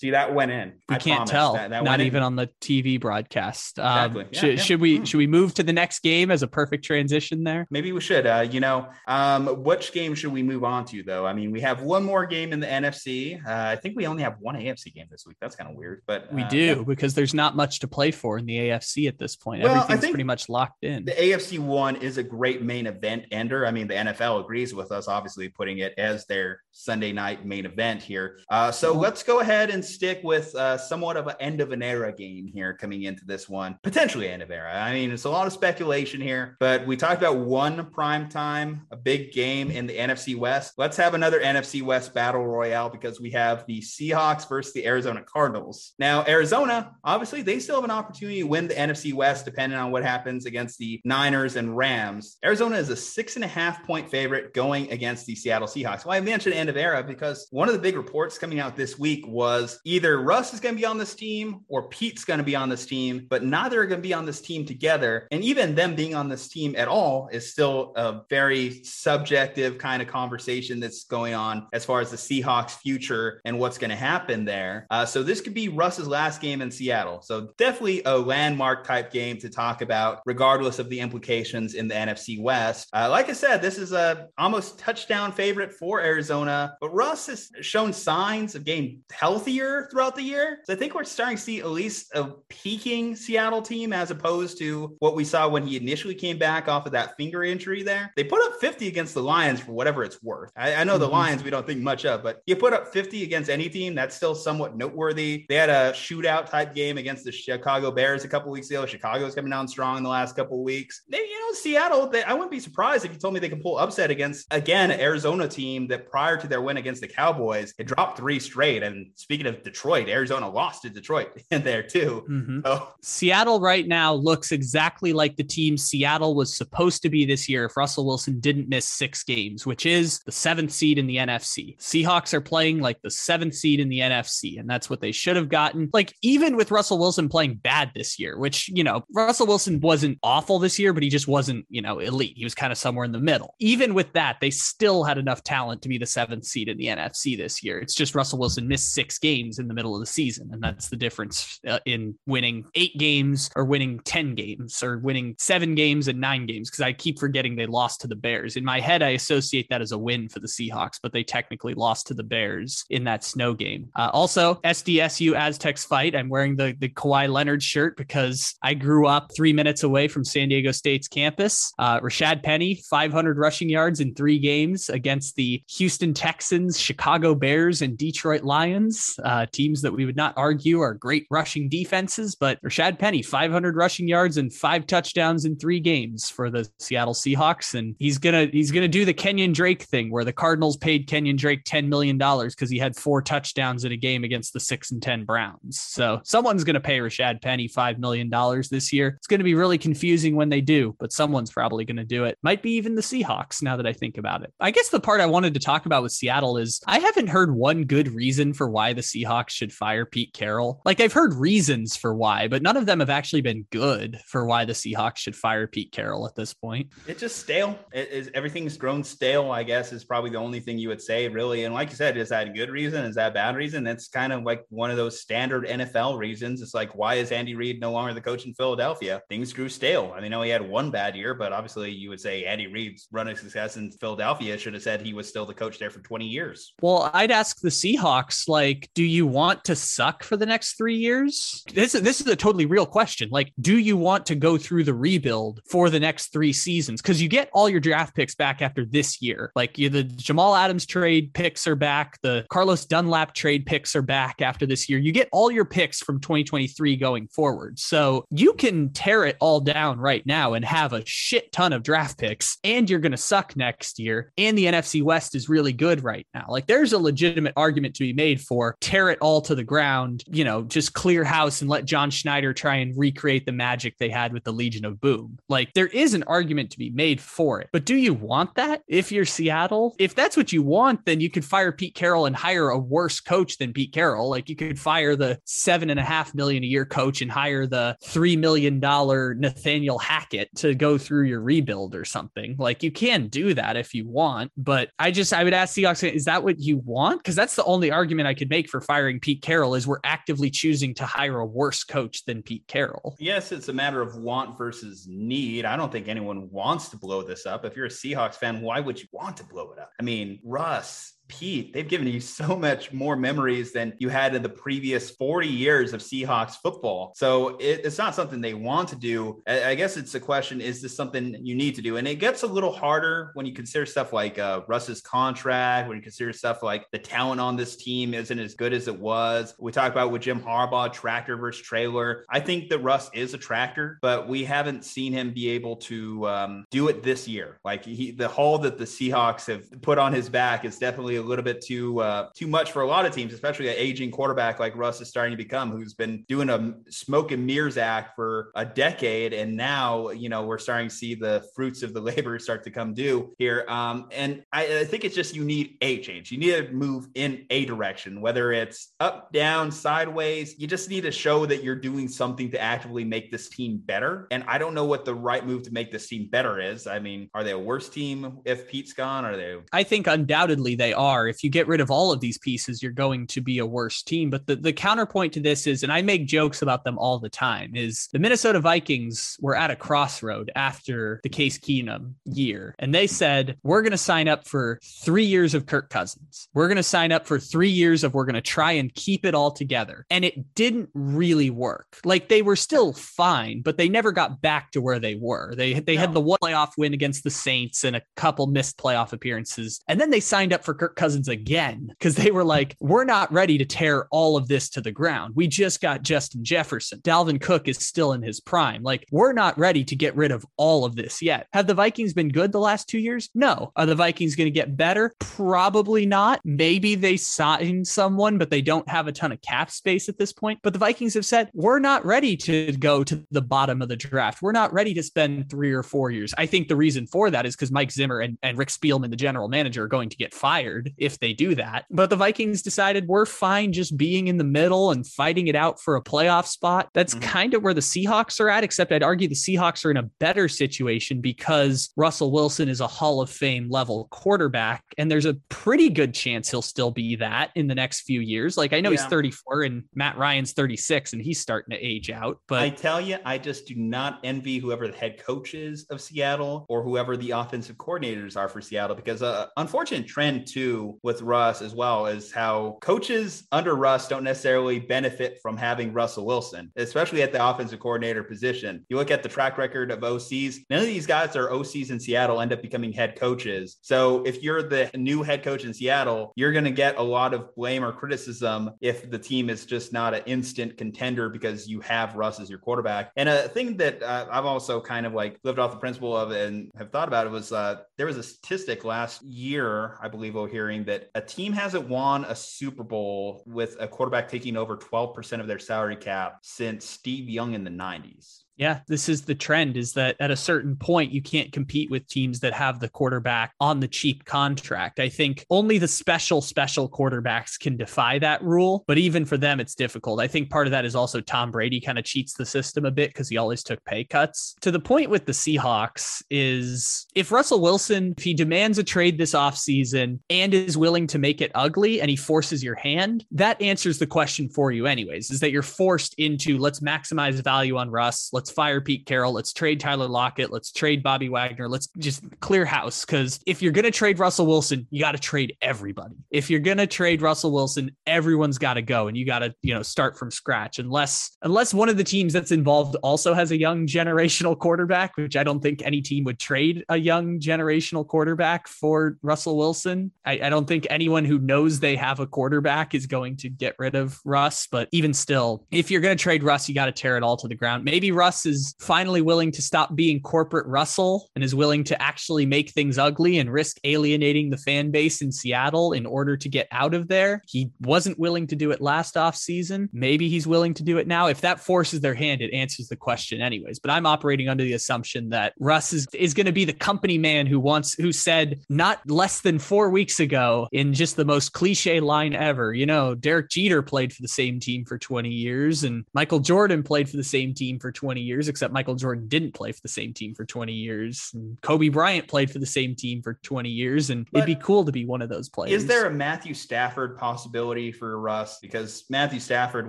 See that went in. We I can't tell. That, that not even in. on the TV broadcast. Um, exactly. Yeah, should, yeah. should, we mm. should we move to the next game as a perfect transition there? Maybe we should. Uh, you know, um, which game should we move on to though? I mean, we have one more game in the NFC. Uh, I think we only have one AFC game this week. That's kind of weird, but uh, we do yeah. because there's not much to play for in the AFC at this point. Well, Everything's pretty much locked in. The AFC one is a great main event ender. I mean, the NFL agrees with us, obviously putting it as their Sunday night main event here. Uh, so let's go ahead and stick with. Uh, somewhat of an end of an era game here coming into this one, potentially end of era. I mean, it's a lot of speculation here, but we talked about one prime time, a big game in the NFC West. Let's have another NFC West battle royale because we have the Seahawks versus the Arizona Cardinals. Now, Arizona, obviously, they still have an opportunity to win the NFC West depending on what happens against the Niners and Rams. Arizona is a six and a half point favorite going against the Seattle Seahawks. Well, I mentioned end of era because one of the big reports coming out this week was either Russ is going to be on this team or Pete's going to be on this team, but neither are going to be on this team together. And even them being on this team at all is still a very subjective kind of conversation that's going on as far as the Seahawks' future and what's going to happen there. Uh, so this could be Russ's last game in Seattle. So definitely a landmark type game to talk about, regardless of the implications in the NFC West. Uh, like I said, this is a almost touchdown favorite for Arizona, but Russ has shown signs of getting healthier throughout the year. So I think we're starting to see at least a peaking Seattle team as opposed to what we saw when he initially came back off of that finger injury there. They put up 50 against the Lions for whatever it's worth. I, I know mm-hmm. the Lions we don't think much of, but you put up 50 against any team, that's still somewhat noteworthy. They had a shootout type game against the Chicago Bears a couple weeks ago. Chicago's coming down strong in the last couple weeks. They, you know, Seattle, they, I wouldn't be surprised if you told me they can pull upset against, again, Arizona team that prior to their win against the Cowboys, it dropped three straight. And speaking of Detroit, Arizona lost to Detroit in there too. Mm-hmm. So. Seattle right now looks exactly like the team Seattle was supposed to be this year if Russell Wilson didn't miss six games, which is the seventh seed in the NFC. Seahawks are playing like the seventh seed in the NFC, and that's what they should have gotten. Like, even with Russell Wilson playing bad this year, which, you know, Russell Wilson wasn't awful this year, but he just wasn't, you know, elite. He was kind of somewhere in the middle. Even with that, they still had enough talent to be the seventh seed in the NFC this year. It's just Russell Wilson missed six games in the middle of the season, and that's the difference uh, in winning eight games or winning 10 games or winning seven games and nine games because I keep forgetting they lost to the Bears. In my head, I associate that as a win for the Seahawks, but they technically lost to the Bears in that snow game. Uh, also, SDSU Aztecs fight. I'm wearing the, the Kawhi Leonard shirt because I grew up three minutes away from San Diego State's campus. Uh, Rashad Penny, 500 rushing yards in three games against the Houston Texans, Chicago Bears, and Detroit Lions. Uh, uh, teams that we would not argue are great rushing defenses. But Rashad Penny, 500 rushing yards and five touchdowns in three games for the Seattle Seahawks, and he's gonna he's gonna do the Kenyon Drake thing where the Cardinals paid Kenyon Drake 10 million dollars because he had four touchdowns in a game against the six and 10 Browns. So someone's gonna pay Rashad Penny five million dollars this year. It's gonna be really confusing when they do, but someone's probably gonna do it. Might be even the Seahawks now that I think about it. I guess the part I wanted to talk about with Seattle is I haven't heard one good reason for why the Seahawks should fire Pete Carroll. Like I've heard reasons for why, but none of them have actually been good for why the Seahawks should fire Pete Carroll at this point. It's just stale. It is everything's grown stale, I guess, is probably the only thing you would say, really. And like you said, is that a good reason? Is that a bad reason? It's kind of like one of those standard NFL reasons. It's like, why is Andy Reid no longer the coach in Philadelphia? Things grew stale. I mean, I know he had one bad year, but obviously you would say Andy Reid's run of success in Philadelphia should have said he was still the coach there for 20 years. Well, I'd ask the Seahawks, like, do you want to suck for the next three years? This, is this is a totally real question. Like, do you want to go through the rebuild for the next three seasons? Because you get all your draft picks back after this year. Like, the Jamal Adams trade picks are back, the Carlos Dunlap trade picks are back after this year. You get all your picks from 2023 going forward. So you can tear it all down right now and have a shit ton of draft picks, and you're to suck next year. And the NFC West is really good right now. Like, there's a legitimate argument to be made for tear it all to the ground, you know, just clear house and let John Schneider try and recreate the magic they had with the Legion of Boom. Like, there is an argument to be made for it. But do you want that if you're Seattle? If that's what you want, then you could fire Pete Carroll and hire a worse coach than Pete Carroll. Like, you could fire the seven and a half million a year coach and hire the three million dollar Nathaniel Hackett to go through your rebuild or something. Like, you can do that if you want. But I just, I would ask Seahawks, is that what you want? Because that's the only argument I could make for firing Pete Carroll is we're actively choosing to hire a worse coach than Pete Carroll. Yes, it's a matter of want versus need. I don't think anyone wants to blow this up. If you're a Seahawks fan, why would you want to blow it up? I mean, Russ, Pete, they've given you so much more memories than you had in the previous 40 years of Seahawks football. So it, it's not something they want to do. I, I, guess it's a question is this something you need to do? And it gets a little harder when you consider stuff like uh, Russ's contract, when you consider stuff like the talent on this team isn't as good as it was. We talk about with Jim Harbaugh, tractor versus trailer. I think that Russ is a tractor, but we haven't seen him be able to um, do it this year. Like he, the haul that the Seahawks have put on his back is definitely a little bit too uh, too much for a lot of teams, especially an aging quarterback like Russ is starting to become, who's been doing a smoke and mirrors act for a decade, and now you know we're starting to see the fruits of the labor start to come due here. Um, and I, I think it's just you need a change. You need to move in a direction, whether it's up, down, sideways. You just need to show that you're doing something to actively make this team better. And I don't know what the right move to make this team better is. I mean, are they a worse team if Pete's gone? Are they? I think undoubtedly they are are. If you get rid of all of these pieces, you're going to be a worse team. But the, the counterpoint to this is, and I make jokes about them all the time, is the Minnesota Vikings were at a crossroad after the Case Keenum year. And they said, we're going to sign up for three years of Kirk Cousins. We're going to sign up for three years of we're going to try and keep it all together. And it didn't really work. Like they were still fine, but they never got back to where they were. They, they no. had the one playoff win against the Saints and a couple missed playoff appearances. And then they signed up for Kirk Cousins again because they were like, we're not ready to tear all of this to the ground. We just got Justin Jefferson. Dalvin Cook is still in his prime. Like, we're not ready to get rid of all of this yet. Have the Vikings been good the last two years? No. Are the Vikings going to get better? Probably not. Maybe they sign someone, but they don't have a ton of cap space at this point. But the Vikings have said, we're not ready to go to the bottom of the draft. We're not ready to spend three or four years. I think the reason for that is because Mike Zimmer and, and Rick Spielman, the general manager, are going to get fired if they do that. But the Vikings decided we're fine just being in the middle and fighting it out for a playoff spot. That's mm-hmm. kind of where the Seahawks are at, except I'd argue the Seahawks are in a better situation because Russell Wilson is a Hall of Fame level quarterback. And there's a pretty good chance he'll still be that in the next few years. Like I know yeah. he's 34 and Matt Ryan's 36 and he's starting to age out. But I tell you, I just do not envy whoever the head coach is of Seattle or whoever the offensive coordinators are for Seattle because uh, unfortunate trend too with Russ as well is how coaches under Russ don't necessarily benefit from having Russell Wilson, especially at the offensive coordinator position. You look at the track record of OCs, none of these guys are OCs in Seattle end up becoming head coaches. So if you're the new head coach in Seattle, you're going to get a lot of blame or criticism if the team is just not an instant contender because you have Russ as your quarterback. And a thing that uh, I've also kind of like lived off the principle of and have thought about it was uh, there was a statistic last year, I believe, we're that a team hasn't won a Super Bowl with a quarterback taking over 12% of their salary cap since Steve Young in the 90s. Yeah, this is the trend is that at a certain point, you can't compete with teams that have the quarterback on the cheap contract. I think only the special, special quarterbacks can defy that rule. But even for them, it's difficult. I think part of that is also Tom Brady kind of cheats the system a bit because he always took pay cuts. To the point with the Seahawks is if Russell Wilson, if he demands a trade this offseason and is willing to make it ugly and he forces your hand, that answers the question for you, anyways, is that you're forced into let's maximize value on Russ. Let's let's fire Pete Carroll. Let's trade Tyler Lockett. Let's trade Bobby Wagner. Let's just clear house. Because if you're going to trade Russell Wilson, you got to trade everybody. If you're going to trade Russell Wilson, everyone's got to go and you got to, you know, start from scratch unless, unless one of the teams that's involved also has a young generational quarterback, which I don't think any team would trade a young generational quarterback for Russell Wilson. I, I don't think anyone who knows they have a quarterback is going to get rid of Russ. But even still, if you're going to trade Russ, you got to tear it all to the ground. Maybe Russ Russ is finally willing to stop being corporate Russell and is willing to actually make things ugly and risk alienating the fan base in Seattle in order to get out of there. He wasn't willing to do it last off season. Maybe he's willing to do it now. If that forces their hand, it answers the question anyways. But I'm operating under the assumption that Russ is, is going to be the company man who wants who said not less than four weeks ago in just the most cliche line ever. You know, Derek Jeter played for the same team for 20 years and Michael Jordan played for the same team for 20 years, except Michael Jordan didn't play for the same team for 20 years. And Kobe Bryant played for the same team for 20 years. And but it'd be cool to be one of those players. Is there a Matthew Stafford possibility for Russ? Because Matthew Stafford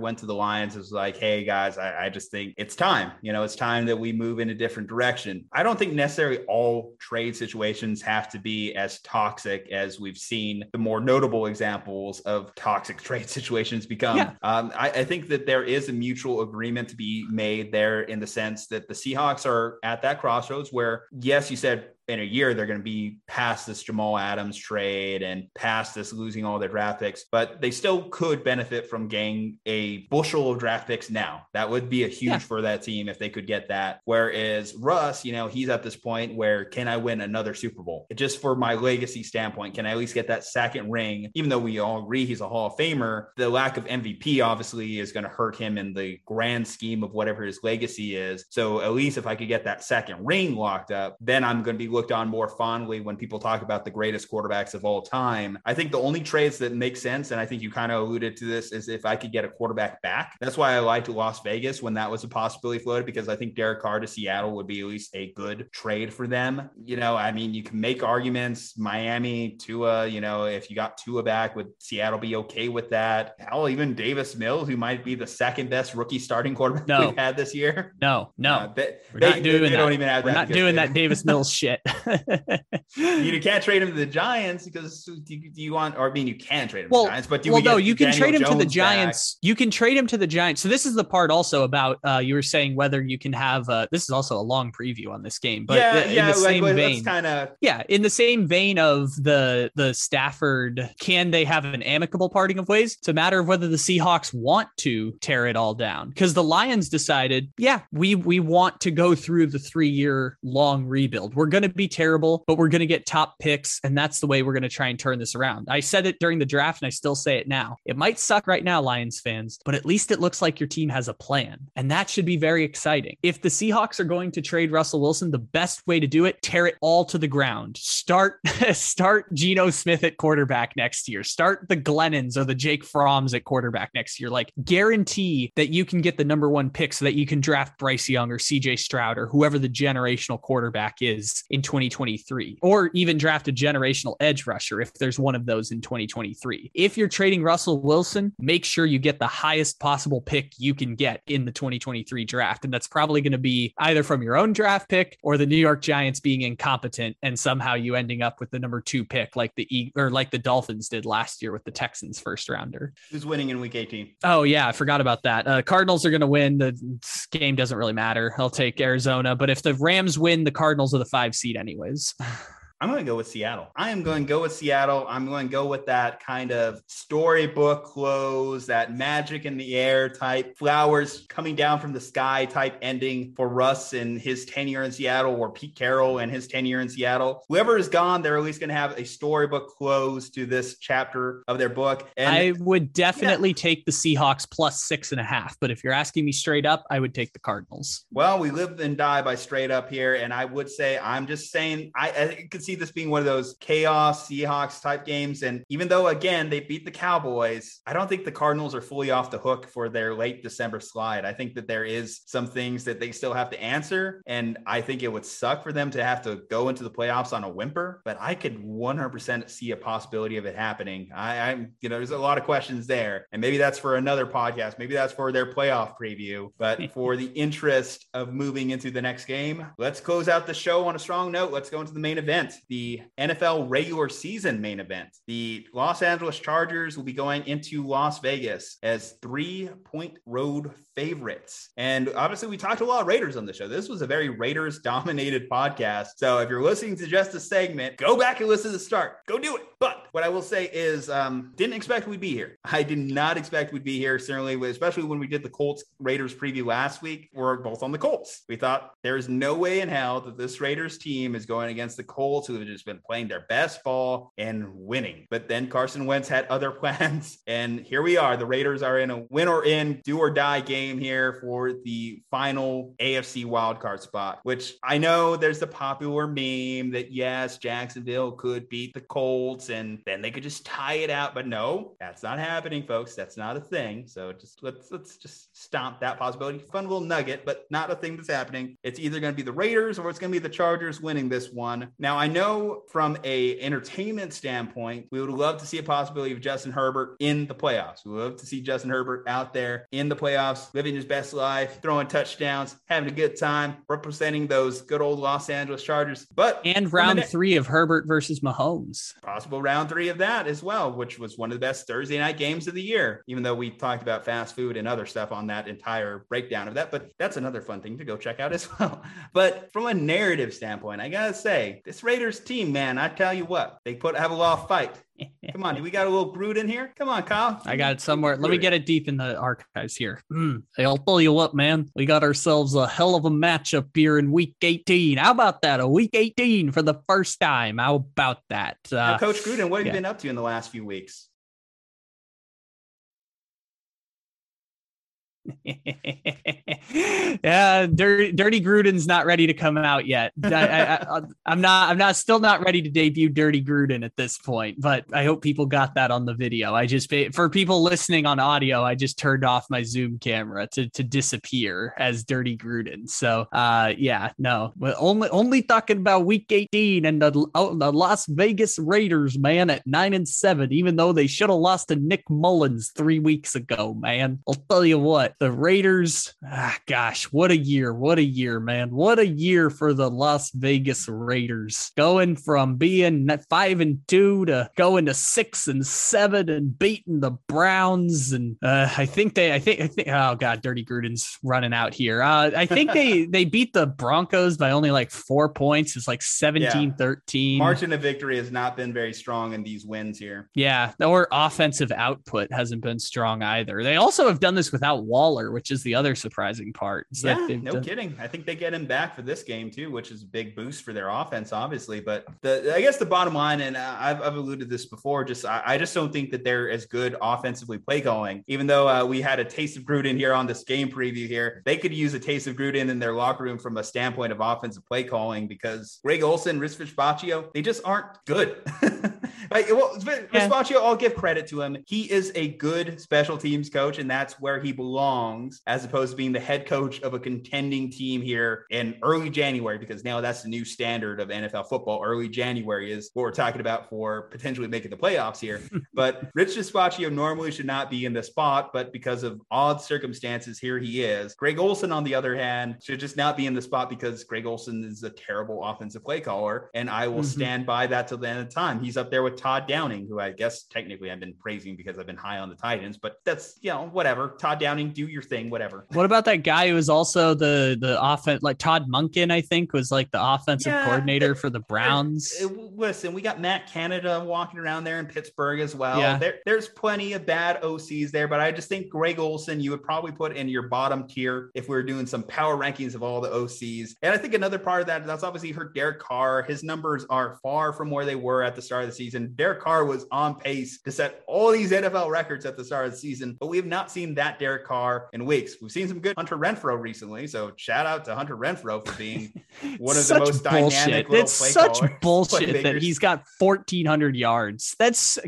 went to the Lions, was like, hey guys, I, I just think it's time. You know, it's time that we move in a different direction. I don't think necessarily all trade situations have to be as toxic as we've seen the more notable examples of toxic trade situations become. Yeah. Um, I, I think that there is a mutual agreement to be made there in the sense that the Seahawks are at that crossroads where, yes, you said in a year they're going to be past this Jamal Adams trade and past this losing all their draft picks, but they still could benefit from getting a bushel of draft picks now. That would be a huge yeah. for that team if they could get that. Whereas Russ, you know, he's at this point where can I win another Super Bowl? Just for my legacy standpoint, can I at least get that second ring? Even though we all agree he's a Hall of Famer, the lack of MVP obviously is going to hurt him in the grand scheme of whatever his legacy is. So at least if I could get that second ring locked up, then I'm going to be looked on more fondly when people talk about the greatest quarterbacks of all time. I think the only trades that make sense, and I think you kind of alluded to this, is if I could get a quarterback back. That's why I liked Las Vegas when that was a possibility floated because I think Derek Carr to Seattle would be at least a good trade for them. You know, I mean, you can make arguments. Miami, Tua, you know, if you got Tua back, would Seattle be okay with that? Hell, even Davis Mills, who might be the second best rookie starting quarterback no. we've had this year. No, no, uh, they, We're they, not doing they, that. don't even have We're not doing that Davis Mills shit. You can't trade him to the Giants because do you, do you, want, or I mean, you can trade him well, to the Giants, but do well, we no, you can trade him Jones to the Giants. Back? You can trade him to the Giants. So this is the part also about uh, you were saying whether you can have. Uh, this is also a long preview on this game, but yeah, in yeah, the same like, vein, kind of yeah, in the same vein of the the Stafford, can they have an amicable parting of ways? It's a matter of whether the Seahawks want to tear it all down because the Lions decided, yeah, we we want to go through the three year long rebuild. We're going to be terrible, but we're going to get top picks. And that's the way we're going to try and turn this around. I said it during the draft and I still say it now. It might suck right now, Lions fans, but at least it looks like your team has a plan. And that should be very exciting. If the Seahawks are going to trade Russell Wilson, the best way to do it, tear it all to the ground. Start, start Geno Smith at quarterback next year. Start the Glennons or the Jake Fromms at quarterback next year. Like guarantee that you can get the number one pick so that you can draft Bryce Young or CJ Stroud or whoever the generational quarterback is in in 2023, or even draft a generational edge rusher if there's one of those in 2023. If you're trading Russell Wilson, make sure you get the highest possible pick you can get in the 2023 draft. And that's probably going to be either from your own draft pick or the New York Giants being incompetent and somehow you ending up with the number two pick like the e- or like the Dolphins did last year with the Texans first rounder. Who's winning in week 18? Oh yeah, I forgot about that. Uh, Cardinals are going to win. The game doesn't really matter. I'll take Arizona, but if the Rams win, the Cardinals are the five seed anyways. I'm going to go with Seattle. I am going to go with Seattle. I'm going to go with that kind of storybook close, that magic in the air type, flowers coming down from the sky type ending for Russ and his tenure in Seattle, or Pete Carroll and his tenure in Seattle. Whoever is gone, they're at least going to have a storybook close to this chapter of their book. And I would definitely yeah. take the Seahawks plus six and a half. But if you're asking me straight up, I would take the Cardinals. Well, we live and die by straight up here. And I would say, I'm just saying, I, I could see see this being one of those chaos Seahawks type games. And even though, again, they beat the Cowboys, I don't think the Cardinals are fully off the hook for their late December slide. I think that there is some things that they still have to answer. And I think it would suck for them to have to go into the playoffs on a whimper, but I could 100% see a possibility of it happening. I, I'm, you know, there's a lot of questions there. And maybe that's for another podcast. Maybe that's for their playoff preview. But for the interest of moving into the next game, let's close out the show on a strong note. Let's go into the main event the NFL regular season main event. The Los Angeles Chargers will be going into Las Vegas as three point road favorites. And obviously, we talked a lot of Raiders on the show. This was a very Raiders dominated podcast. So if you're listening to just a segment, go back and listen to the start. Go do it. But what I will say is, um, didn't expect we'd be here. I did not expect we'd be here, certainly, especially when we did the Colts Raiders preview last week. We're both on the Colts. We thought there's no way in hell that this Raiders team is going against the Colts, who have just been playing their best ball and winning. But then Carson Wentz had other plans. And here we are. The Raiders are in a win or in, do or die game here for the final AFC wildcard spot, which I know there's the popular meme that yes, Jacksonville could beat the Colts and then they could just tie it out. But no, that's not happening, folks. That's not a thing. So just let's let's just stomp that possibility. Fun little nugget, but not a thing that's happening. It's either going to be the Raiders or it's going to be the Chargers winning this one. Now I know from a entertainment standpoint, we would love to see a possibility of Justin Herbert in the playoffs. We would love to see Justin Herbert out there in the playoffs, living his best life, throwing touchdowns, having a good time, representing those good old Los Angeles Chargers. But and round three of Herbert versus Mahomes, possible round three of that as well, which was one of the best Thursday night games of the year. Even though we talked about fast food and other stuff on that entire breakdown of that, but that's another fun thing to go check out as well. But from a narrative standpoint, I gotta say, this Raiders team, man, I tell you what, they put have a lot of fight. Come on, do we got a little brood in here? Come on, Kyle. I got it somewhere. Let me get it deep in the archives here. Mm, I'll tell you what, man. We got ourselves a hell of a matchup here in week 18. How about that? A week 18 for the first time. How about that? Uh, now, Coach Gruden, what have yeah. you been up to in the last few weeks? yeah, dirty, dirty Gruden's not ready to come out yet. I, am not. I'm not. Still not ready to debut Dirty Gruden at this point. But I hope people got that on the video. I just for people listening on audio, I just turned off my Zoom camera to to disappear as Dirty Gruden. So, uh, yeah, no, only only talking about Week 18 and the, oh, the Las Vegas Raiders, man, at nine and seven, even though they should have lost to Nick Mullens three weeks ago, man. I'll tell you what the Raiders, ah, gosh, what a year. What a year, man. What a year for the Las Vegas Raiders. Going from being five and two to going to six and seven and beating the Browns. And uh, I think they, I think, I think, oh God, Dirty Gruden's running out here. Uh, I think they, they beat the Broncos by only like four points. It's like 17 yeah. 13. Margin of victory has not been very strong in these wins here. Yeah. Or offensive output hasn't been strong either. They also have done this without Waller Waller, which is the other surprising part. yeah, no done- kidding. I think they get him back for this game too, which is a big boost for their offense, obviously. But the I guess the bottom line, and I've, I've alluded this before, just I, I, just don't think that they're as good offensively play calling. Even though uh, we had a taste of Gruden here on this game preview here, they could use a taste of Gruden in their locker room from a standpoint of offensive play calling because Greg Olson, Rich Bisaccia, they just aren't good. Like, well, Bisaccia, I'll give credit to him. He is a good special teams coach, and that's where he belongs, as opposed to being the head coach of a contending team here in early January, because now that's the new standard of NFL football. Early January is what we're talking about for potentially making the playoffs here. but Rich Bisaccia normally should not be in the spot, but because of odd circumstances, here he is. Greg Olson, on the other hand, should just not be in the spot because Greg Olson is a terrible offensive play caller, and I will mm-hmm. stand by that till the end of time. He's up there with Todd Downing, who I guess technically I've been praising because I've been high on the Titans, but that's you know whatever. Todd Downing, do your thing, whatever. What about that guy who was also the the offense like Todd Monken? I think was like the offensive yeah, coordinator for the Browns. It, it, listen, we got Matt Canada walking around there in Pittsburgh as well. Yeah. There, there's plenty of bad OCs there, but I just think Greg Olson you would probably put in your bottom tier if we are doing some power rankings of all the OCs. And I think another part of that that's obviously hurt Derek Carr. His numbers are far from where they were at the start of the season. Derek Carr was on pace to set all these NFL records at the start of the season, but we have not seen that Derek Carr in weeks. We've seen some good Hunter Renfrow recently, so shout out to Hunter Renfrow for being one of the most bullshit. dynamic. It's such bullshit that he's got 1,400 yards. That's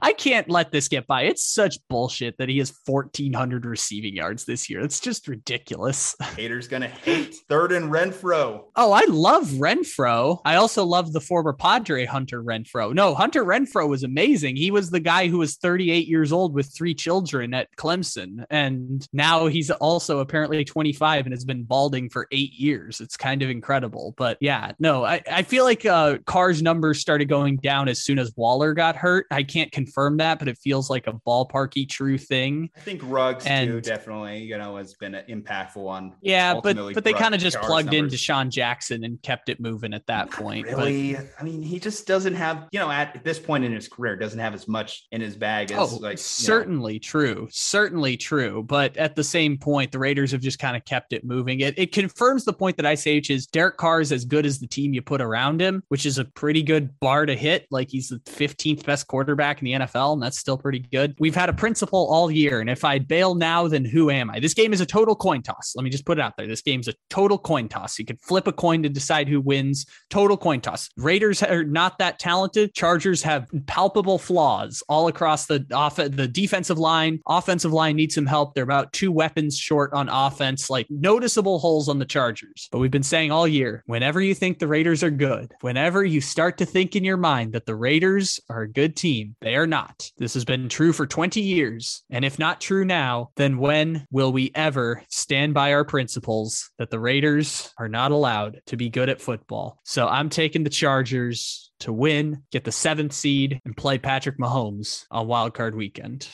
I can't let this get by. It's such bullshit that he has 1,400 receiving yards this year. It's just ridiculous. Haters gonna hate third and Renfrow. Oh, I love Renfrow. I also love the former Padre Hunter Renfroe. No, Hunter Renfrow was amazing. He was the guy who was 38 years old with three children at Clemson, and now he's also apparently 25 and has been balding for eight years. It's kind of incredible. But yeah, no, I, I feel like uh, Carr's numbers started going down as soon as Waller got hurt. I can't confirm that, but it feels like a ballparky true thing. I think Ruggs and, too definitely, you know, has been an impactful on. Yeah, but but they kind of just plugged numbers. in DeSean Jackson and kept it moving at that point. Really, but, I mean, he just doesn't have, you know, at this point in his career, doesn't have as much in his bag as oh, like certainly know. true, certainly true. But at the same point, the Raiders have just kind of kept it moving. It it confirms the point that I say, which is Derek Carr is as good as the team you put around him, which is a pretty good bar to hit. Like he's the 15th best quarterback in the NFL, and that's still pretty good. We've had a principle all year, and if I bail now, then who am I? This game is a total coin toss. Let me just put it out there. This game's a total coin toss. You could flip a coin to decide who wins. Total coin toss. Raiders are not that talented. Chargers have palpable flaws all across the off the defensive line. Offensive line needs some help. They're about two weapons short on offense, like noticeable holes on the Chargers. But we've been saying all year, whenever you think the Raiders are good, whenever you start to think in your mind that the Raiders are a good team, they are not. This has been true for 20 years. And if not true now, then when will we ever stand by our principles that the Raiders are not allowed to be good at football? So I'm taking the Chargers to win, get the seventh seed, and play Patrick Mahomes on Wild Card Weekend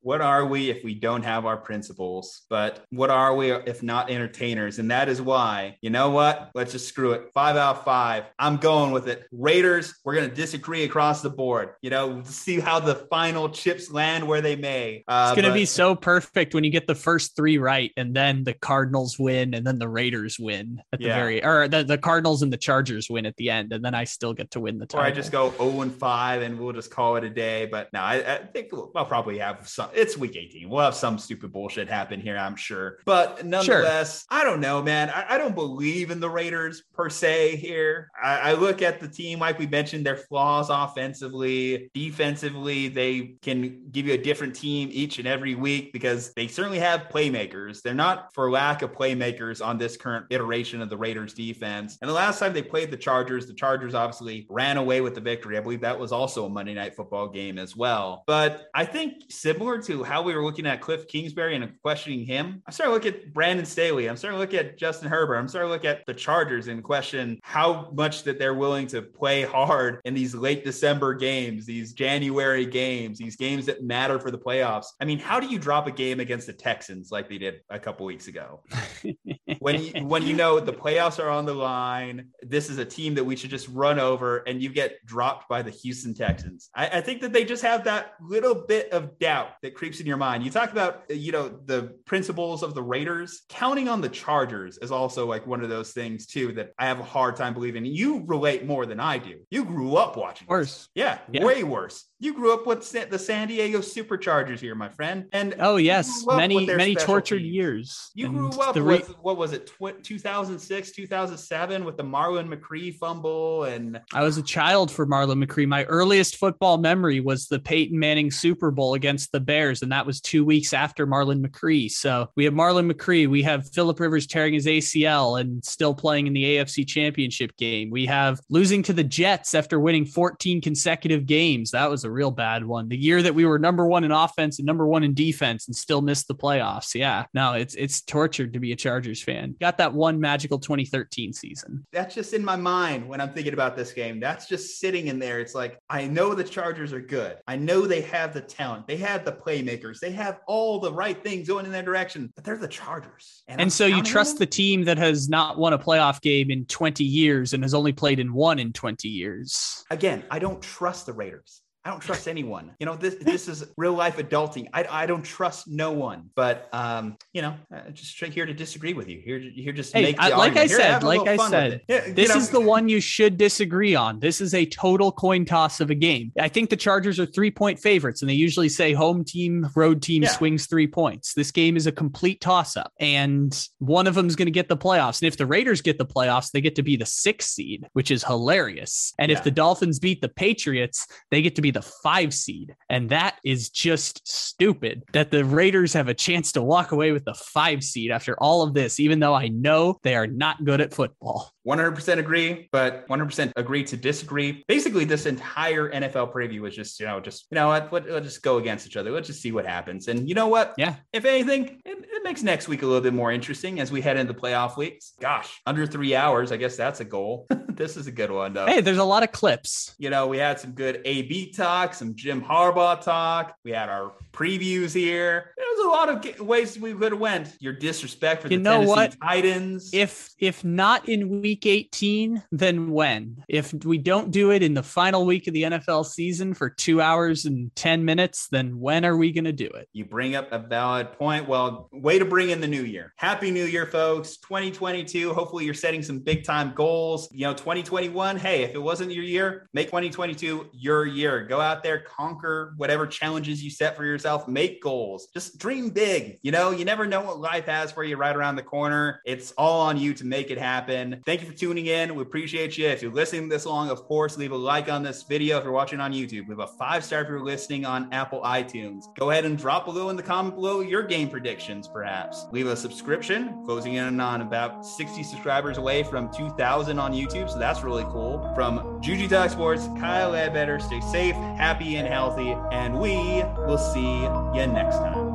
what are we if we don't have our principles? But what are we if not entertainers? And that is why, you know what? Let's just screw it. Five out of five. I'm going with it. Raiders, we're going to disagree across the board. You know, see how the final chips land where they may. Uh, it's going to be so perfect when you get the first three right and then the Cardinals win and then the Raiders win at the yeah. very, or the, the Cardinals and the Chargers win at the end. And then I still get to win the title. Or I just go 0 and 5 and we'll just call it a day. But no, I, I think I'll probably have some it's week 18. We'll have some stupid bullshit happen here, I'm sure. But nonetheless, sure. I don't know, man. I, I, don't believe in the Raiders per se here. I, I look at the team, like we mentioned, their flaws offensively, defensively. They can give you a different team each and every week because they certainly have playmakers. They're not for lack of playmakers on this current iteration of the Raiders defense. And the last time they played the Chargers, the Chargers obviously ran away with the victory. I believe that was also a Monday night football game as well. But I think similar to how we were looking at Cliff Kingsbury and questioning him, I'm starting to look at Brandon Staley. I'm starting to look at Justin Herbert. I'm starting to look at the Chargers and question how much that they're willing to play hard in these late December games, these January games, these games that matter for the playoffs. I mean, how do you drop a game against the Texans like they did a couple weeks ago? when you, when you know the playoffs are on the line, this is a team that we should just run over, and you get dropped by the Houston Texans. I, I think that they just have that little bit of doubt that creeps in your mind. You talk about, uh, you know, the principles of the Raiders. Counting on the Chargers is also like one of those things too that I have a hard time believing. You relate more than I do. You grew up watching. Worse. Yeah, yeah, way worse. You grew up with the San Diego Superchargers here, my friend. And oh yes, many many tortured years. You grew up re- with what was it, tw- 2006, 2007, with the Marlon McCree fumble, and I was a child for Marlon McCree. My earliest football memory was the Peyton Manning Super Bowl against the Bears, and that was two weeks after Marlon McCree. So we have Marlon McCree, we have Philip Rivers tearing his ACL and still playing in the AFC Championship game. We have losing to the Jets after winning 14 consecutive games. That was a real bad one. The year that we were number one in offense and number one in defense and still missed the playoffs. Yeah, no, it's it's tortured to be a Chargers fan. Got that one magical 2013 season. That's just in my mind when I'm thinking about this game. That's just sitting in there. It's like I know the Chargers are good. I know they have the talent. They have the playmakers. They have all the right things going in their direction. But they're the Chargers. And, and so you trust the team that has not won a playoff game in 20 years and has only played in one in 20 years. Again, I don't trust the Raiders. I don't trust anyone. You know, this this is real life adulting. I, I don't trust no one. But um, you know, uh, just here to disagree with you. Here here just hey, I, like I said, like I said, yeah, this know. is the one you should disagree on. This is a total coin toss of a game. I think the Chargers are three point favorites, and they usually say home team, road team yeah. swings three points. This game is a complete toss up, and one of them is going to get the playoffs. And if the Raiders get the playoffs, they get to be the sixth seed, which is hilarious. And yeah. if the Dolphins beat the Patriots, they get to be the the five seed. And that is just stupid that the Raiders have a chance to walk away with the five seed after all of this, even though I know they are not good at football. 100% agree, but 100% agree to disagree. Basically, this entire NFL preview was just, you know, just, you know what, let's just go against each other. Let's just see what happens. And you know what? Yeah. If anything, it, it makes next week a little bit more interesting as we head into playoff weeks. Gosh, under three hours. I guess that's a goal. this is a good one, though. Hey, there's a lot of clips. You know, we had some good AB talk, some Jim Harbaugh talk. We had our previews here. There's a lot of ways we could have went. Your disrespect for you the know Tennessee what? Titans. If if not in week 18, then when? If we don't do it in the final week of the NFL season for two hours and 10 minutes, then when are we going to do it? You bring up a valid point. Well, way to bring in the new year. Happy New Year, folks. 2022. Hopefully, you're setting some big time goals. You know, 2021. Hey, if it wasn't your year, make 2022 your year. Go out there, conquer whatever challenges you set for yourself, make goals. Just dream big. You know, you never know what life has for you right around the corner. It's all on you to make it happen. Thank you for tuning in. We appreciate you. If you're listening this long, of course, leave a like on this video if you're watching on YouTube. Leave a five star if you're listening on Apple iTunes. Go ahead and drop below in the comment below your game predictions, perhaps. Leave a subscription, closing in on about 60 subscribers away from 2,000 on YouTube. So that's really cool. From Juju Talk Sports, Kyle Ledbetter, stay safe, happy, and healthy. And we will see you next time.